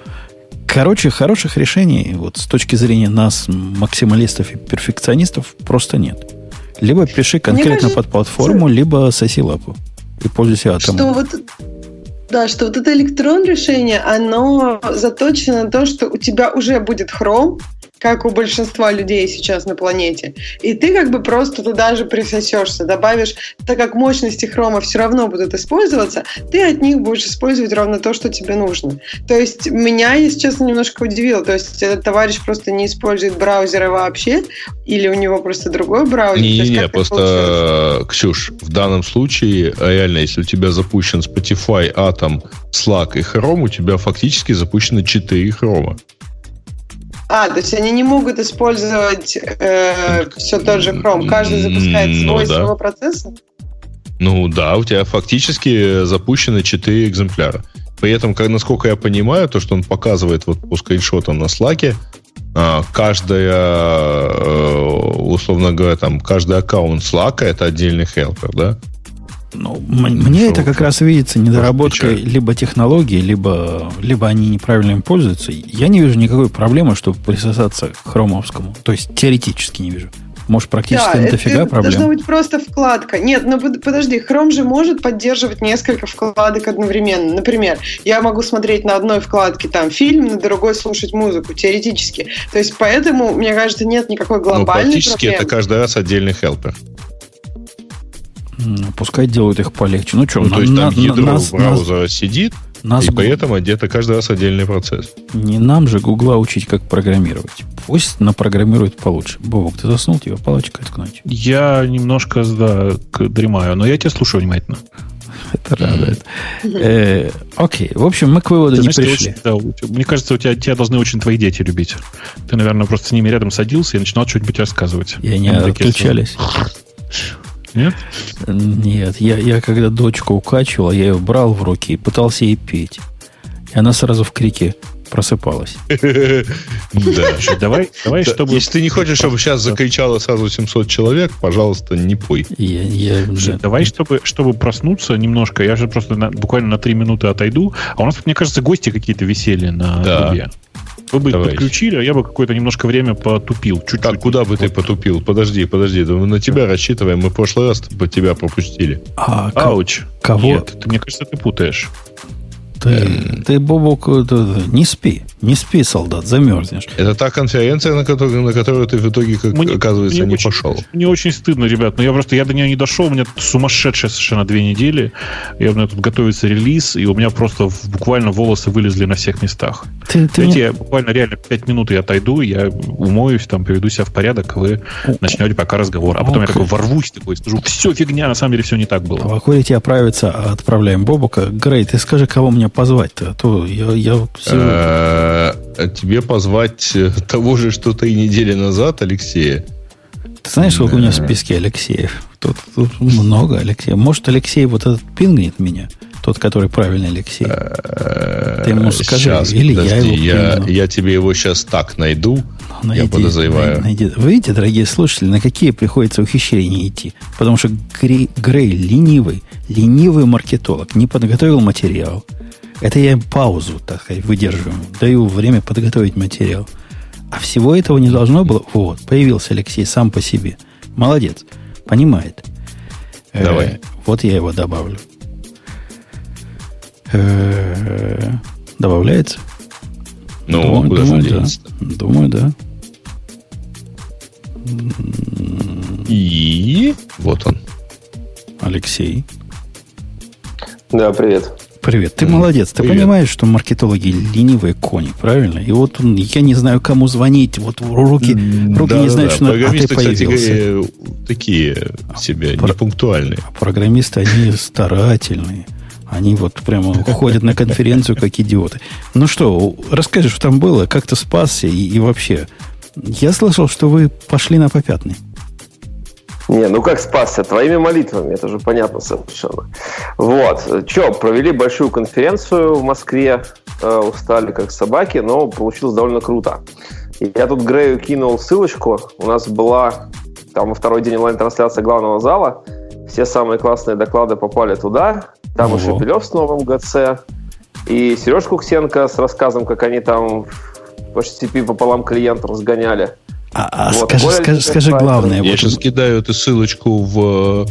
Короче, хороших решений вот с точки зрения нас, максималистов и перфекционистов, просто нет. Либо пиши конкретно кажется, под платформу, либо соси лапу и пользуйся атомом. Что вот да, что вот это электрон решение, оно заточено на то, что у тебя уже будет хром, как у большинства людей сейчас на планете. И ты как бы просто туда же присосешься, добавишь, так как мощности хрома все равно будут использоваться, ты от них будешь использовать ровно то, что тебе нужно. То есть меня, если честно, немножко удивило. То есть этот товарищ просто не использует браузеры вообще, или у него просто другой браузер? Не-не-не, просто, Ксюш, в данном случае, реально, если у тебя запущен Spotify, Atom, Slack и Chrome, у тебя фактически запущено 4 хрома. А, то есть они не могут использовать э, все тот же Chrome. Каждый запускает ну свой, ну, да. своего процесса? Ну да, у тебя фактически запущены 4 экземпляра. При этом, как, насколько я понимаю, то, что он показывает вот по скриншотам на слаке, а, каждая, э, условно говоря, там, каждый аккаунт Slack это отдельный хелпер, да? Ну, мне это как раз видится недоработкой либо технологии, либо, либо они неправильно им пользуются. Я не вижу никакой проблемы, чтобы присосаться к хромовскому. То есть теоретически не вижу. Может, практически да, дофига это проблем. должна быть просто вкладка. Нет, ну подожди, Chrome же может поддерживать несколько вкладок одновременно. Например, я могу смотреть на одной вкладке там фильм, на другой слушать музыку, теоретически. То есть поэтому, мне кажется, нет никакой ну, глобальной ну, практически проблемы. это каждый раз отдельный хелпер. Пускай делают их полегче. Ну что, Ну, на- то есть там на- ядро на- нас- браузера сидит, нас- и нас- поэтому где-то каждый раз отдельный процесс. Не нам же Гугла учить, как программировать. Пусть напрограммирует получше. Бобок, ты заснул, тебе палочкой ткнуть. Я немножко, да, к- дремаю, но я тебя слушаю внимательно. Это радует. Э, Окей, в общем, мы к выводу Ты не знаешь, пришли. очень- да, у тебя- мне кажется, у тебя, тебя должны очень твои дети любить. Ты, наверное, просто с ними рядом садился и начинал что-нибудь рассказывать. И они отключались. Нет? Нет, я, я когда дочку укачивал, я ее брал в руки и пытался ей петь. И она сразу в крике просыпалась. Да. Слушай, Давай, давай, Да, чтобы... Если ты не хочешь, чтобы сейчас закричало сразу 700 человек, пожалуйста, не пой. И Я, я- Слушай, да. Давай, чтобы, чтобы проснуться немножко, я же просто на- буквально на три минуты отойду. А у нас, мне кажется, гости какие-то висели на Да. трубе. Вы бы Давай. подключили, а я бы какое-то немножко время потупил. Чуть-чуть. Так, куда бы ты потупил? Подожди, подожди, да мы на тебя рассчитываем. Мы в прошлый раз по тебя пропустили. А, Ауч. кого? Нет, ты, мне кажется, ты путаешь. ты, ты, Бобок, э, не спи. Не спи, солдат, замерзнешь. Это та конференция, на которую, на которую ты в итоге, как Мне- оказывается, мне не очень- пошел. Мне очень стыдно, ребят, но я просто я до нее не дошел, у меня сумасшедшие совершенно две недели. Я у меня тут готовится релиз, и у меня просто буквально волосы вылезли на всех местах. Ты, ты Знаете, мне- я буквально реально пять минут я отойду, я умоюсь, там приведу себя в порядок, вы начнете пока разговор. А потом я Окей. такой ворвусь, такой скажу, все фигня, на самом деле все не так было. Вы хотите оправиться, отправляем Бобука. Грей, ты скажи, кого мне позвать-то? А то я, я Э, Тебе позвать э, того же, что три недели назад, Алексея. Ты знаешь, сколько у меня в списке Алексеев? Тут, тут много Алексеев. Может, Алексей вот этот пингнет меня? Тот, который правильный Алексей. Ты ему скажи, Сейчас, или я Э, подожди, его я, пингну. я тебе его сейчас так найду. Найди, я подозреваю. най- найди. Вы видите, дорогие слушатели, на какие приходится ухищрения идти? Потому что Грей, Грей ленивый, ленивый маркетолог, не подготовил материал. Это я им паузу, так сказать, выдерживаю. Даю время подготовить материал. А всего этого не должно было. Вот, появился Алексей сам по себе. Молодец. Понимает. Э, Давай. вот я его добавлю. Э, Добавляется? Ну, Думаю, куда думаю, да. Думаю, да. И вот он. Алексей. Да, привет. Привет. Ты молодец. Ты привет. понимаешь, что маркетологи ленивые кони, правильно? И вот он, я не знаю, кому звонить. Вот руки, руки не знают, что надо, а ты кстати, появился. такие себе, Про- непунктуальные. А программисты, они старательные. Они вот прямо ходят на конференцию, как идиоты. Ну что, расскажи, что там было, как ты спасся и, и вообще. Я слышал, что вы пошли на попятный. Не, ну как спасся? Твоими молитвами, это же понятно совершенно. Вот. Че, провели большую конференцию в Москве, э, устали как собаки, но получилось довольно круто. Я тут Грею кинул ссылочку. У нас была там во второй день онлайн-трансляция главного зала. Все самые классные доклады попали туда. Там Ого. и Шепелев с новым ГЦ, и Сереж Куксенко с рассказом, как они там по HTTP пополам клиент разгоняли. А, а Вот, скажи, Коля скажи, скажи главное. Я вот сейчас кидаю эту ссылочку в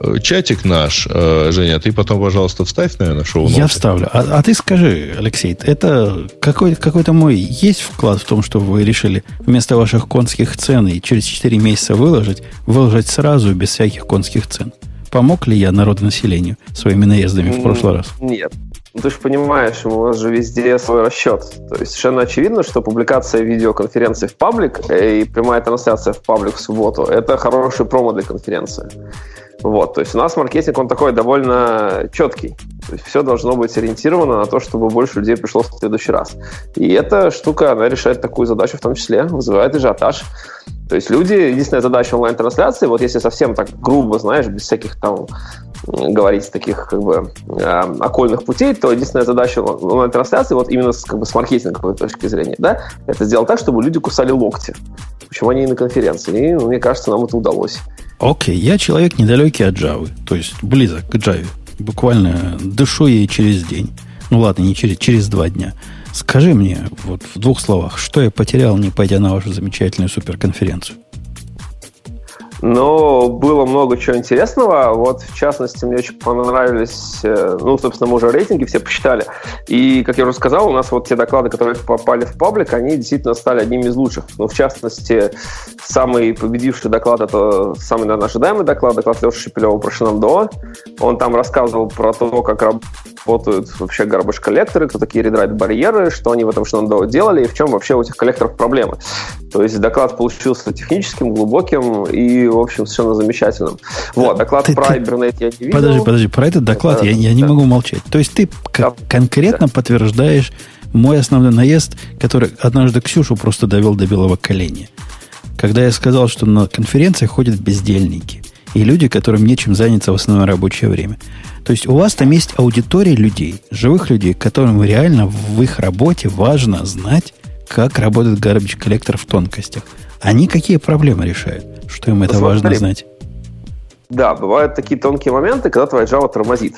э, чатик наш, э, Женя, ты потом, пожалуйста, вставь, наверное, шоу Я вставлю. А, а ты скажи, Алексей, это какой, какой-то мой есть вклад в том, что вы решили вместо ваших конских цен и через 4 месяца выложить, выложить сразу без всяких конских цен? Помог ли я народонаселению своими наездами в прошлый раз? Нет. Ну, Ты же понимаешь, у нас же везде свой расчет. То есть совершенно очевидно, что публикация видеоконференции в паблик э, и прямая трансляция в паблик в субботу – это хороший промо для конференции. Вот, то есть у нас маркетинг, он такой довольно четкий. То есть все должно быть ориентировано на то, чтобы больше людей пришло в следующий раз. И эта штука, она решает такую задачу в том числе, вызывает ажиотаж. То есть люди, единственная задача онлайн-трансляции, вот если совсем так грубо, знаешь, без всяких там говорить таких как бы э, окольных путей, то единственная задача он- онлайн-трансляции, вот именно с, как бы, с маркетинговой точки зрения, да, это сделать так, чтобы люди кусали локти. Почему они и на конференции. И, мне кажется, нам это удалось. Окей, я человек недалекий от Java, то есть близок к Java. Буквально дышу ей через день. Ну ладно, не через, через два дня. Скажи мне, вот в двух словах, что я потерял, не пойдя на вашу замечательную суперконференцию? Но было много чего интересного. Вот, в частности, мне очень понравились, э, ну, собственно, мы уже рейтинги все посчитали. И, как я уже сказал, у нас вот те доклады, которые попали в паблик, они действительно стали одними из лучших. Ну, в частности, самый победивший доклад, это самый, наверное, ожидаемый доклад, доклад Леши Шепелева про Шинандо. Он там рассказывал про то, как работают вообще garbage коллекторы, кто такие редрайт барьеры, что они в этом Шинандо делали и в чем вообще у этих коллекторов проблемы. То есть доклад получился техническим, глубоким и, в общем, совершенно замечательным. Вот, доклад ты, про ты, Hibernate я не видел. Подожди, подожди, про этот доклад это, я, я да. не могу молчать. То есть ты да. конкретно да. подтверждаешь мой основной наезд, который однажды Ксюшу просто довел до белого коленя. Когда я сказал, что на конференции ходят бездельники и люди, которым нечем заняться в основное рабочее время. То есть у вас там есть аудитория людей, живых людей, которым реально в их работе важно знать, как работает garbage коллектор в тонкостях. Они какие проблемы решают, что им это Посмотри. важно знать? Да, бывают такие тонкие моменты, когда твоя Java тормозит.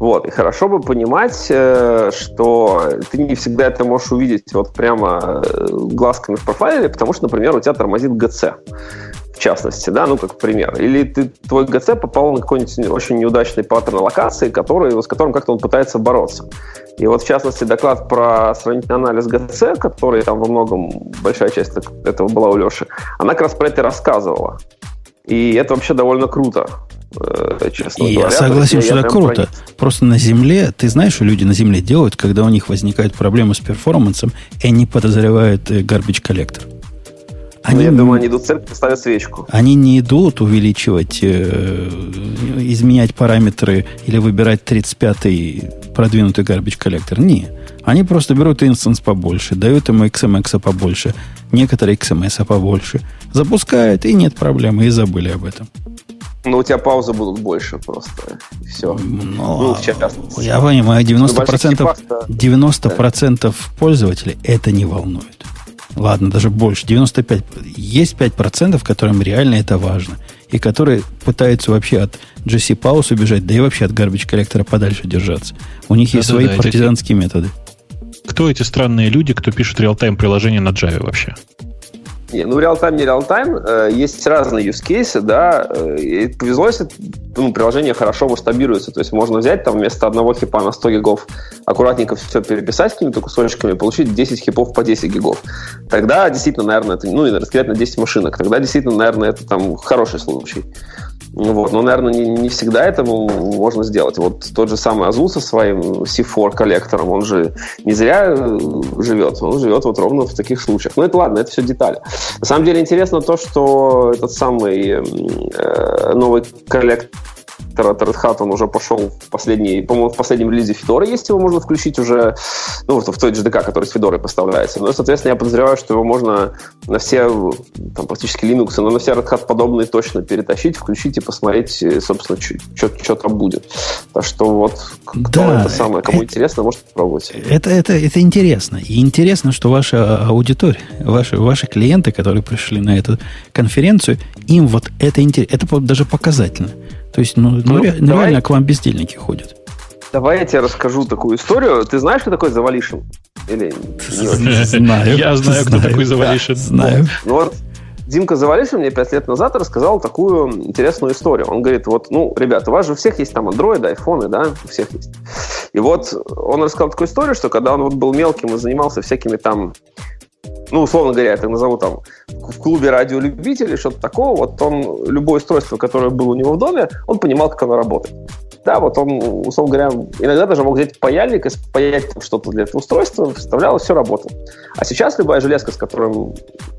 Вот, и хорошо бы понимать, э, что ты не всегда это можешь увидеть вот прямо э, глазками в профайле, потому что, например, у тебя тормозит GC в частности, да, ну, как пример. Или ты, твой ГЦ попал на какой-нибудь очень неудачный паттерн локации, который, с которым как-то он пытается бороться. И вот, в частности, доклад про сравнительный анализ ГЦ, который там во многом, большая часть этого была у Леши, она как раз про это рассказывала. И это вообще довольно круто, э, честно и говоря. Я согласен, что это круто. Проник. Просто на Земле, ты знаешь, что люди на Земле делают, когда у них возникают проблемы с перформансом, и они подозревают э, garbage коллектор. Они, я думаю, они идут в церковь ставят свечку. Они не идут увеличивать, э, изменять параметры или выбирать 35-й продвинутый garbage коллектор. Не. Они просто берут инстанс побольше, дают ему XMX побольше, некоторые XMS побольше, запускают, и нет проблемы, и забыли об этом. Ну, у тебя паузы будут больше просто. Все. Ну, ну в частности. Я понимаю, 90%, 90% пользователей это не волнует. Ладно, даже больше, 95. Есть 5%, которым реально это важно. И которые пытаются вообще от GC Pause убежать, да и вообще от garbage коллектора подальше держаться. У них да, есть да, свои да, партизанские эти... методы. Кто эти странные люди, кто пишет реал-тайм приложение на Java вообще? Не, ну, реал-тайм, не реал-тайм. Э, есть разные use cases, да. Э, и повезло, если ну, приложение хорошо масштабируется. То есть можно взять там вместо одного хипа на 100 гигов аккуратненько все переписать какими-то кусочками, получить 10 хипов по 10 гигов. Тогда действительно, наверное, это, ну, и раскидать на 10 машинок. Тогда действительно, наверное, это там хороший случай. Вот. Но, наверное, не, не всегда это можно сделать. Вот тот же самый Азул со своим C4 коллектором, он же не зря э, живет, он живет вот ровно в таких случаях. Но это ладно, это все детали. На самом деле интересно то, что этот самый э, новый коллектор Red Hat, он уже пошел в последний, по-моему, в последнем релизе Fedora есть, его можно включить уже, ну, в той JDK, который с Fedora поставляется. Ну, соответственно, я подозреваю, что его можно на все, там, практически Linux, но на все Red Hat подобные точно перетащить, включить и посмотреть, э, собственно, что там будет. Так что вот, кто да, это самое, кому это, интересно, может попробовать. Это, это, это интересно. И интересно, что ваша аудитория, ваши, ваши клиенты, которые пришли на эту конференцию, им вот это интересно. Это даже показательно. То есть, ну, ну, ну давай, реально к вам бездельники ходят. Давай я тебе расскажу такую историю. Ты знаешь, что такое Завалишин? Или Знаю. Я знаю, кто такой Завалишин. Знаю. Ну вот, Димка Завалишин мне пять лет назад рассказал такую интересную историю. Он говорит, вот, ну, ребята, у вас же у всех есть там Android, айфоны, да, у всех есть. И вот он рассказал такую историю, что когда он вот был мелким и занимался всякими там ну, условно говоря, я так назову там, в клубе радиолюбителей, что-то такого, вот он, любое устройство, которое было у него в доме, он понимал, как оно работает. Да, вот он, условно говоря, иногда даже мог взять паяльник и спаять что-то для этого устройства, вставлял, и все работало. А сейчас любая железка, с которой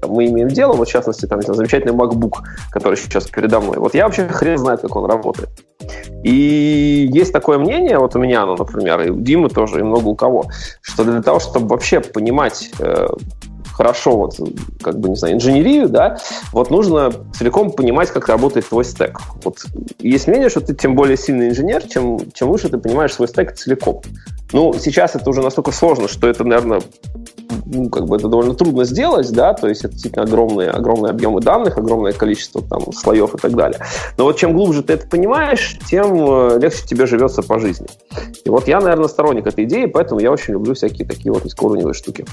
мы имеем дело, вот в частности, там, это замечательный MacBook, который сейчас передо мной, вот я вообще хрен знает, как он работает. И есть такое мнение, вот у меня оно, например, и у Димы тоже, и много у кого, что для того, чтобы вообще понимать э, хорошо вот, как бы, не знаю, инженерию, да, вот нужно целиком понимать, как работает твой стек. Вот есть мнение, что ты тем более сильный инженер, чем, чем лучше ты понимаешь свой стек целиком. Ну, сейчас это уже настолько сложно, что это, наверное, ну, как бы это довольно трудно сделать, да, то есть это действительно огромные, огромные объемы данных, огромное количество там слоев и так далее. Но вот чем глубже ты это понимаешь, тем э, легче тебе живется по жизни. И вот я, наверное, сторонник этой идеи, поэтому я очень люблю всякие такие вот низкоуровневые штуки.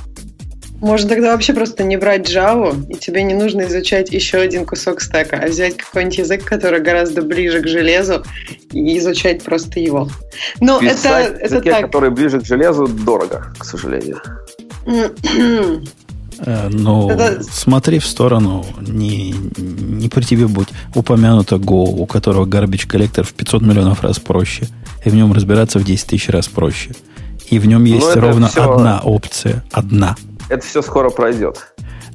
Можно тогда вообще просто не брать Java, и тебе не нужно изучать еще один кусок стека, а взять какой-нибудь язык, который гораздо ближе к железу, и изучать просто его. Но Писать это, это языке, так. который ближе к железу, дорого, к сожалению. Э, Ну, Это- смотри в сторону, не, не при тебе будь упомянуто Go, у которого garbage коллектор в 500 миллионов раз проще, и в нем разбираться в 10 тысяч раз проще. И в нем есть Ну, это ровно всё- одна опция. Одна. Это все скоро пройдет.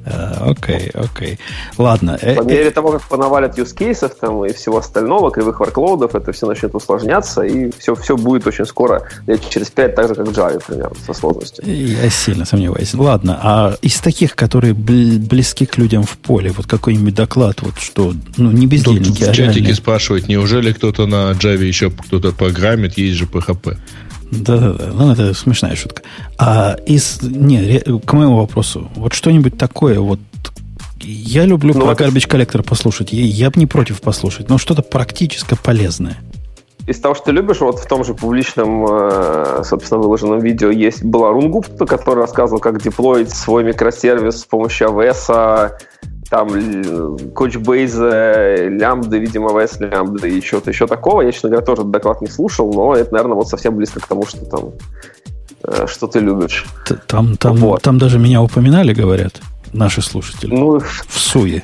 Э, Окей, окей. Ладно. э, По э, мере того, как понавалят use кейсов там и всего остального, кривых workloadов, это все начнет усложняться, и все, все будет очень скоро, лет через пять, так же, как Java, примерно, со сложностью. Я сильно сомневаюсь. Ладно, а из таких, которые бл- близки к людям в поле, вот какой-нибудь доклад, вот что, ну, не Тут бездельники, а в чатике реальные. спрашивают, неужели кто-то на Java еще кто-то программит, есть же PHP. Да-да-да, ну это смешная шутка. А из... Не, к моему вопросу, вот что-нибудь такое, вот я люблю Ну, про это- Garbage коллектор послушать, я, я бы не против послушать, но что-то практически полезное. Из того, что ты любишь, вот в том же публичном, э, собственно, выложенном видео есть была Рунгупта, который рассказывал, как деплоить свой микросервис с помощью AWS, там л- Couchbase, лямбды, видимо, AWS лямбды и что-то еще такого. Я, честно говоря, тоже этот доклад не слушал, но это, наверное, вот совсем близко к тому, что там э, что ты любишь. Там, там, Вот. там даже меня упоминали, говорят, наши слушатели, Ну, в суе.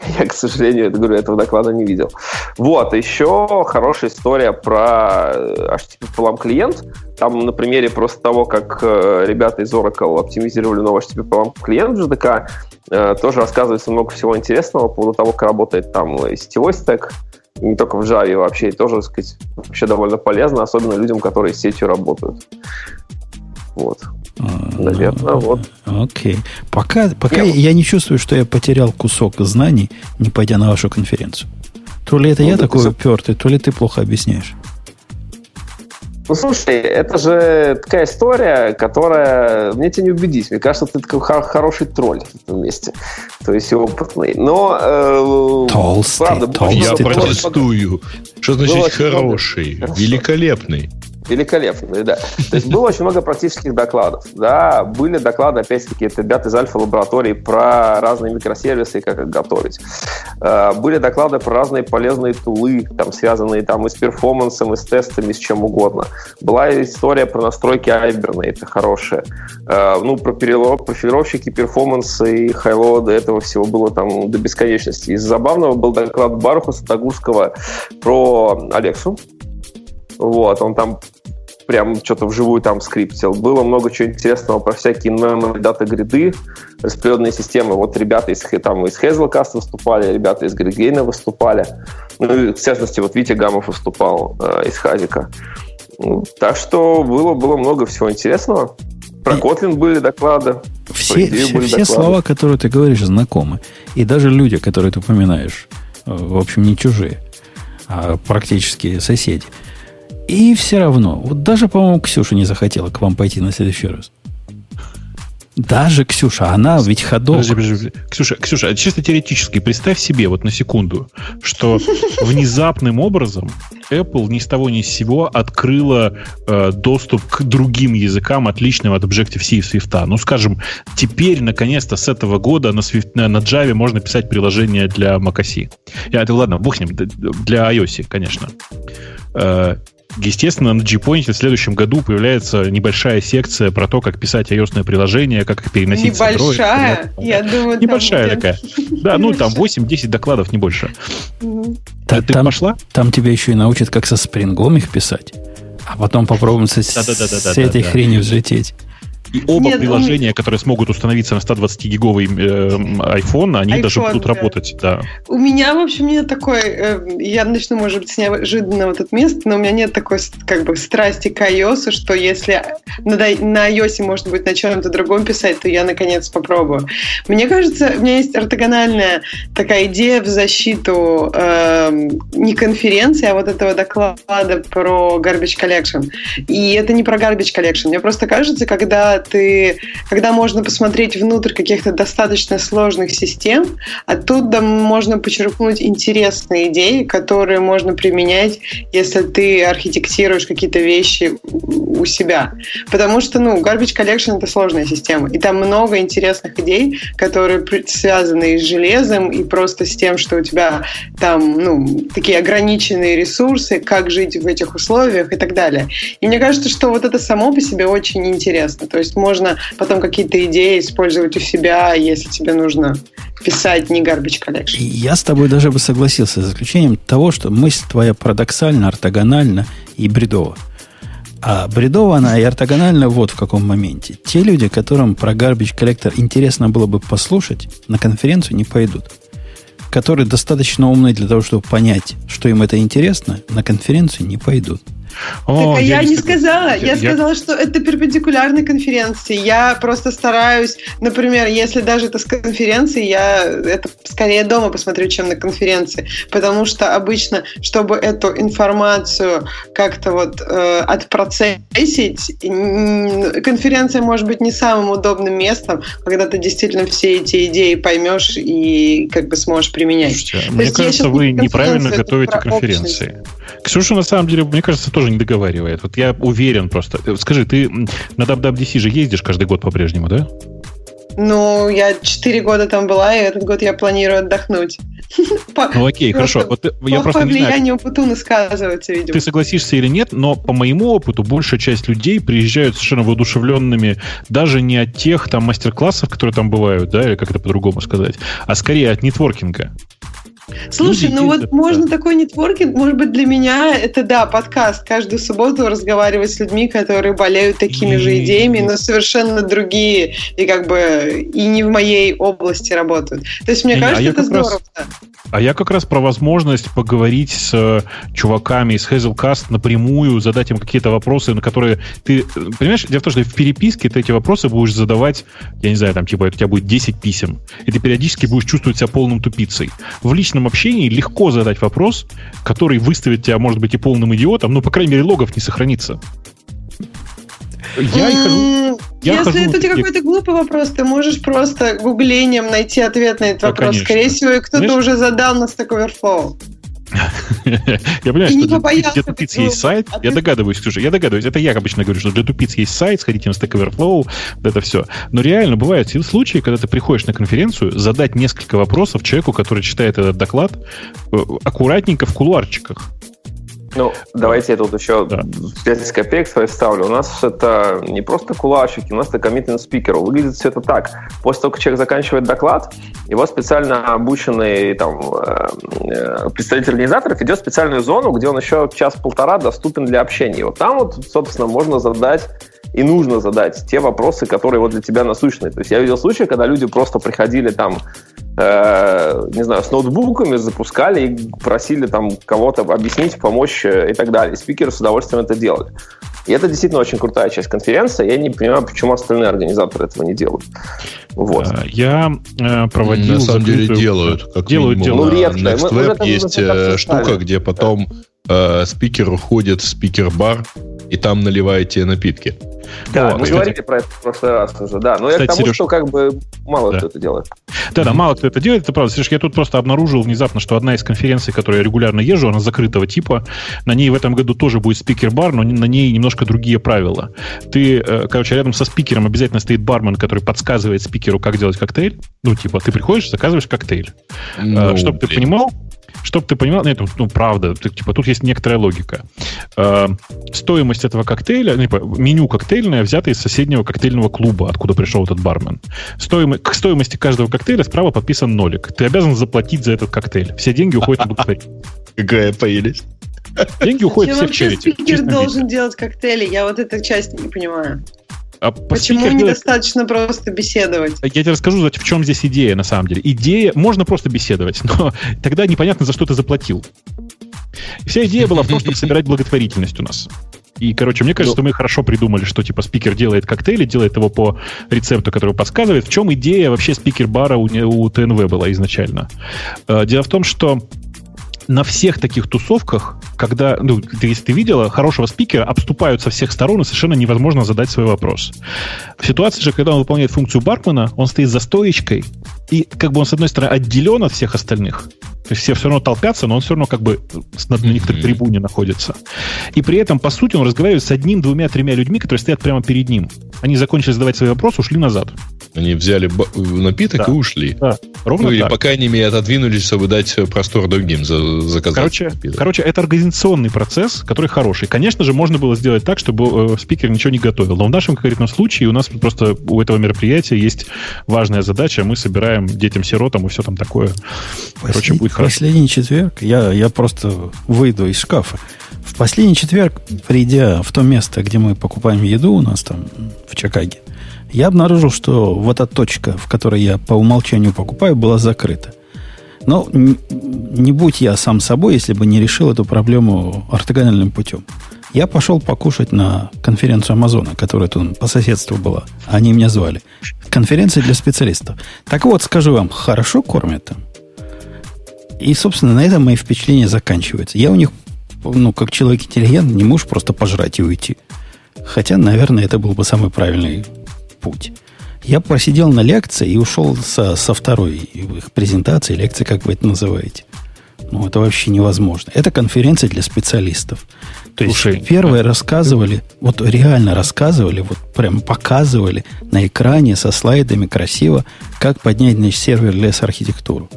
Я, к сожалению, говорю, этого доклада не видел. Вот, еще хорошая история про э, HTTP PLAM клиент. Там на примере просто того, как э, ребята из Oracle оптимизировали новый HTTP PLAM клиент в JDK, э, тоже рассказывается много всего интересного по поводу того, как работает там сетевой стек, не только в Java вообще, и тоже, так сказать, вообще довольно полезно, особенно людям, которые с сетью работают. Вот. А, Наверное, ну, вот. Окей. Пока, пока Не, я не чувствую, что я потерял кусок знаний, не пойдя на вашу конференцию. То ли это Ну, я да такой ты- упертый, то ли ты плохо объясняешь. Ну, слушай, это же такая история, которая... Мне тебя не убедить. Мне кажется, ты такой хор- хороший тролль в этом месте. То есть опытный. Но... э, Толстый, правда, толстый, Я много- протестую. Что значит много. хороший, Хорошо. великолепный? Великолепно, да. То есть было очень много практических докладов. Да, были доклады, опять-таки, это ребята из альфа-лаборатории про разные микросервисы и как их готовить. Э, Были доклады про разные полезные тулы, там, связанные там, и с перформансом, и с тестами, и с чем угодно. Была история про настройки Hibernate, хорошая. Э, Ну, про профилировщики перформанса и хайлода этого всего было там до бесконечности. Из забавного был доклад Бархуса Тагурского про Алексу. Вот, он там прям что-то вживую там скриптил. Было много чего интересного про всякие memory дата гриды, распределенные системы. Вот ребята из, там, из Hazelcast выступали, ребята из GridGain выступали. Ну и, в частности, вот Витя Гамов выступал э, из Хазика. Ну, Так что было, было много всего интересного. Про И- Kotlin были доклады. Все, все, были все доклады. слова, которые ты говоришь, знакомы. И даже люди, которые ты упоминаешь, э, в общем, не чужие, а практически соседи. И все равно, вот даже, по-моему, Ксюша не захотела к вам пойти на следующий раз. Даже Ксюша, она ведь ходок. Подожди, подожди, подожди. Ксюша, Ксюша, а чисто теоретически, представь себе вот на секунду, что внезапным образом Apple ни с того ни с сего открыла э, доступ к другим языкам, отличным от Objective-C и Swift. Ну, скажем, теперь, наконец-то, с этого года на, Swift, на, на Java можно писать приложение для macOS. Я, это ладно, бог для iOS, конечно. Э, Естественно, на G-Point в следующем году появляется небольшая секция про то, как писать ios приложение, как их переносить с Android. Небольшая. Я думаю, Небольшая такая. Да, ну там 8-10 докладов, не больше. Ты там, пошла? там тебя еще и научат, как со спрингом их писать. А потом попробуем с, этой хренью взлететь. И оба Нет, он- приложения, которые смогут установиться на 120-гиговый iPhone, они даже iPhone, будут да. работать. Да. У меня, в общем, нет такой... э, я начну, может быть, с неожиданного тут места, но у меня нет такой как бы страсти к iOS, что если на, на iOS можно будет на чем-то другом писать, то я, наконец, попробую. Мне кажется, у меня есть ортогональная такая идея в защиту эм, не конференции, а вот этого доклада про Garbage Collection. И это не про Garbage Collection. Мне просто кажется, когда когда ты, когда можно посмотреть внутрь каких-то достаточно сложных систем, оттуда можно почерпнуть интересные идеи, которые можно применять, если ты архитектируешь какие-то вещи у себя. Потому что, ну, Garbage Collection — это сложная система, и там много интересных идей, которые связаны и с железом, и просто с тем, что у тебя там, ну, такие ограниченные ресурсы, как жить в этих условиях и так далее. И мне кажется, что вот это само по себе очень интересно. То есть можно потом какие-то идеи использовать у себя, если тебе нужно писать не garbage collection. Я с тобой даже бы согласился, за исключением того, что мысль твоя парадоксальна, ортогональна и бредова. А бредово она и ортогональна вот в каком моменте. Те люди, которым про Garbage Collector интересно было бы послушать, на конференцию не пойдут. Которые достаточно умные для того, чтобы понять, что им это интересно, на конференцию не пойдут. О, так, а я, я не сказала. Я, я сказала, что это перпендикулярной конференции. Я просто стараюсь, например, если даже это с конференции, я это скорее дома посмотрю, чем на конференции. Потому что обычно, чтобы эту информацию как-то вот э, отпроцессить, конференция может быть не самым удобным местом, когда ты действительно все эти идеи поймешь и как бы сможешь применять. Слушайте, мне кажется, вы неправильно готовите конференции. Общность. Ксюша, на самом деле, мне кажется, тоже не договаривает. Вот я уверен просто. Скажи, ты на WWDC же ездишь каждый год по-прежнему, да? Ну, я четыре года там была, и этот год я планирую отдохнуть. Ну окей, хорошо. Вот я просто по влиянию Путуна сказывается, видимо. Ты согласишься или нет, но по моему опыту большая часть людей приезжают совершенно воодушевленными даже не от тех там мастер-классов, которые там бывают, да, или как это по-другому сказать, а скорее от нетворкинга. Слушай, ну вот можно такой нетворкинг, может быть, для меня это, да, подкаст. Каждую субботу разговаривать с людьми, которые болеют такими же идеями, но совершенно другие, и как бы и не в моей области работают. То есть, мне а кажется, это здорово. А я как раз про возможность поговорить с э, чуваками из Hazelcast напрямую, задать им какие-то вопросы, на которые ты... Понимаешь, дело в том, что в переписке ты эти вопросы будешь задавать, я не знаю, там, типа, у тебя будет 10 писем, и ты периодически будешь чувствовать себя полным тупицей. В личном общении легко задать вопрос, который выставит тебя, может быть, и полным идиотом, но, по крайней мере, логов не сохранится. Я и хожу, я Если хожу, это какой-то глупый вопрос, ты можешь просто гуглением найти ответ на этот да, вопрос. Конечно. Скорее всего, кто-то уже задал на Stack Overflow. Я понимаю, что для, тупиц есть сайт. Я догадываюсь, Ксюша, я догадываюсь. Это я обычно говорю, что для тупиц есть сайт, сходите на Stack Overflow, вот это все. Но реально бывают случаи, когда ты приходишь на конференцию, задать несколько вопросов человеку, который читает этот доклад, э, аккуратненько в кулуарчиках. Ну, давайте я тут еще да. 10 копеек свои вставлю. У нас это не просто кулачики, у нас это коммитмент спикеру. Выглядит все это так. После того, как человек заканчивает доклад, его специально обученный там, э, э, представитель организаторов идет в специальную зону, где он еще час-полтора доступен для общения. Вот там вот, собственно, можно задать и нужно задать те вопросы, которые вот для тебя насущны. То есть я видел случаи, когда люди просто приходили там, э, не знаю, с ноутбуками, запускали и просили там кого-то объяснить, помочь э, и так далее. спикеры с удовольствием это делают. И это действительно очень крутая часть конференции. Я не понимаю, почему остальные организаторы этого не делают. Вот. Я э, проводил... На самом деле делают. Как делают, делают. Ну, редко. Next Web есть э, штука, где потом да. Э, спикер уходит в спикер-бар, и там наливаете напитки. Да, вот, мы кстати. говорили про это в прошлый раз уже, да. Но кстати, я к тому, Сереж, что как бы мало да. кто это делает. Да, да, мало кто это делает, это правда. Сереж, я тут просто обнаружил внезапно, что одна из конференций, которую я регулярно езжу, она закрытого типа. На ней в этом году тоже будет спикер-бар, но на ней немножко другие правила. Ты, э, короче, рядом со спикером обязательно стоит бармен, который подсказывает спикеру, как делать коктейль. Ну, типа, ты приходишь, заказываешь коктейль. Ну, Чтобы ты понимал, чтобы ты понимал, нет, ну, правда, ты, типа, тут есть некоторая логика. Э, стоимость этого коктейля, ну, типа, меню коктейльное взято из соседнего коктейльного клуба, откуда пришел этот бармен. Стоим, к стоимости каждого коктейля справа подписан нолик. Ты обязан заплатить за этот коктейль. Все деньги уходят на благотворительность. Какая прелесть. Деньги уходят все в черити. спикер должен делать коктейли? Я вот эту часть не понимаю. А Почему недостаточно делает... просто беседовать? Я тебе расскажу, в чем здесь идея на самом деле. Идея, можно просто беседовать, но тогда непонятно, за что ты заплатил. вся идея была в том, чтобы собирать благотворительность у нас. И, короче, мне кажется, что мы хорошо придумали, что типа спикер делает коктейли, делает его по рецепту, который подсказывает. В чем идея вообще спикер-бара у, у ТНВ была изначально? Э, дело в том, что на всех таких тусовках, когда, ну, ты, если ты видела, хорошего спикера обступают со всех сторон, и совершенно невозможно задать свой вопрос. В ситуации же, когда он выполняет функцию бармена, он стоит за стоечкой, и как бы он, с одной стороны, отделен от всех остальных, все все равно толпятся, но он все равно как бы на, на некоторой трибуне находится. И при этом, по сути, он разговаривает с одним, двумя, тремя людьми, которые стоят прямо перед ним. Они закончили задавать свои вопросы, ушли назад. Они взяли напиток да. и ушли. Да. Ровно ну, или, так. по крайней мере, отодвинулись, чтобы дать простор другим за, заказать короче, напиток. Короче, это организационный процесс, который хороший. Конечно же, можно было сделать так, чтобы э, спикер ничего не готовил. Но в нашем конкретном случае у нас просто у этого мероприятия есть важная задача. Мы собираем детям-сиротам и все там такое. Короче, будет хорошо. Последний четверг я, я просто выйду из шкафа. В последний четверг, придя в то место, где мы покупаем еду у нас там в Чикаге, я обнаружил, что вот эта точка, в которой я по умолчанию покупаю, была закрыта. Но не будь я сам собой, если бы не решил эту проблему ортогональным путем. Я пошел покушать на конференцию Амазона, которая тут по соседству была. Они меня звали. Конференция для специалистов. Так вот, скажу вам, хорошо кормят там. И, собственно, на этом мои впечатления заканчиваются. Я у них, ну, как человек интеллигентный, не можешь просто пожрать и уйти. Хотя, наверное, это был бы самый правильный путь. Я просидел на лекции и ушел со, со второй их презентации, лекции, как вы это называете. Ну, это вообще невозможно. Это конференция для специалистов. То есть Слушай, первые да. рассказывали, вот реально рассказывали, вот прям показывали на экране со слайдами красиво, как поднять значит, сервер лес архитектуру.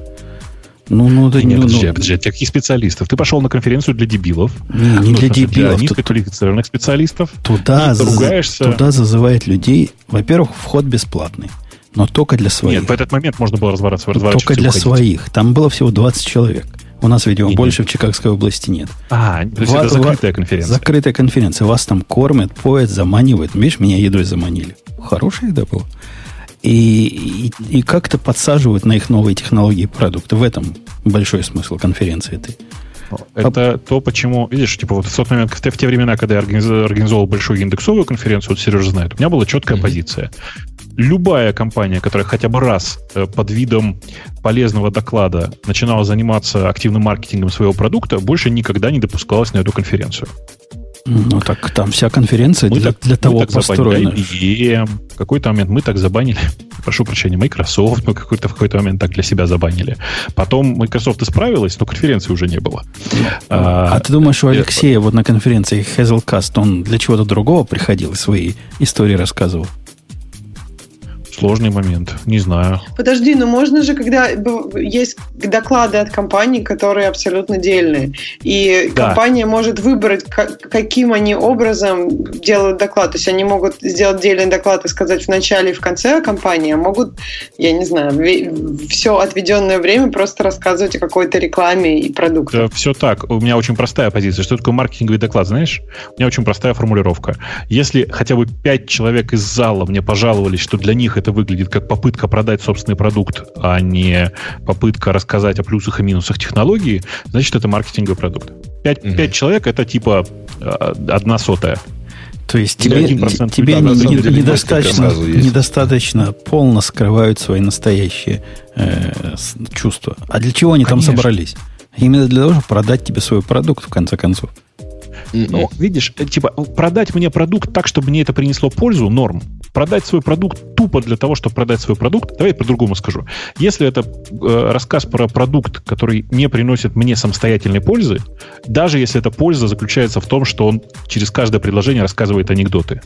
Ну, ну, да, Нет, ну, подожди, ну, подожди, каких специалистов? Ты пошел на конференцию для дебилов. Не, не для дебилов. Для низкоквалифицированных специалистов. Туда, за, туда зазывает людей. Во-первых, вход бесплатный. Но только для своих. Нет, в этот момент можно было разворачиваться. Только для уходить. своих. Там было всего 20 человек. У нас, видимо, нет, больше нет. в Чикагской области нет. А, то есть Ва- это закрытая конференция. Закрытая конференция. Вас там кормят, поят, заманивают. Видишь, меня едой заманили. Хорошая еда была и, и, и как-то подсаживают на их новые технологии и продукты. В этом большой смысл конференции этой. Это а... то, почему, видишь, типа вот в тот момент, в те, в те времена, когда я организовал большую индексовую конференцию, вот Сережа знает, у меня была четкая mm-hmm. позиция. Любая компания, которая хотя бы раз э, под видом полезного доклада начинала заниматься активным маркетингом своего продукта, больше никогда не допускалась на эту конференцию. Ну так там вся конференция мы для, так, для того построена. IBM, в какой-то момент мы так забанили, прошу прощения, Microsoft мы какой-то, в какой-то момент так для себя забанили. Потом Microsoft исправилась, но конференции уже не было. А, а ты думаешь, у э, Алексея вот на конференции Hazelcast он для чего-то другого приходил и свои истории рассказывал? Сложный момент, не знаю. Подожди, но можно же, когда есть доклады от компаний, которые абсолютно дельные, и да. компания может выбрать, каким они образом делают доклад. То есть они могут сделать дельный доклад и сказать в начале и в конце компании, а могут, я не знаю, все отведенное время просто рассказывать о какой-то рекламе и продукте. Да, все так. У меня очень простая позиция. Что такое маркетинговый доклад, знаешь? У меня очень простая формулировка. Если хотя бы пять человек из зала мне пожаловались, что для них это это выглядит как попытка продать собственный продукт, а не попытка рассказать о плюсах и минусах технологии, значит, это маркетинговый продукт. Пять, угу. пять человек это типа а, одна сотая. То есть тебе, тебе не, не, недостаточно, недостаточно полно скрывают свои настоящие э, чувства. А для чего они Конечно. там собрались? Именно для того, чтобы продать тебе свой продукт, в конце концов. Ну, видишь, э, типа, продать мне продукт так, чтобы мне это принесло пользу, норм. Продать свой продукт тупо для того, чтобы продать свой продукт, давай по-другому скажу. Если это э, рассказ про продукт, который не приносит мне самостоятельной пользы, даже если эта польза заключается в том, что он через каждое предложение рассказывает анекдоты.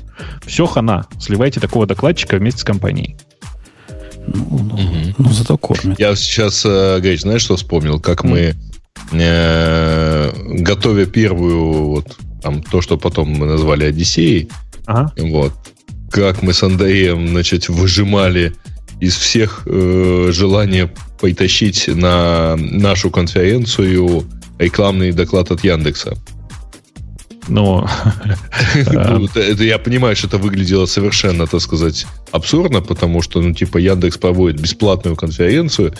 Все хана. Сливайте такого докладчика вместе с компанией. Ну, ну, угу. ну зато кормят. Я сейчас, э, Грейч, знаешь, что вспомнил? Как мы э, готовя первую, вот, там, то, что потом мы назвали Одиссеей, ага. вот, как мы с Андреем, значит, выжимали из всех э, желание притащить на нашу конференцию рекламный доклад от Яндекса. Но ну, это я понимаю, что это выглядело совершенно, так сказать, абсурдно, потому что, ну, типа, Яндекс проводит бесплатную конференцию,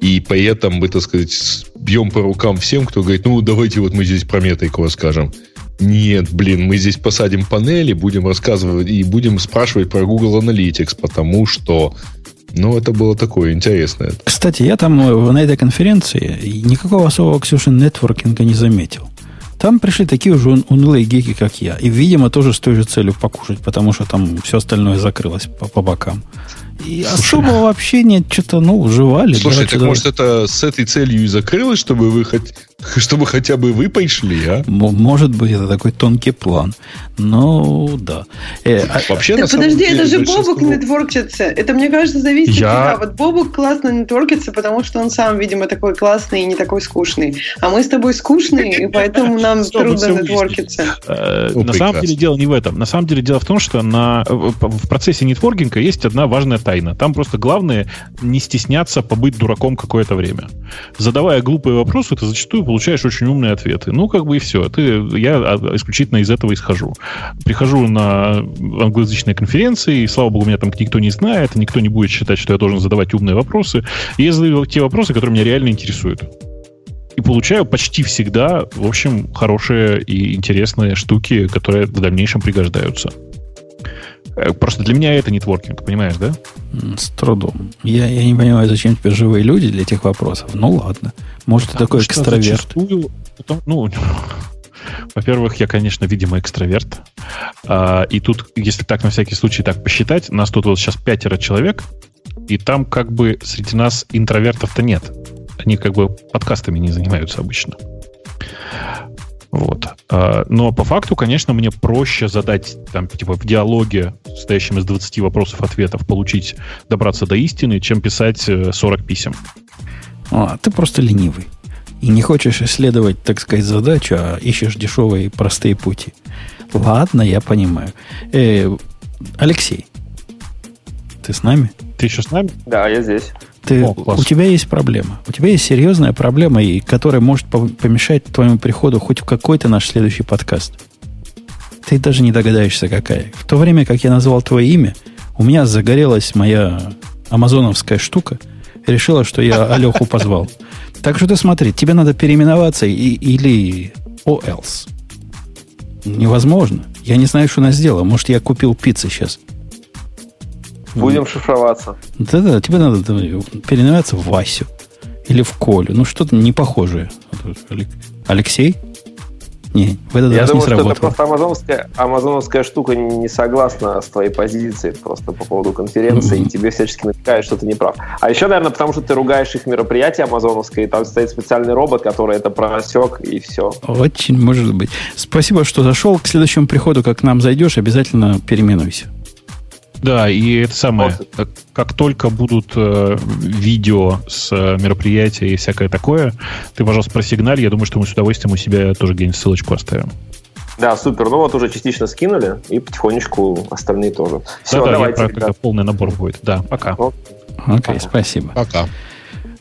и при этом мы, так сказать, бьем по рукам всем, кто говорит, ну, давайте вот мы здесь про метрику расскажем. Нет, блин, мы здесь посадим панели, будем рассказывать и будем спрашивать про Google Analytics, потому что Ну, это было такое интересное. Кстати, я там э, на этой конференции никакого особого, Ксюши, нетворкинга не заметил. Там пришли такие уже унылые гики, как я. И, видимо, тоже с той же целью покушать, потому что там все остальное закрылось по, по бокам. И особого общения что-то, ну, жевали. Слушай, так может это с этой целью и закрылось, чтобы вы хоть, чтобы хотя бы вы пришли, а? Может быть, это такой тонкий план. Ну, да. Э, а Вообще, так, подожди, деле, это же большинство... Бобук нетворкится. Это, мне кажется, зависит Я... от тебя. Вот Бобук классно нетворкится, потому что он сам, видимо, такой классный и не такой скучный. А мы с тобой скучные, и поэтому нам трудно нетворкиться. Э, на самом деле дело не в этом. На самом деле дело в том, что на, в процессе нетворкинга есть одна важная тайна. Там просто главное не стесняться побыть дураком какое-то время. Задавая глупые вопросы, ты зачастую получаешь очень умные ответы. Ну, как бы и все. Ты, я исключительно из этого исхожу. Прихожу на англоязычные конференции, и, слава богу, меня там никто не знает, никто не будет считать, что я должен задавать умные вопросы. И я задаю те вопросы, которые меня реально интересуют и получаю почти всегда, в общем, хорошие и интересные штуки, которые в дальнейшем пригождаются. Э, просто для меня это нетворкинг, понимаешь, да? С трудом. Я, я не понимаю, зачем тебе живые люди для этих вопросов. Ну ладно. Может, ты такой экстраверт. Зачастую, ну, во-первых, я, конечно, видимо, экстраверт. А, и тут, если так на всякий случай так посчитать, нас тут вот сейчас пятеро человек, и там как бы среди нас интровертов-то нет. Они как бы подкастами не занимаются обычно. Вот. А, но по факту, конечно, мне проще задать там, типа, в диалоге, состоящем из 20 вопросов-ответов, получить, добраться до истины, чем писать 40 э, писем. А, ты просто ленивый. И не хочешь исследовать, так сказать, задачу, а ищешь дешевые простые пути. Ладно, я понимаю. Э, Алексей, ты с нами? Ты еще с нами? Да, я здесь. Ты, О, у тебя есть проблема. У тебя есть серьезная проблема, и которая может помешать твоему приходу хоть в какой-то наш следующий подкаст. Ты даже не догадаешься, какая. В то время, как я назвал твое имя, у меня загорелась моя амазоновская штука. Решила, что я Алеху позвал. Так что ты смотри, тебе надо переименоваться и, или о else. Невозможно. Я не знаю, что она сделала. Может, я купил пиццы сейчас. Будем шифроваться. Да-да, тебе надо переименоваться в Васю или в Колю. Ну, что-то не похожее. Алексей? Не, в этот Я раз думаю, не сработало. что это просто амазоновская, амазоновская штука не согласна с твоей позицией просто по поводу конференции, mm-hmm. и тебе всячески намекают, что ты не прав. А еще, наверное, потому что ты ругаешь их мероприятие амазоновское, и там стоит специальный робот, который это просек, и все. Очень может быть. Спасибо, что зашел. К следующему приходу, как к нам зайдешь, обязательно переименуйся. Да, и это самое, как, как только будут э, видео с э, мероприятия и всякое такое, ты, пожалуйста, просигналь, я думаю, что мы с удовольствием у себя тоже где-нибудь ссылочку оставим. Да, супер. Ну вот уже частично скинули, и потихонечку остальные тоже. Все, да, давайте. Да, когда полный набор будет. Да, пока. Окей, okay, спасибо. Пока.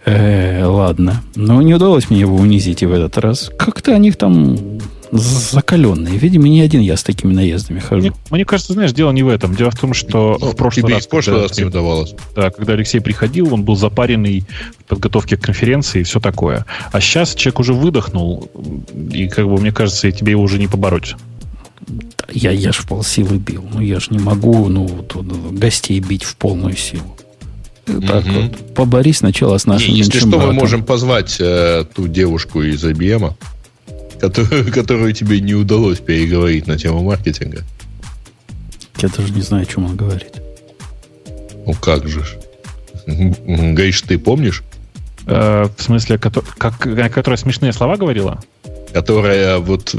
Э, ладно. Но не удалось мне его унизить и в этот раз. Как-то они там закаленные. Видимо, не один я с такими наездами хожу. Мне, мне кажется, знаешь, дело не в этом. Дело в том, что ну, в прошлый раз, в прошлый раз не удавалось. Да, когда Алексей приходил, он был запаренный в подготовке к конференции и все такое. А сейчас человек уже выдохнул, и, как бы, мне кажется, тебе его уже не побороть. Я, я ж в полсилы бил. Ну, я ж не могу ну, тут, гостей бить в полную силу. Так угу. вот, поборись сначала с нашим не, Если что, мы можем позвать э, ту девушку из IBM, которую, которую тебе не удалось переговорить на тему маркетинга. Я даже не знаю, о чем он говорит. Ну как же. Говоришь, ты помнишь? Э, в смысле, как, которая смешные слова говорила? Которая вот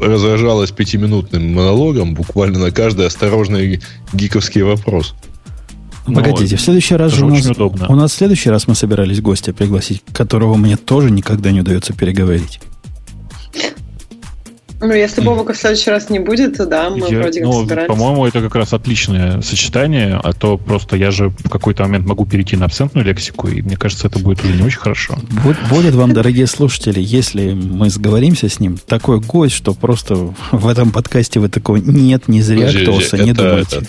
разражалась пятиминутным монологом буквально на каждый осторожный гиковский вопрос. Погодите, в следующий раз же у нас, удобно. у нас в следующий раз мы собирались гостя пригласить, которого мне тоже никогда не удается переговорить. Ну, если Бобука в следующий раз не будет, то да, мы я, вроде как ну, собираемся. По-моему, это как раз отличное сочетание, а то просто я же в какой-то момент могу перейти на абсентную лексику, и мне кажется, это будет уже не очень хорошо. Будет вам, дорогие слушатели, если мы сговоримся с ним, такой гость, что просто в этом подкасте вы такого нет, не зря Актоса, не думайте.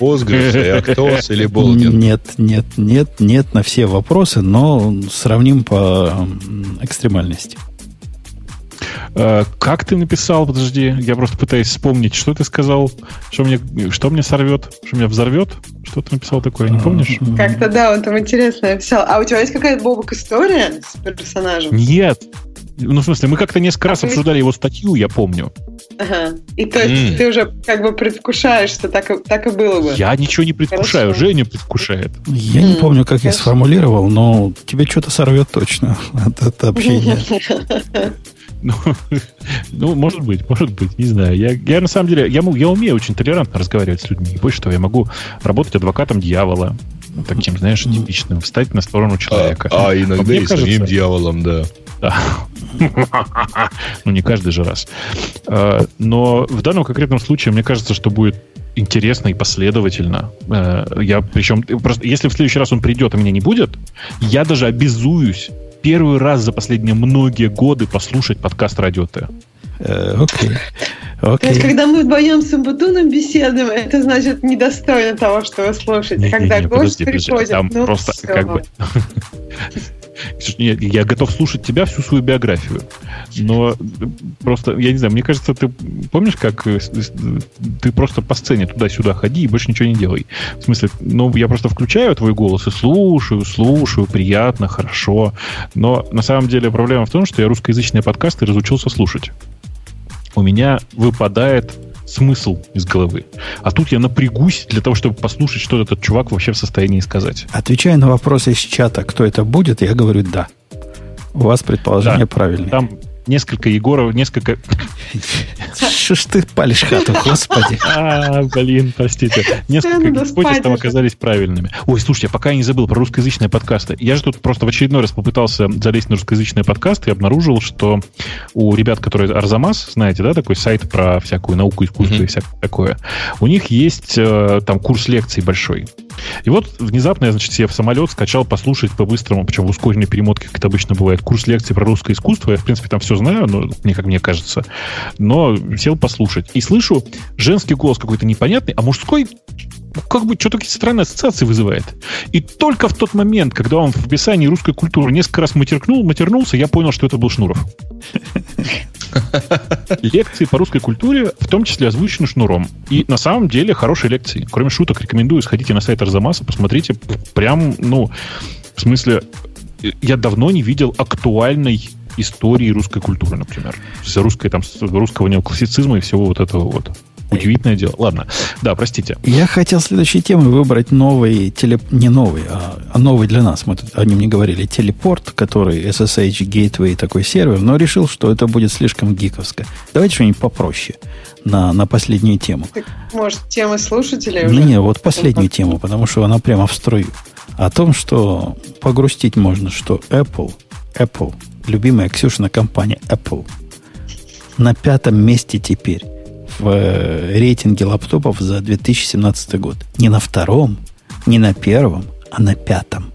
Postgres, Reactos или Болдин? Нет, нет, нет, нет на все вопросы, но сравним по экстремальности. Э, как ты написал? Подожди, я просто пытаюсь вспомнить, что ты сказал, что мне, что мне сорвет, что меня взорвет, что что-то написал такое, не помнишь? Как-то да, он там интересно написал. А у тебя есть какая-то, Бобок, история с персонажем? Нет. Ну, в смысле, мы как-то несколько раз обсуждали его статью, я помню. Ага. И то есть ты уже как бы предвкушаешь, что так, и- так и было бы. Я ничего не предвкушаю, Хорошо. Женя предвкушает. Я не М, помню, как я хорошо. сформулировал, но тебе что-то сорвет точно от, от общения. Ну, ну, может быть, может быть, не знаю. Я, я на самом деле, я, я умею очень толерантно разговаривать с людьми. Больше того, я могу работать адвокатом дьявола. Ну, Таким, знаешь, типичным. Встать на сторону А, человека. а Но иногда и самим кажется- дьяволом, да. Да. Ну, не каждый же раз. Э, Но в данном конкретном случае, мне кажется, что будет интересно и последовательно. Э, Я причем, просто если в следующий раз он придет, а меня не будет, я даже обязуюсь первый раз за последние многие годы послушать подкаст Радио Т. Э, Окей. То есть, когда мы вдвоем с Умбутуном беседуем, это значит недостойно того, что вы слушаете. Не-не-не, когда гость подожди, подожди, приходит, Там ну просто всё. как бы... Нет, Я готов слушать тебя всю свою биографию. Но просто, я не знаю, мне кажется, ты помнишь, как э, ты просто по сцене туда-сюда ходи и больше ничего не делай. В смысле, ну, я просто включаю твой голос и слушаю, слушаю, приятно, хорошо. Но на самом деле проблема в том, что я русскоязычные подкасты разучился слушать. У меня выпадает смысл из головы. А тут я напрягусь для того, чтобы послушать, что этот чувак вообще в состоянии сказать. Отвечая на вопрос из чата, кто это будет, я говорю да. У вас предположение Да. правильное. Там несколько Егоров, несколько... Что ж ты палишь хату, господи. А, блин, простите. Несколько гипотез там оказались правильными. Ой, слушайте, я пока не забыл про русскоязычные подкасты. Я же тут просто в очередной раз попытался залезть на русскоязычные подкасты и обнаружил, что у ребят, которые Арзамас, знаете, да, такой сайт про всякую науку, искусство и всякое такое, у них есть э, там курс лекций большой. И вот внезапно я, значит, себе в самолет скачал послушать по-быстрому, причем в ускоренной перемотке, как это обычно бывает, курс лекций про русское искусство. Я, в принципе, там все знаю, но, мне как мне кажется. Но сел послушать. И слышу женский голос какой-то непонятный, а мужской ну, как бы что-то какие-то странные ассоциации вызывает. И только в тот момент, когда он в описании русской культуры несколько раз матеркнул, матернулся, я понял, что это был Шнуров. Лекции по русской культуре, в том числе озвучены Шнуром. И на самом деле хорошие лекции. Кроме шуток, рекомендую, сходите на сайт Арзамаса, посмотрите. Прям, ну, в смысле, я давно не видел актуальной истории русской культуры, например. С русской, там, с русского неоклассицизма и всего вот этого вот. Удивительное дело. Ладно. Да, простите. Я хотел следующей темой выбрать новый, телеп... не новый, а, а новый для нас. Мы тут о нем не говорили. Телепорт, который SSH Gateway такой сервер, но решил, что это будет слишком гиковско. Давайте что-нибудь попроще на, на последнюю тему. Так, может, темы слушателей уже? не, вот последнюю тему, потому что она прямо в строю. О том, что погрустить можно, что Apple, Apple, любимая Ксюшина компания Apple, на пятом месте теперь в э, рейтинге лаптопов за 2017 год. Не на втором, не на первом, а на пятом.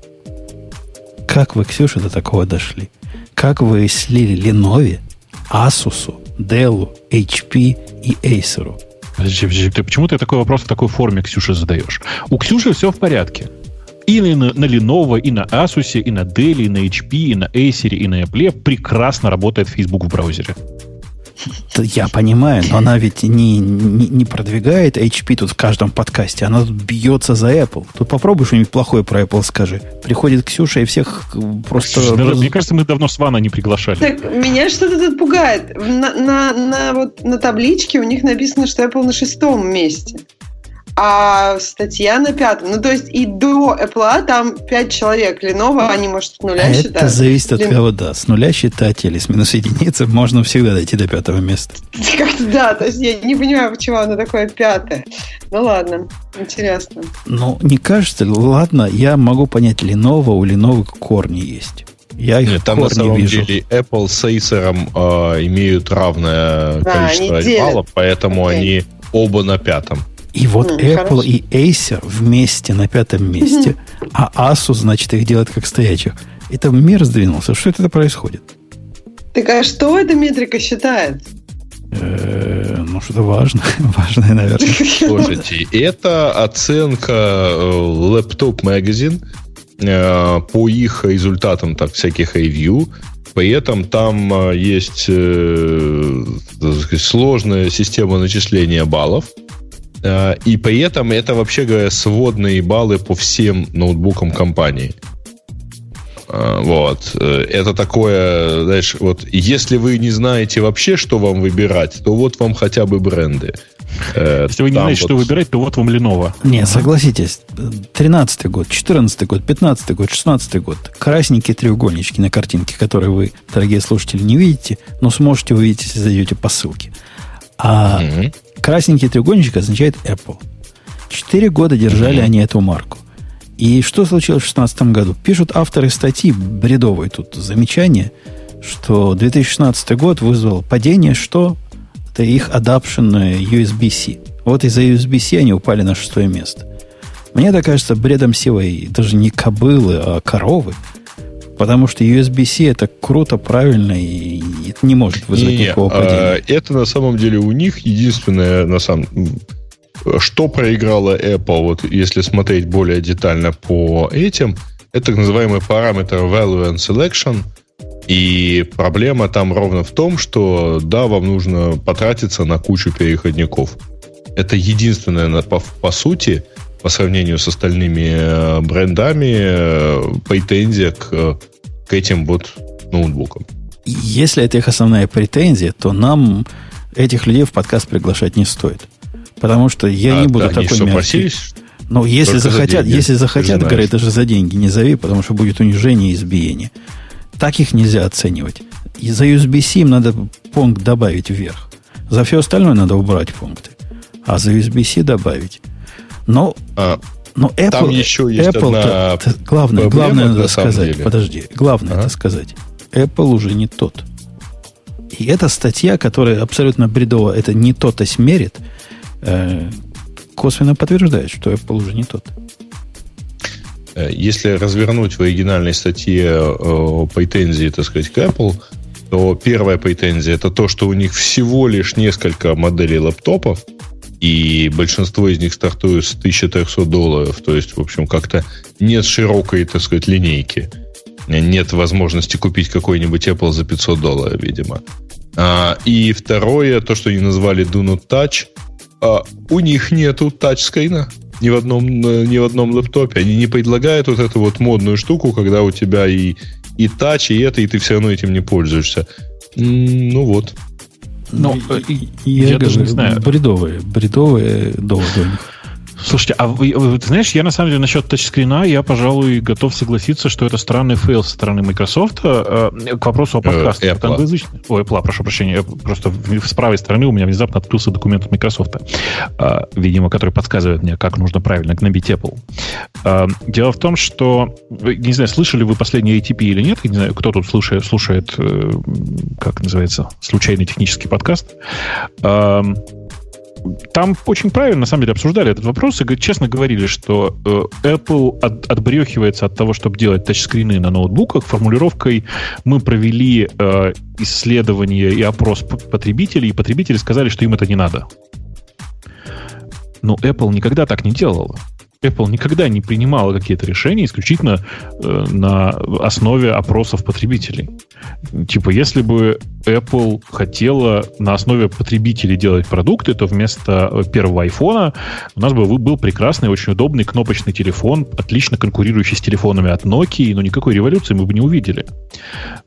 Как вы, Ксюша, до такого дошли? Как вы слили Lenovo, Asus, Dell, HP и Acer? Ты почему ты такой вопрос в такой форме Ксюше задаешь? У Ксюши все в порядке. И на, на Lenovo, и на Asus, и на Dell, и на HP, и на Acer, и на Apple прекрасно работает Facebook в браузере. Я понимаю, но она ведь не, не, не продвигает HP тут в каждом подкасте. Она тут бьется за Apple. Тут попробуй что-нибудь плохое про Apple скажи. Приходит Ксюша и всех э, просто... Слушай, Мне кажется, мы давно Свана не приглашали. Так, меня что-то тут пугает. На, на, на, вот, на табличке у них написано, что Apple на шестом месте. А статья на пятом. Ну, то есть и до Apple там пять человек. Lenovo, они, может, с нуля А это считают. зависит от кого, да. С нуля считать или с минус единицы можно всегда дойти до пятого места. Как-то да, то есть я не понимаю, почему оно такое пятое. Ну ладно, интересно. Ну, не кажется ли? Ладно, я могу понять Lenovo, у Lenovo корни есть. Я их Нет, там на самом вижу. деле Apple с Acer э, имеют равное Да, количество баллов, поэтому Окей. они оба на пятом. И вот М, Apple хорошо. и Acer вместе на пятом месте, а Asus, значит, их делает как стоячих. Это мир сдвинулся. Что это происходит? Так а что эта метрика считает? Э, Ну, что-то важное. Важное, наверное. Слушайте, это оценка э, Laptop Magazine э, по их результатам так, всяких ревью. При этом там есть сказать, сложная система начисления баллов. Э, и при этом это, вообще говоря, сводные баллы по всем ноутбукам компании. Э, вот. Э, это такое, знаешь, вот если вы не знаете вообще, что вам выбирать, то вот вам хотя бы бренды. Если вы не знаете, вот... что выбирать, то вот вам Lenovo. Не, согласитесь, 13 год, 14 год, 15 год, 16 год. Красненькие треугольнички на картинке, которые вы, дорогие слушатели, не видите, но сможете увидеть, если зайдете по ссылке. А угу. Красненький треугольничек означает Apple. Четыре года держали они эту марку. И что случилось в 2016 году? Пишут авторы статьи, бредовые тут замечания, что 2016 год вызвал падение, что это их adoption USB-C. Вот из-за USB-C они упали на шестое место. Мне это кажется бредом силой даже не кобылы, а коровы. Потому что USB-C это круто, правильно, и это не может вызвать не, никакого а, падения. Это на самом деле у них единственное, на самом что проиграла Apple, вот если смотреть более детально по этим, это так называемый параметр Value and Selection. И проблема там ровно в том, что да, вам нужно потратиться на кучу переходников. Это единственное, по, по сути, по сравнению с остальными э, брендами, э, претензия к, к этим вот ноутбукам. Если это их основная претензия, то нам этих людей в подкаст приглашать не стоит. Потому что я а, не буду да, такой мягкий. Просились? Ну, если захотят, за если захотят, говорят, даже за деньги не зови, потому что будет унижение и избиение. Так их нельзя оценивать. И за USB-C им надо пункт добавить вверх. За все остальное надо убрать пункты. А за USB-C добавить. Но, а, но Apple, там еще есть Apple одна то, главное, главное надо сказать. Деле. Подожди, главное ага. это сказать. Apple уже не тот. И эта статья, которая абсолютно бредово это не тот мерит, Э, косвенно подтверждает, что Apple уже не тот. Э, если развернуть в оригинальной статье э, претензии, так сказать, к Apple, то первая претензия это то, что у них всего лишь несколько моделей лаптопов, и большинство из них стартуют с 1300 долларов. То есть, в общем, как-то нет широкой, так сказать, линейки. Нет возможности купить какой-нибудь Apple за 500 долларов, видимо. А, и второе, то, что они назвали Do Not Touch – а, у них нету тачскрина ни в одном, э, ни в одном лэптопе. Они не предлагают вот эту вот модную штуку, когда у тебя и, и touch, и это, и ты все равно этим не пользуешься. Ну вот. Ну, я, я даже не знаю. Бредовые, бредовые доводы у них. Слушайте, а вы, ты знаешь, я на самом деле насчет тачскрина, я, пожалуй, готов согласиться, что это странный фейл со стороны Microsoft. Э, к вопросу о э, подкастах. Apple. Англоязычный. Ой, Apple, прошу прощения. Просто с правой стороны у меня внезапно открылся документ от Microsoft, э, видимо, который подсказывает мне, как нужно правильно гнобить Apple. Э, дело в том, что, не знаю, слышали вы последний ATP или нет, я не знаю, кто тут слушает, слушает э, как называется, случайный технический подкаст. Э, там очень правильно, на самом деле, обсуждали этот вопрос и честно говорили, что э, Apple от, отбрехивается от того, чтобы делать тачскрины на ноутбуках формулировкой «мы провели э, исследование и опрос потребителей, и потребители сказали, что им это не надо». Но Apple никогда так не делала. Apple никогда не принимала какие-то решения исключительно э, на основе опросов потребителей. Типа, если бы Apple хотела на основе потребителей делать продукты, то вместо первого iPhone у нас бы был прекрасный, очень удобный кнопочный телефон, отлично конкурирующий с телефонами от Nokia, но никакой революции мы бы не увидели.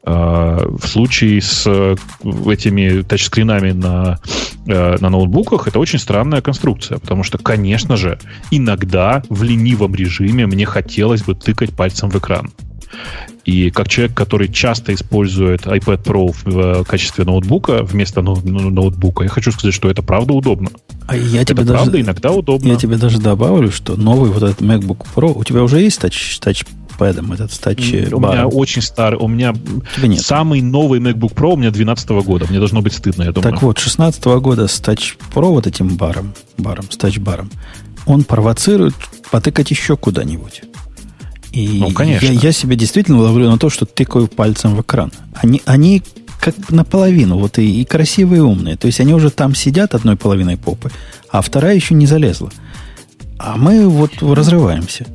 Э, в случае с этими тачскринами на, э, на ноутбуках это очень странная конструкция, потому что, конечно же, иногда в ленивом режиме мне хотелось бы тыкать пальцем в экран. И как человек, который часто использует iPad Pro в э, качестве ноутбука вместо ноутбука, я хочу сказать, что это правда удобно. А я это тебе правда даже, иногда удобно. Я тебе даже добавлю, что новый вот этот MacBook Pro, у тебя уже есть тач, тачпэдом этот тач У меня очень старый, у меня нет. самый новый MacBook Pro у меня 12 года, мне должно быть стыдно, я думаю. Так вот, 16 года с тач Pro вот этим баром, баром, с тач баром, он провоцирует потыкать еще куда-нибудь. И ну, конечно. Я, я себя действительно ловлю на то, что тыкаю пальцем в экран. Они, они как наполовину, вот и, и красивые, и умные. То есть они уже там сидят одной половиной попы, а вторая еще не залезла. А мы вот разрываемся.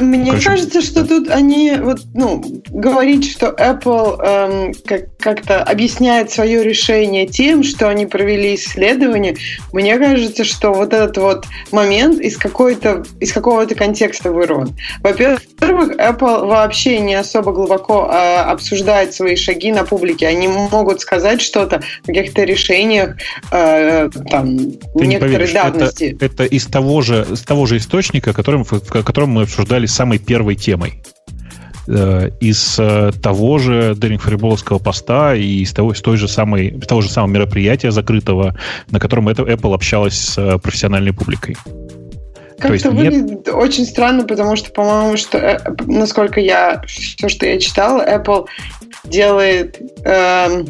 Мне Короче, кажется, что тут они вот, ну, говорить, что Apple эм, как- как-то объясняет свое решение тем, что они провели исследование. Мне кажется, что вот этот вот момент из какой-то из какого-то контекста вырван. Во-первых, Apple вообще не особо глубоко э, обсуждает свои шаги на публике. Они могут сказать что-то в каких-то решениях э, там Ты не некоторой поверишь, это, давности. это из того же, из того же источника, которым, в котором мы обсуждали самой первой темой. Э, Из э, того же Деринг Фриболовского поста и из того, из той же самой, из того же самого мероприятия закрытого, на котором это Apple общалась с э, профессиональной публикой. Как-то нет- выглядит очень странно, потому что, по-моему, что, э, насколько я все, что я читала, Apple делает, эм,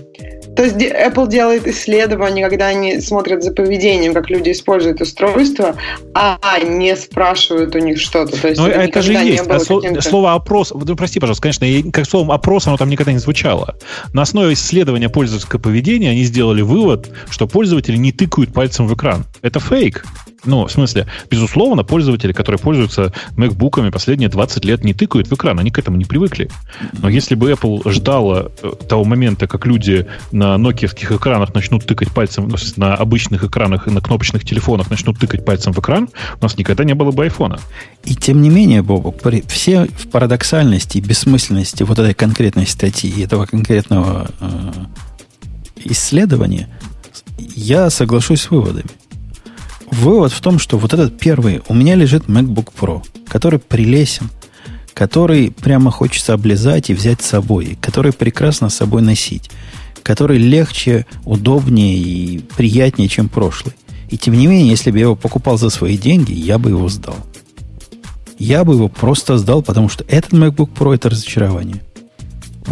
то есть Apple делает исследования, когда они смотрят за поведением, как люди используют устройство, а не спрашивают у них что-то. То есть Но это же не есть. было А Слово опрос, ну, прости, пожалуйста, конечно, я- как словом опрос оно там никогда не звучало. На основе исследования пользовательского поведения они сделали вывод, что пользователи не тыкают пальцем в экран. Это фейк. Ну, в смысле, безусловно, пользователи, которые пользуются MacBook'ами последние 20 лет, не тыкают в экран, они к этому не привыкли. Но если бы Apple ждала э, того момента, как люди на нокиевских экранах начнут тыкать пальцем, ну, на обычных экранах и на кнопочных телефонах начнут тыкать пальцем в экран, у нас никогда не было бы айфона. И тем не менее, Бобок, при все в парадоксальности и бессмысленности вот этой конкретной статьи и этого конкретного э, исследования, я соглашусь с выводами. Вывод в том, что вот этот первый, у меня лежит MacBook Pro, который прелесен, который прямо хочется облизать и взять с собой, который прекрасно с собой носить, который легче, удобнее и приятнее, чем прошлый. И тем не менее, если бы я его покупал за свои деньги, я бы его сдал. Я бы его просто сдал, потому что этот MacBook Pro это разочарование.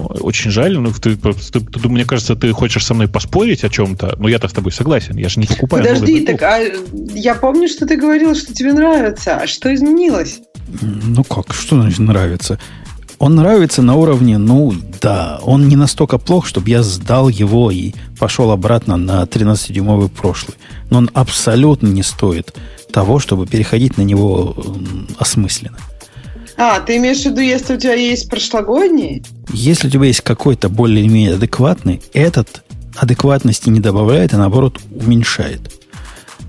Очень жаль, но ты, ты- ты- мне кажется, ты хочешь со мной поспорить о чем-то, но я-то с тобой согласен, я же не покупаю Подожди, новый так а я помню, что ты говорил, что тебе нравится. А что изменилось? Ну как, что значит нравится? Он нравится на уровне, ну да, он не настолько плох, чтобы я сдал его и пошел обратно на 13-дюймовый прошлый. Но он абсолютно не стоит того, чтобы переходить на него осмысленно. А, ты имеешь в виду, если у тебя есть прошлогодний? Если у тебя есть какой-то более-менее адекватный, этот адекватности не добавляет, а наоборот уменьшает.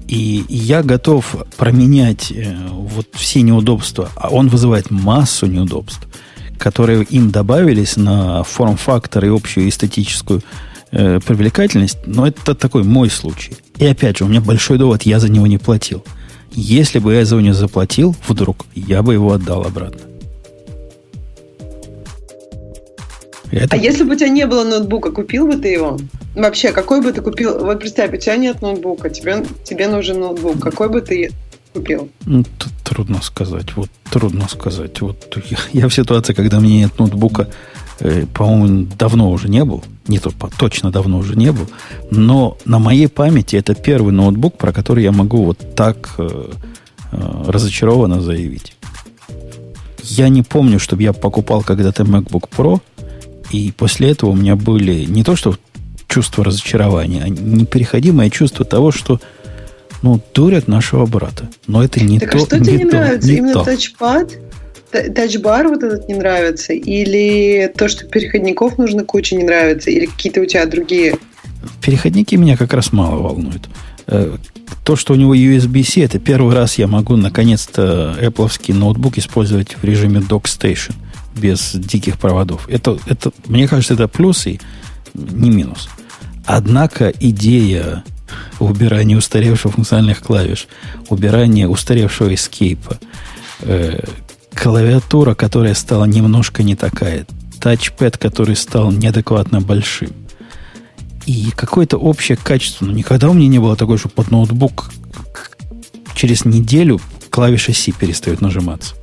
И я готов променять э, вот все неудобства, а он вызывает массу неудобств, которые им добавились на форм-фактор и общую эстетическую э, привлекательность, но это такой мой случай. И опять же, у меня большой довод, я за него не платил. Если бы я за него не заплатил, вдруг, я бы его отдал обратно. Это- А если бы у тебя не было ноутбука, купил бы ты его? Вообще, какой бы ты купил? Вот представь, у тебя нет ноутбука, тебе, тебе нужен ноутбук. Какой бы ты купил? Ну, т- трудно сказать. Вот трудно сказать. Вот я, я в ситуации, когда у меня нет ноутбука, по-моему, давно уже не был. Не то, точно давно уже не был. Но на моей памяти это первый ноутбук, про который я могу вот так э, э, разочарованно заявить. Я не помню, чтобы я покупал когда-то MacBook Pro, и после этого у меня были не то, что чувство разочарования, а непереходимое чувство того, что ну, дурят нашего брата. Но это не так то, а что не тебе не то, нравится? не Именно то. тачпад? Тачбар вот этот не нравится? Или то, что переходников нужно куча, не нравится? Или какие-то у тебя другие? Переходники меня как раз мало волнуют. Э, То, что у него USB-C, это первый раз я могу наконец-то Apple ноутбук использовать в режиме Dock Station без диких проводов. Это, это, мне кажется, это плюс и не минус. Однако идея убирания устаревших функциональных клавиш, убирания устаревшего эскейпа, клавиатура, которая стала немножко не такая, тачпэд, который стал неадекватно большим, и какое-то общее качество. Ну, никогда у меня не было такое, что под ноутбук через неделю клавиша C перестает нажиматься.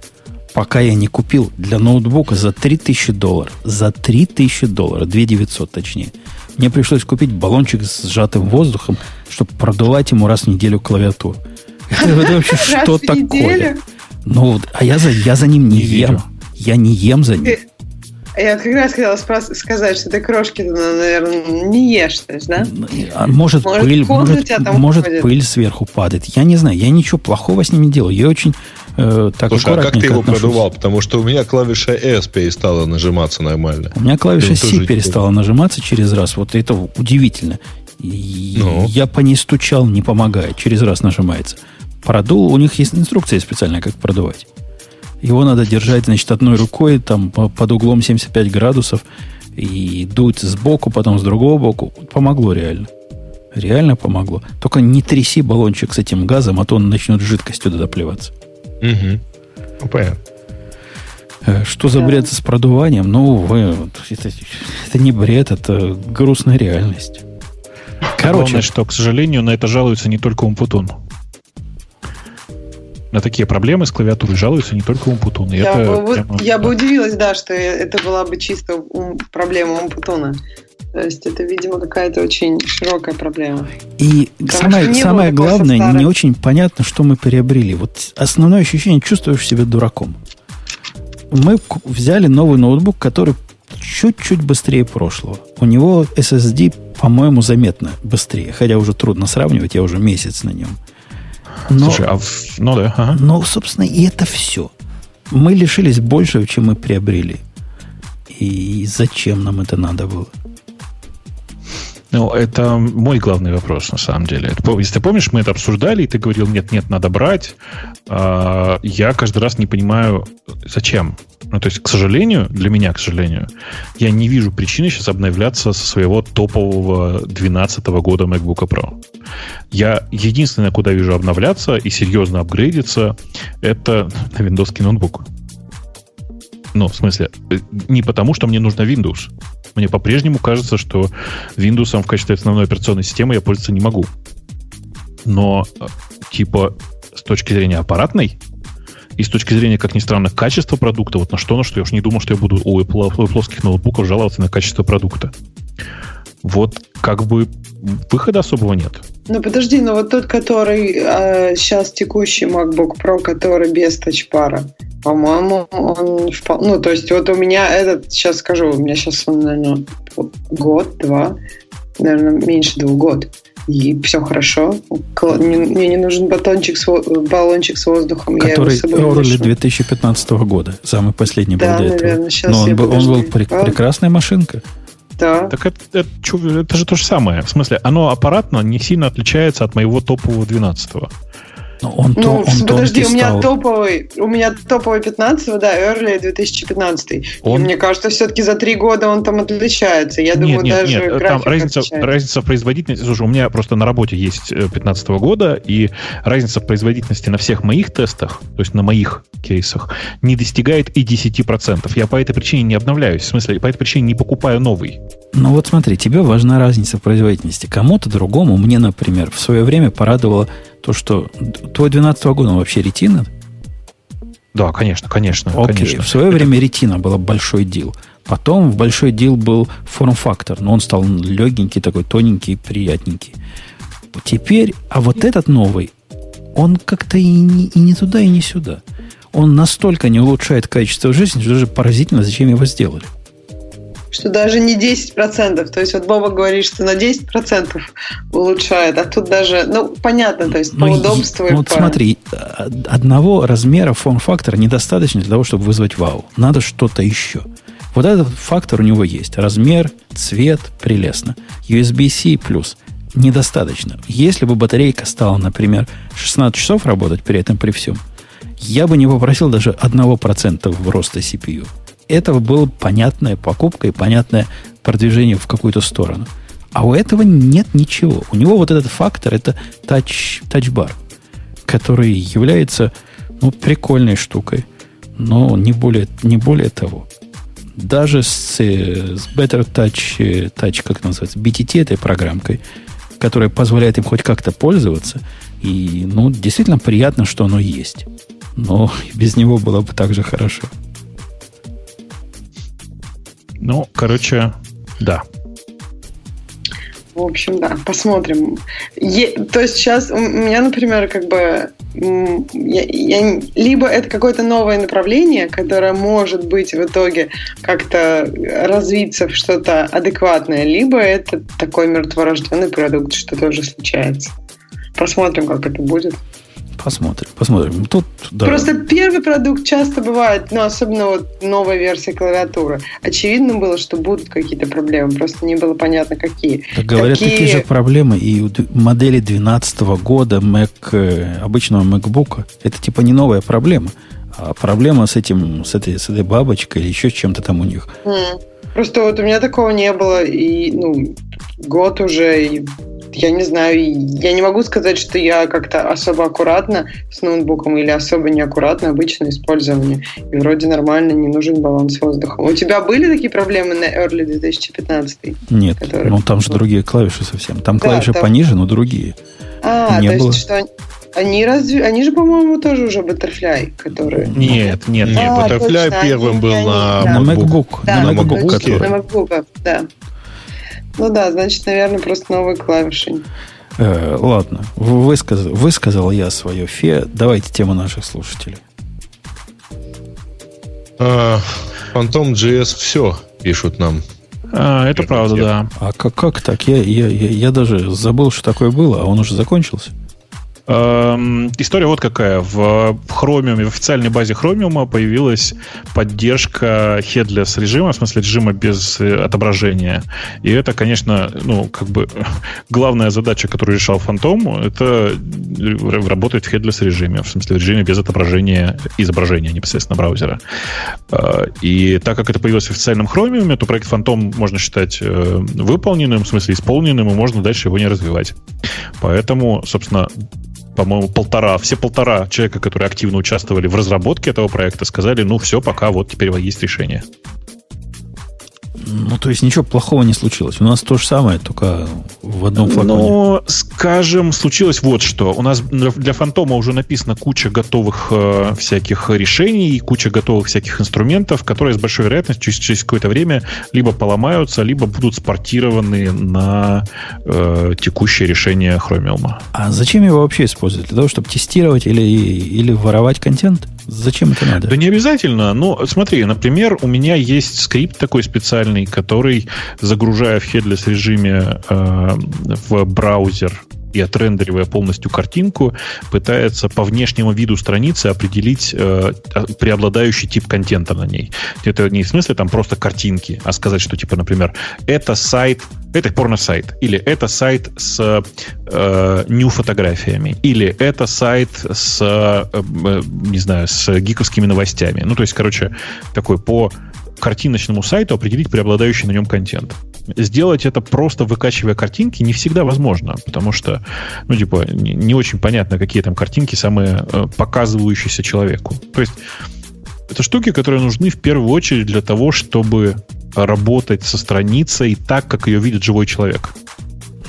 Пока я не купил для ноутбука за 3000 долларов. За 3000 долларов. 2900 точнее. Мне пришлось купить баллончик с сжатым воздухом, чтобы продувать ему раз в неделю клавиатуру. Это, это вообще Раз что такое? неделю? Ну, вот, а я за, я за ним не, Не ем. верю. Я не ем за ним. Я как раз хотела спрас- сказать, что ты крошки, наверное, не ешь, то есть, да? А может, Может, пыль, может, может ходит? пыль сверху падает. Я не знаю, я ничего плохого с ними не делаю. Я очень э, так Слушай, а как ты его отношусь. продувал? Потому что у меня клавиша S перестала нажиматься нормально. У меня клавиша C перестала нажиматься через раз. Вот это удивительно. И Ну? Я по ней стучал, не помогает. Через раз нажимается. Продул, у них есть инструкция специальная, как продувать. Его надо держать, значит, одной рукой, там, по- под углом 75 градусов, и дуть сбоку, потом с другого боку. Помогло реально. Реально помогло. Только не тряси баллончик с этим газом, а то он начнет жидкостью туда плеваться. Ну, понятно. Э, Что за Да. бред с продуванием? Ну, вы, это, это не бред, это грустная реальность. Короче, Главное, что, к сожалению, на это жалуется не только Умпутун. На такие проблемы с клавиатурой жалуются не только Умпутун. И Я, это бы, прямо- я бы удивилась, да, что это была бы чисто ум- проблема Умпутуна. То есть это, видимо, какая-то очень широкая проблема. и Потому самое, самое главное, старым. не очень понятно, что мы приобрели. Вот основное ощущение, чувствуешь себя дураком. Мы взяли новый ноутбук, который чуть-чуть быстрее прошлого. У него SSD, по-моему, заметно быстрее. Хотя уже трудно сравнивать, я уже месяц на нем. Но, Слушай, а в- ну да, ага. но, собственно, и это все. Мы лишились большего, чем мы приобрели. И зачем нам это надо было? Ну, это мой главный вопрос, на самом деле. Если ты помнишь, мы это обсуждали, и ты говорил, нет, нет, надо брать. А, Я каждый раз не понимаю, зачем. Ну, то есть, к сожалению, для меня, к сожалению, я не вижу причины сейчас обновляться со своего топового 12 года MacBook Pro. Я единственное, куда вижу обновляться и серьезно апгрейдиться, это на виндовский ноутбук. Ну, в смысле, э, не потому, что мне нужно Windows. Мне по-прежнему кажется, что Windows в качестве основной операционной системы я пользоваться не могу. Но, э, типа, с точки зрения аппаратной и с точки зрения, как ни странно, качества продукта, вот на что, на что, я уж не думал, что я буду у Apple, у плоских ноутбуков жаловаться на качество продукта. Вот как бы выхода особого нет. Ну подожди, ну вот тот, который сейчас текущий MacBook Pro, который без тачпара, по-моему, он впол- Ну, то есть вот у меня этот, сейчас скажу, у меня сейчас он, наверное, год-два, наверное, меньше двух год. И все хорошо. Мне не нужен батончик с, баллончик с воздухом. я его который с собой Early ношу. 2015 года. Самый последний был Да, до этого. наверное, сейчас Но он я был, он был пре- А? прекрасная машинка. Да. Так это, это, это же то же самое. В смысле, оно аппаратно не сильно отличается от моего топового 12 Но он, то, Ну, он подожди, у меня стал. топовый, у меня топовый 15, да, early 2015. Он- И мне кажется, все-таки за три года он там отличается. Я думаю, нет, нет, даже нет, там разница, отличается. разница в производительности. Слушай, у меня просто на работе есть 15 года, и разница в производительности на всех моих тестах, то есть на моих кейсах, не достигает и 10%. Я по этой причине не обновляюсь. В смысле, по этой причине не покупаю новый. Ну вот смотри, тебе важна разница в производительности. Кому-то другому, мне, например, в свое время порадовало то, что твой 12 года он вообще ретина. Да, конечно, конечно, Окей, конечно. в свое время ретина была большой дел. Потом в большой дел был форм-фактор, но он стал легенький, такой тоненький, приятненький. Теперь, а вот этот новый, он как-то и не, и не туда, и не сюда. Он настолько не улучшает качество жизни, что даже поразительно, зачем его сделали. Что даже не 10%. То есть вот Боба говорит, что на 10% улучшает, а тут даже, ну, понятно, то есть по Ну, удобству. и вот по- смотри, одного размера форм-фактора недостаточно для того, чтобы вызвать вау. Надо что-то еще. Вот этот фактор у него есть. Размер, цвет, прелестно. USB-C плюс. Недостаточно. Если бы батарейка стала, например, 16 часов работать при этом при всем, я бы не попросил даже 1% в роста CPU. Это была понятная покупка и понятное продвижение в какую-то сторону. А у этого нет ничего. У него вот этот фактор это тач, тачбар, который является ну, прикольной штукой, но не более, не более того. Даже с, э, с Better Touch, э, Touch, как называется, BTT этой программкой, которая позволяет им хоть как-то пользоваться, и, ну, действительно приятно, что оно есть. Но без него было бы так же хорошо. Ну, короче, да. В общем, да, посмотрим. Е- то есть сейчас у меня, например, как бы я, я- либо это какое-то новое направление, которое может быть в итоге как-то развиться в что-то адекватное, либо это такой мертворожденный продукт, что тоже случается. Посмотрим, как это будет. Посмотрим, посмотрим. Тут, да. Просто первый продукт часто бывает, ну, особенно вот новая версия клавиатуры. Очевидно было, что будут какие-то проблемы, просто не было понятно, какие. Так говорят, такие, такие же проблемы и у модели 2012 года Mac, э, обычного MacBook. Это типа не новая проблема, а проблема с этим, с этой, с этой бабочкой или еще чем-то там у них. Mm. Просто вот у меня такого не было, и ну, год уже, и я не знаю, я не могу сказать, что я как-то особо аккуратно с ноутбуком или особо неаккуратно обычное использование. И вроде нормально, не нужен баланс воздуха. У тебя были такие проблемы на Early 2015? Нет, которые... ну там же другие клавиши совсем. Там да, клавиши там... пониже, но другие. А, не то было... есть что они разве, они же, по-моему, тоже уже Butterfly, которые... Нет, нет, нет. А, Butterfly точно, первым они, был они, на, да. на MacBook. Да, на MacBook, который... на MacBook, да. Ну да, значит, наверное, просто новые клавиши. Э, ладно, высказал, высказал я свое фе. Давайте тему наших слушателей. А, Phantom JS все, пишут нам. А, это правда, да. А как, как так? Я, я, я, я даже забыл, что такое было, а он уже закончился. Эм, история вот какая. В, Chromium, в официальной базе Chromium появилась поддержка headless режима, в смысле режима без э, отображения. И это, конечно, ну, как бы главная задача, которую решал Phantom, это работать в headless режиме, в смысле в режиме без отображения изображения непосредственно браузера. Э, и так как это появилось в официальном Chromium, то проект Phantom можно считать э, выполненным, в смысле исполненным, и можно дальше его не развивать. Поэтому, собственно, по-моему, полтора, все полтора человека, которые активно участвовали в разработке этого проекта, сказали, ну все, пока вот теперь есть решение. Ну, то есть ничего плохого не случилось. У нас то же самое, только в одном флаконе. Ну, скажем, случилось вот что. У нас для Фантома уже написана куча готовых э, всяких решений, куча готовых всяких инструментов, которые с большой вероятностью через, через какое-то время либо поломаются, либо будут спортированы на э, текущее решение Chromium. А зачем его вообще использовать? Для того, чтобы тестировать или, или воровать контент? Зачем это надо? Да не обязательно. Ну, смотри, например, у меня есть скрипт такой специальный, который, загружая в headless режиме э, в браузер и отрендеривая полностью картинку, пытается по внешнему виду страницы определить э, преобладающий тип контента на ней. Это не в смысле там просто картинки, а сказать, что типа, например, это сайт, это порно-сайт, или это сайт с э, нью-фотографиями, или это сайт с, э, э, не знаю, с гиковскими новостями. Ну, то есть, короче, такой по картиночному сайту определить преобладающий на нем контент. Сделать это просто выкачивая картинки не всегда возможно, потому что, ну, типа, не очень понятно, какие там картинки самые э, показывающиеся человеку. То есть это штуки, которые нужны в первую очередь для того, чтобы работать со страницей так, как ее видит живой человек.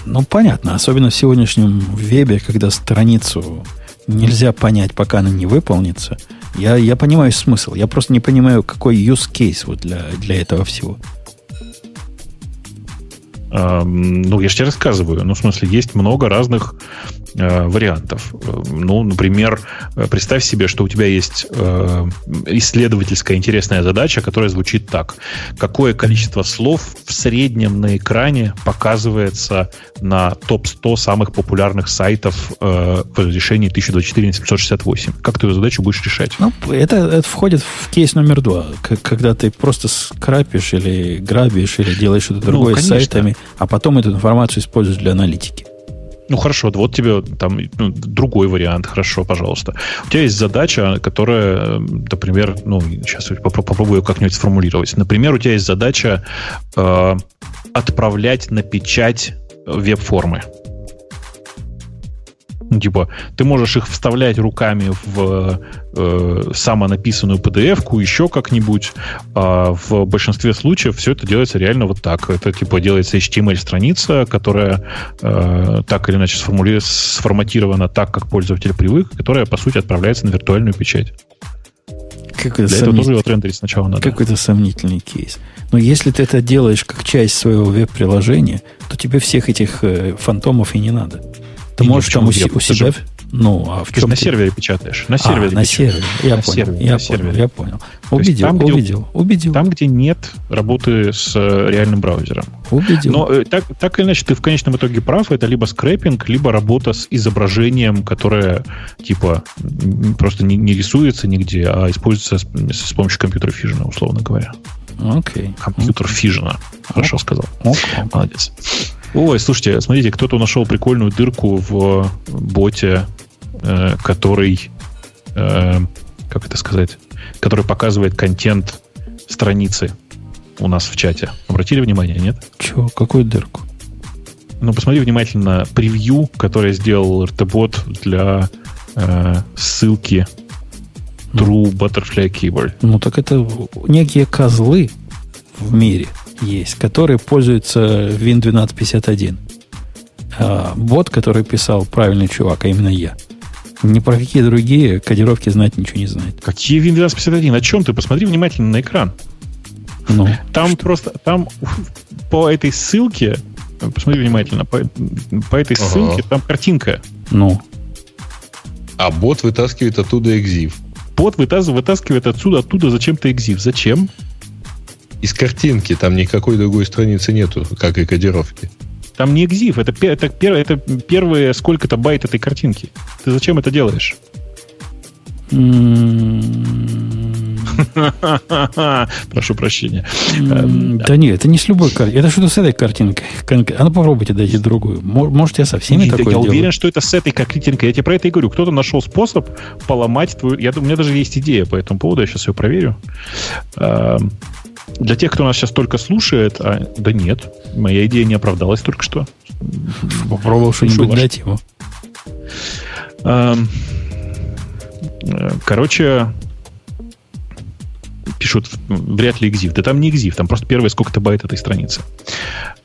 Ну, понятно. Особенно в сегодняшнем вебе, когда страницу нельзя понять, пока она не выполнится – я, я понимаю смысл. Я просто не понимаю, какой use case вот для, для этого всего. Ну, я же тебе рассказываю. Ну, в смысле, есть много разных вариантов. Ну, например, представь себе, что у тебя есть э, исследовательская интересная задача, которая звучит так. Какое количество слов в среднем на экране показывается на топ-100 самых популярных сайтов э, в разрешении 1024 на 768? Как ты эту задачу будешь решать? Ну, это, это входит в кейс номер два. Когда ты просто скрапишь или грабишь, или делаешь что-то ну, другое ну, с сайтами, а потом эту информацию используешь для аналитики. Ну хорошо, вот тебе там ну, другой вариант, хорошо, пожалуйста. У тебя есть задача, которая, например, ну сейчас попробую как-нибудь сформулировать. Например, у тебя есть задача э, отправлять на печать веб-формы. Ну, типа, ты можешь их вставлять руками в э, самонаписанную PDF-ку, еще как-нибудь. А в большинстве случаев все это делается реально вот так. Это, типа, делается HTML-страница, которая э, так или иначе сформатирована так, как пользователь привык, которая, по сути, отправляется на виртуальную печать. Какой-то Для этого тоже его трендерить сначала надо. Какой-то сомнительный кейс. Но если ты это делаешь как часть своего веб-приложения, то тебе всех этих э, фантомов и не надо. Ты и можешь там у, у себя... Ну, а в чем на ты- сервере печатаешь. На А, сервере на печатаешь. сервере. Я На понял, сервере, я на понял, сервере. я понял. Убедил, там, где- убедил, убедил, Там, где нет работы с э, реальным браузером. убедил. Но э, так, так или иначе, ты в конечном итоге прав, это либо скрэпинг, либо работа с изображением, которое типа просто не, не рисуется нигде, а используется с, с помощью компьютера фижена, условно говоря. Окей. Компьютер фижена. Хорошо сказал. Ок, ок. Молодец. Ой, слушайте, смотрите, кто-то нашел прикольную дырку в боте, э, который, э, как это сказать, который показывает контент страницы у нас в чате. Обратили внимание, нет? Чего? Какую дырку? Ну, посмотри внимательно превью, которое сделал RT-бот для э, ссылки True Butterfly Keyboard. Ну, так это некие козлы в мире есть, которые пользуются Win 1251. А бот, который писал правильный чувак, а именно я, ни про какие другие кодировки знать ничего не знает. Какие Win 1251? О чем ты? Посмотри внимательно на экран. Ну, Там просто, там по этой ссылке, посмотри внимательно, по, по этой Ага. ссылке там картинка. ну, А бот вытаскивает оттуда экзив. Бот вытаз- вытаскивает отсюда, оттуда зачем-то экзив. Зачем? Из картинки там никакой другой страницы нету, как и кодировки. Там не экзив, это, это, это первые сколько-то байт этой картинки. Ты зачем это делаешь? м, Прошу прощения. м, да нет, это не с любой картинкой. Это что-то с этой картинкой. А ну попробуйте дайте другую. Мо- Может, я со всеми такое я уверен, что это с этой картинкой. Я тебе про это и говорю. Кто-то нашел способ поломать твою... Я, думаю, у меня даже есть идея по этому поводу. Я сейчас ее проверю. Для тех, кто нас сейчас только слушает, а, да нет, моя идея не оправдалась только что. Попробовал что-нибудь ваш- дать ему. Э, Короче, пишут, вряд ли экзив. Да там не экзив, там просто первые сколько-то байт этой страницы.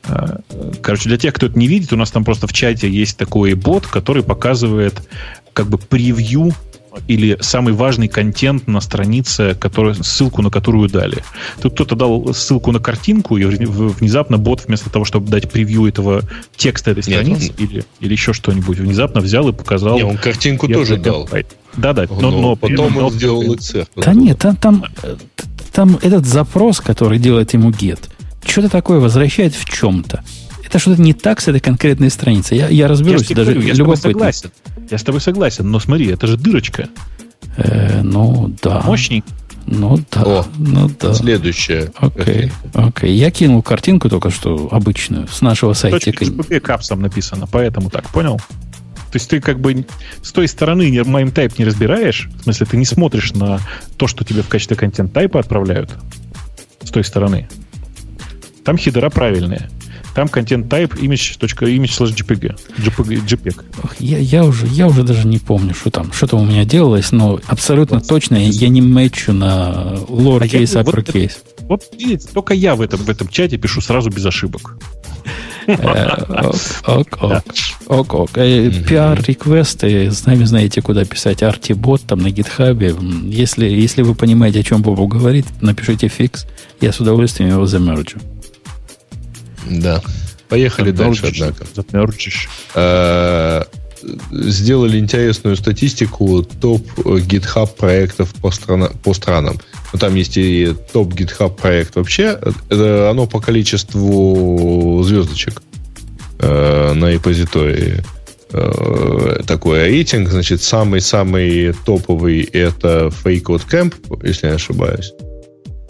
Э, Короче, для тех, кто это не видит, у нас там просто в чате есть такой бот, который показывает как бы превью или самый важный контент на странице, который, ссылку на которую дали. Тут кто-то дал ссылку на картинку, и внезапно бот вместо того, чтобы дать превью этого текста этой Нет, страницы или, или еще что-нибудь, внезапно взял и показал. Не, он картинку тоже дал. Да-да, Но, но, но потом дал он сделал первый- XR. Да нет, там, там, там этот запрос, который делает ему get, что-то такое возвращает в чем-то. Это что-то не так с этой конкретной страницей. Я, я Я, разберусь, тебе даже говорю, я с тобой любопытно. согласен. Я с тобой согласен, но смотри, это же дырочка. Э, ну да. Мощней. Ну да. О, ну да. Следующее. Окей, окей. Я кинул картинку только что обычную с нашего сайтика. .jpg капсом написано, поэтому так, понял? То есть ты как бы с той стороны моим тайп не разбираешь, в смысле ты не смотришь на то, что тебе в качестве контент тайпа отправляют с той стороны. Там хидера правильные. Там контент type image, image slash JPG. JPG, JPEG. Ох, Я, я, уже, я уже даже не помню, что там, что там у меня делалось, но абсолютно точно я, не мэчу на lowercase, А я- вот uppercase. Вот видите, только я в этом, в этом чате пишу сразу без ошибок. Э, Ок, ок, ок. Ок, ок. Э, PR-реквесты, сами знаете, куда писать. Артибот там на гитхабе. Если, если вы понимаете, о чем Бобу говорит, напишите фикс. Я с удовольствием его замерджу. Да. Поехали дальше, однако. замерчишь. Э, Сделали интересную статистику топ GitHub проектов по, страна- по странам. Ну, там есть и топ GitHub проект вообще. Это оно по количеству звездочек э, на репозитории. Э, такой рейтинг. Значит, самый-самый топовый это Freecode Camp, если я не ошибаюсь.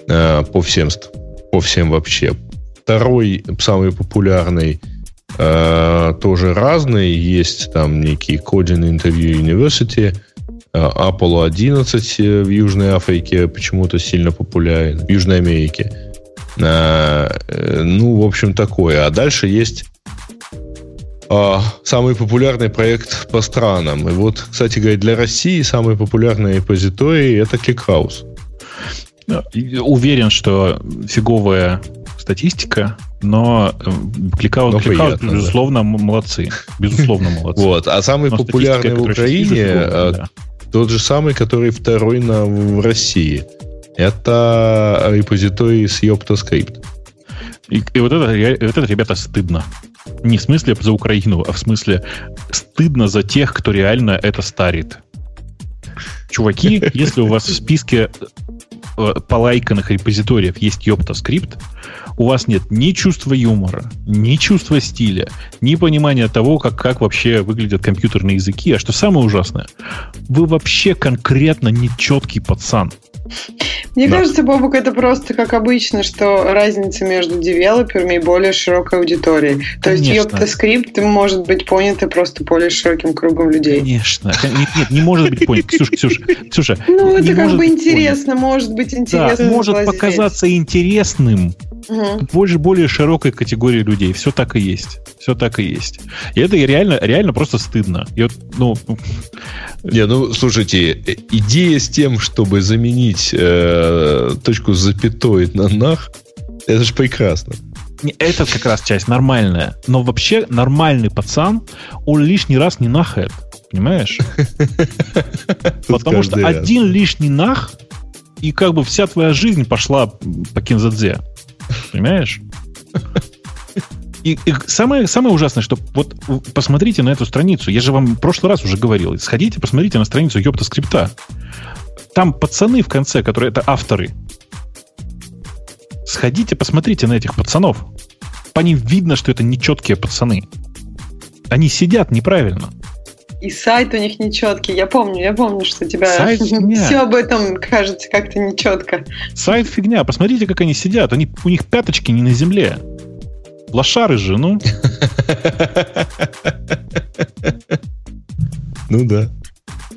Э, по всем, по всем вообще. Второй, самый популярный, э, тоже разный. Есть там некий Coding Interview University, э, Apollo 11 в Южной Африке почему-то сильно популярен, в Южной Америке. Э, э, ну, в общем, такое. А дальше есть а, самый популярный проект по странам. И вот, кстати говоря, для России самый популярный репозиторий это ClickHouse. Уверен, что фиговая статистика, но э, кликаут, Но кликаут, приятно, да. безусловно, м- молодцы. Безусловно, молодцы. Вот. А самый Но популярный в Украине вижу, э, да. тот же самый, который второй на, в России. Это репозиторий с Yopta Script. И, и вот, это, вот это, ребята, стыдно. Не в смысле за Украину, а в смысле стыдно за тех, кто реально это старит. Чуваки, если у вас в списке э, полайканных репозиториев есть YoptaScript, у вас нет ни чувства юмора, ни чувства стиля, ни понимания того, как, как вообще выглядят компьютерные языки. А что самое ужасное, вы вообще конкретно нечеткий пацан. Мне да. кажется, Бобук, это просто как обычно, что разница между девелоперами и более широкой аудиторией. То есть скрипт может быть понят и просто более широким кругом людей. Конечно. Нет, нет не может быть понят. Ксюша, Ксюша, Ксюша. Ну, это как бы интересно, понят. может быть интересно. Да, может показаться интересным угу. больше, более широкой категории людей. Все так и есть. Все так и есть. И это реально, реально просто стыдно. И вот, ну... Не, ну, слушайте, э, идея с тем, чтобы заменить э, точку с запятой на нах, это же прекрасно. Это как раз часть нормальная. Но вообще нормальный пацан, он лишний раз не нахает. Понимаешь? Потому что один лишний нах, и как бы вся твоя жизнь пошла по кинзадзе. Понимаешь? И, и самое, самое ужасное, что вот посмотрите на эту страницу. Я же вам в прошлый раз уже говорил. Сходите, посмотрите на страницу ёпта скрипта. Там пацаны в конце, которые это авторы. Сходите, посмотрите на этих пацанов. По ним видно, что это нечеткие пацаны. Они сидят неправильно. И сайт у них нечеткий. Я помню, я помню, что тебя сайт все об этом кажется как-то нечетко. Сайт фигня. Посмотрите, как они сидят. Они, у них пяточки не на земле. Лошары же, ну. Ну да.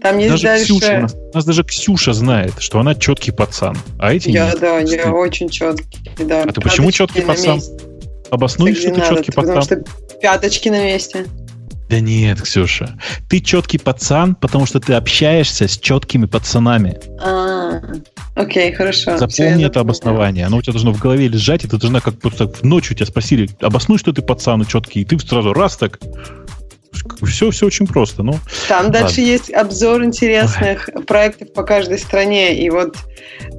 Там есть даже дальше... Ксюша, нас, нас даже Ксюша знает, что она четкий пацан. А эти Я, нет. да, я очень четкий, да. А ты почему четкий пацан? Обоснуй, что ты четкий пацан. Потому что пяточки на месте. Да нет, Ксюша. Ты четкий пацан, потому что ты общаешься с четкими пацанами. А, окей, хорошо. Запомни это обоснование. Оно у тебя должно в голове лежать, и ты должна как просто ночью тебя спросили, обоснуй, что ты пацан и четкий, и ты сразу раз так все, все очень просто. Ну, Там ладно. дальше есть обзор интересных Ой. проектов по каждой стране. И вот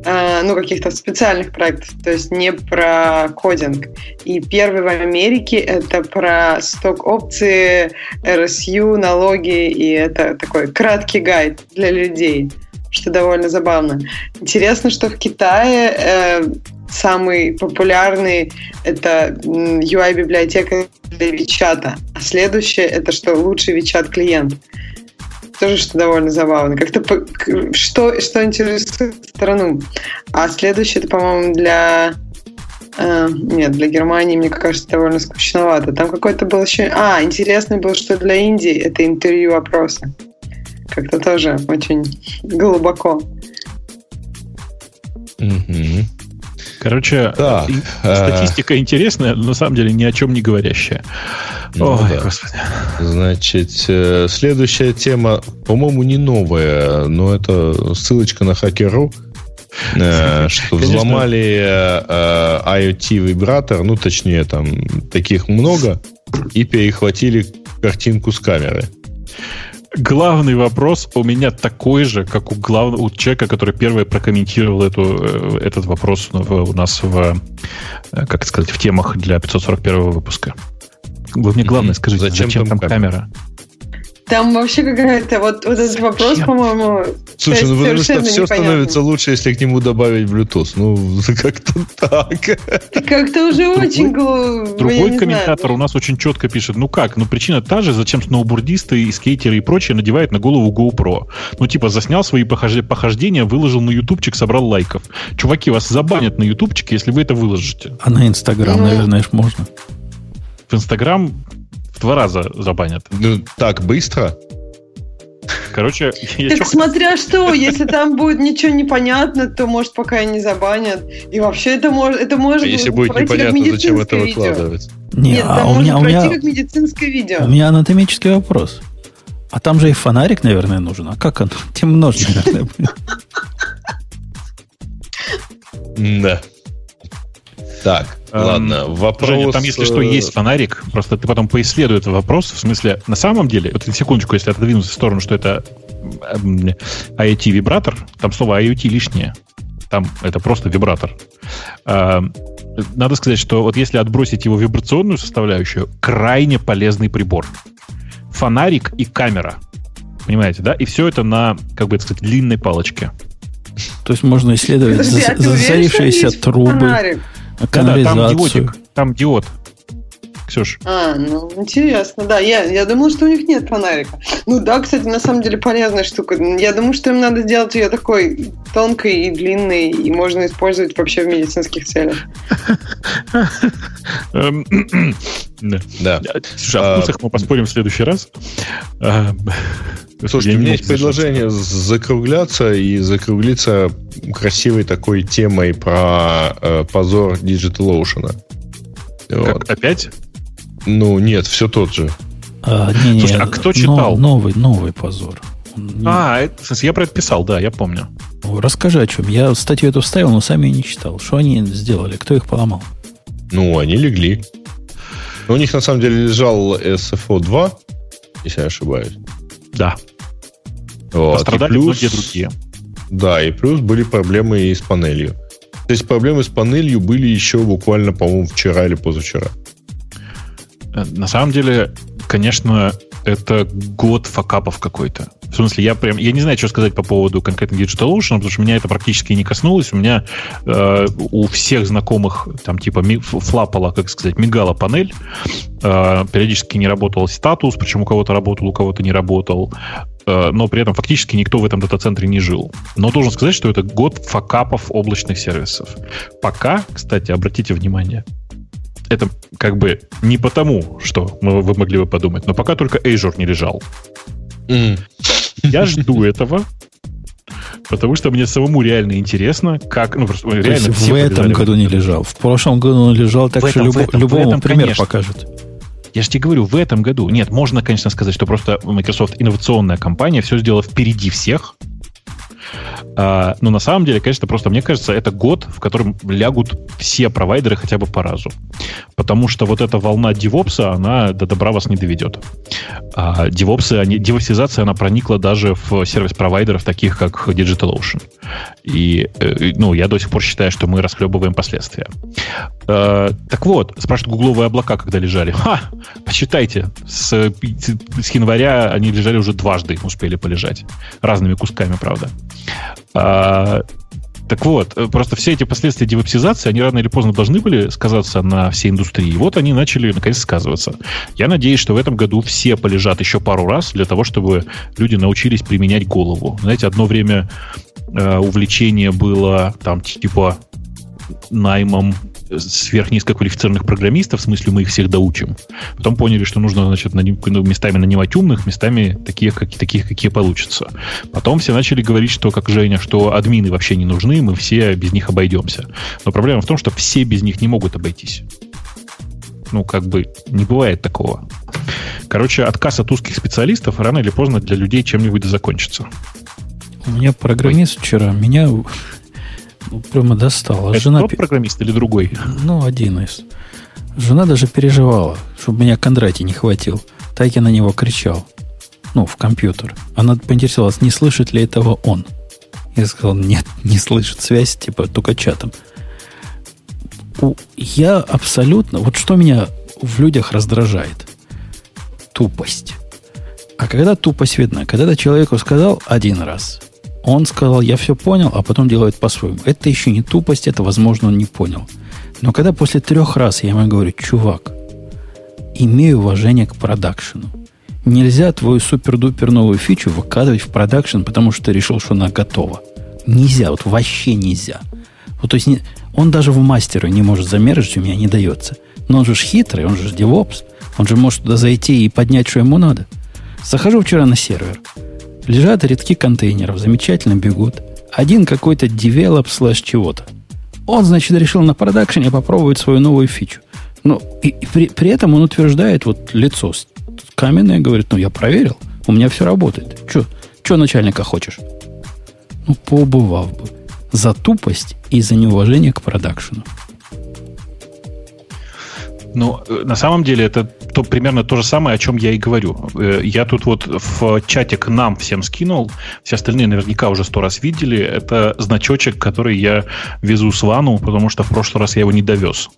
э, ну, каких-то специальных проектов, то есть не про кодинг. И первый в Америке это про сток-опции, RSU, налоги, и это такой краткий гайд для людей что довольно забавно. Интересно, что в Китае э, самый популярный это UI-библиотека для Вичата, а следующее это что лучший Вичат клиент. Тоже что довольно забавно. Как-то что, что интересует страну. А следующее это, по-моему, для Uh, нет, для Германии, мне кажется, довольно скучновато. Там какой-то был еще... А, интересный был, что для Индии это интервью вопросы. Как-то тоже очень глубоко. Угу. Короче, так, э, статистика э... интересная, но на самом деле ни о чем не говорящая. Ну, Ой, да. господи. Значит, э, следующая тема, по-моему, не новая, но это ссылочка на хакеру, э, что взломали IoT-вибратор, ну, точнее, там таких много, и перехватили картинку с камеры. Главный вопрос у меня такой же, как у главного у человека, который первый прокомментировал эту, э, этот вопрос у нас в, э, как сказать, в темах для 541 выпуска. Вы мне главное скажите, зачем, зачем там камера? камера? Там вообще какая-то вот, вот этот вопрос, по-моему, Слушай, ну потому что все становится лучше, если к нему добавить Bluetooth. Ну, как-то так. Как-то уже очень глупо. Другой комментатор у нас очень четко пишет, ну как, ну причина та же, зачем сноубордисты и скейтеры и прочее надевают на голову GoPro. Ну типа заснял свои похождения, выложил на ютубчик, собрал лайков. Чуваки, вас забанят на ютубчике, если вы это выложите. А на Инстаграм, ну, наверное, можно. В Инстаграм в два раза забанят. Ну, так быстро? Короче, я Так чё... смотря что, если там будет ничего непонятно, то может пока и не забанят. И вообще это может, это может а если будет непонятно, зачем это выкладывать? Не, Нет, а у меня, у меня, как медицинское видео. У меня анатомический вопрос. А там же и фонарик, наверное, нужен. А как он? Темно же, наверное, Да. Так, ладно, вопрос... Женя, там, если что, есть фонарик, просто ты потом поисследуй этот вопрос, в смысле, на самом деле, вот секундочку, если отодвинуться в сторону, что это эм, IoT-вибратор, там слово IoT лишнее. Там это просто вибратор. Эм, надо сказать, что вот если отбросить его вибрационную составляющую, крайне полезный прибор. Фонарик и камера. Понимаете, да? И все это на, как бы это сказать, длинной палочке. То есть можно исследовать Подожди, а уверен, засорившиеся трубы, фонарик? Да-да, канализацию. там диодик. Там диод. Ксюш, А, ну, интересно, да. Я, я думала, что у них нет фонарика. Ну да, кстати, на самом деле полезная штука. Я думаю, что им надо сделать ее такой тонкой и длинной, и можно использовать вообще в медицинских целях. Эм, да. Слушай, о А, вкусах мы поспорим в следующий раз. А, Слушайте, у меня есть предложение закругляться и закруглиться красивой такой темой про э, позор Digital Ocean. Как, опять? Ну, нет, все тот же. А, не, не, Слушай, а кто но- читал? новый, новый позор. Не- А, это, в смысле, я про это писал, да, я помню. Расскажи о чем. Я статью эту вставил, но сам ее не читал. Что они сделали? Кто их поломал? Ну, они легли. Но у них на самом деле лежал SFO 2, если я не ошибаюсь. Да. Вот. Пострадали И плюс- многие другие. Да, и плюс были проблемы и с панелью. То есть проблемы с панелью были еще буквально, по-моему, вчера или позавчера. Э, На самом деле, конечно, это год факапов какой-то. В смысле, я прям, я не знаю, что сказать по поводу конкретно DigitalOcean, потому что меня это практически не коснулось. У меня э, у всех знакомых там типа ми- флапала, как сказать, мигала панель. Э, периодически не работал статус, причем у кого-то работал, у кого-то не работал. Э, но при этом фактически никто в этом дата-центре не жил. Но должен сказать, что это год факапов облачных сервисов. Пока, кстати, обратите внимание, это как бы не потому, что мы- вы могли бы подумать, но пока только Azure не лежал. Я жду этого, потому что мне самому реально интересно, как... Ну, просто То реально в этом году не лежал. В прошлом году он лежал, так В что этом, в любо- этом, в любому этом, пример конечно. покажет. Я же тебе говорю, в этом году. Нет, можно, конечно, сказать, что просто Microsoft инновационная компания, все сделала впереди всех. А, но на самом деле, конечно, просто мне кажется, это год, в котором лягут все провайдеры хотя бы по разу. Потому что вот эта волна девопса, она до добра вас не доведет. А девопсы, они, девопсизация, она проникла даже в сервис-провайдеров, таких как DigitalOcean. И, э, ну, я до сих пор считаю, что мы расхлебываем последствия. Э, так вот, спрашивают, гугловые облака когда лежали? Ха! Посчитайте, с, с января они лежали уже дважды, успели полежать. Разными кусками, правда. А, так вот, э, просто все эти последствия девопсизации, они рано или поздно должны были сказаться на всей индустрии. Вот они начали, наконец, сказываться. Я надеюсь, что в этом году все полежат еще пару раз для того, чтобы люди научились применять голову. Знаете, одно время э, увлечение было там типа наймом сверхнизкоквалифицированных программистов, в смысле мы их всех доучим. Потом поняли, что нужно, значит, наним- ну, местами нанимать умных, местами таких, как, таких, какие получится. Потом все начали говорить, что, как Женя, что админы вообще не нужны, мы все без них обойдемся. Но проблема в том, что все без них не могут обойтись. Ну, как бы, не бывает такого. Короче, отказ от узких специалистов рано или поздно для людей чем-нибудь закончится. У меня программист вчера меня ну, прямо достал. А Это жена, тот программист или другой? ну, один из. Жена даже переживала, чтобы меня Кондратий не хватил. Так я на него кричал. Ну, в компьютер. Она поинтересовалась, не слышит ли этого он. Я сказал, нет, не слышит. Связь, типа, только чатом. Я абсолютно... Вот что меня в людях раздражает? Тупость. А когда тупость видна? Когда ты человеку сказал один раз, он сказал, я все понял, а потом делает по-своему. Это еще не тупость, это, возможно, он не понял. Но когда после трех раз я ему говорю, чувак, имей уважение к продакшену. Нельзя твою супер-дупер новую фичу выкладывать в продакшн, потому что ты решил, что она готова. Нельзя, вот вообще нельзя. Вот, то есть не- он даже в мастеру не может замержить, у меня не дается. Но он же хитрый, он же DevOps. Он же может туда зайти и поднять, что ему надо. Захожу вчера на сервер. Лежат рядки контейнеров, замечательно бегут. Один какой-то develop slash чего-то. Он, значит, решил на продакшене попробовать свою новую фичу. Ну, и, и при, при этом он утверждает, вот лицо каменное, говорит, ну, я проверил, у меня все работает. Че, че начальника хочешь? Ну, поубывав бы. За тупость и за неуважение к продакшену. Ну, э, на самом деле, это то, примерно то же самое, о чем я и говорю. Э, я тут вот в чате к нам всем скинул, все остальные наверняка уже сто раз видели. Это значочек, который я везу Ивану, потому что в прошлый раз я его не довез.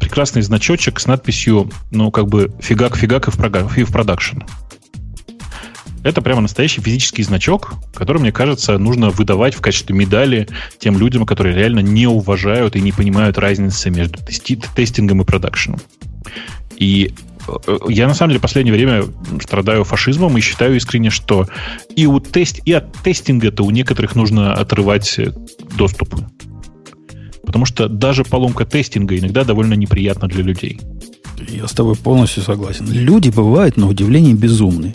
Прекрасный значочек с надписью, ну, как бы фигак-фигак и в продакшн. Это прямо настоящий физический значок, который, мне кажется, нужно выдавать в качестве медали тем людям, которые реально не уважают и не понимают разницы между тести- тестингом и продакшеном. И э, я на самом деле в последнее время страдаю фашизмом и считаю искренне, что и, у тест, и от тестинга-то у некоторых нужно отрывать доступы. Потому что даже поломка тестинга иногда довольно неприятна для людей. Я с тобой полностью согласен. Люди бывают, на удивление, безумные.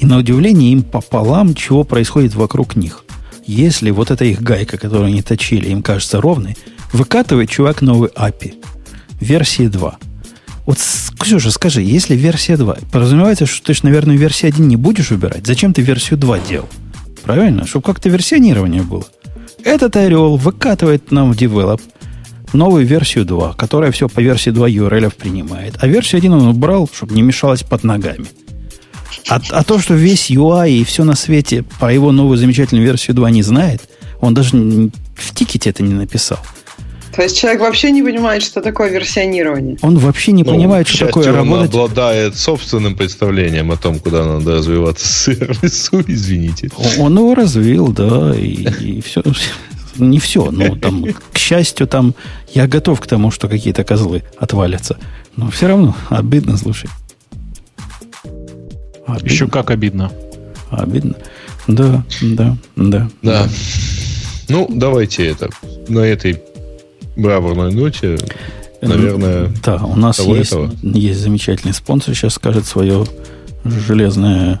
И на удивление им пополам, чего происходит вокруг них. Если вот эта их гайка, которую они точили, им кажется ровной, выкатывает чувак новый API версии 2. Вот, Ксюша, скажи, если версия 2, подразумевается, что ты же, наверное, версию 1 не будешь убирать, зачем ты версию 2 делал? Правильно? Чтобы как-то версионирование было. Этот орел выкатывает нам в develop новую версию 2, которая все по версии 2 URL принимает. А версию 1 он убрал, чтобы не мешалось под ногами. А, а то, что весь UI и все на свете про его новую замечательную версию 2 не знает, он даже в тикете это не написал. То есть человек вообще не понимает, что такое версионирование. Он вообще не ну, понимает, что такое работать. Он обладает собственным представлением о том, куда надо развиваться сервису, извините. Он его развил, да, и, и все. Не все, но там, к счастью, там я готов к тому, что какие-то козлы отвалятся. Но все равно обидно, слушай. Обидно. Еще как обидно. Обидно. Да, да, да. Да. Ну, давайте это. На этой браворной ноте, наверное, да, у нас есть, есть замечательный спонсор, сейчас скажет свое железное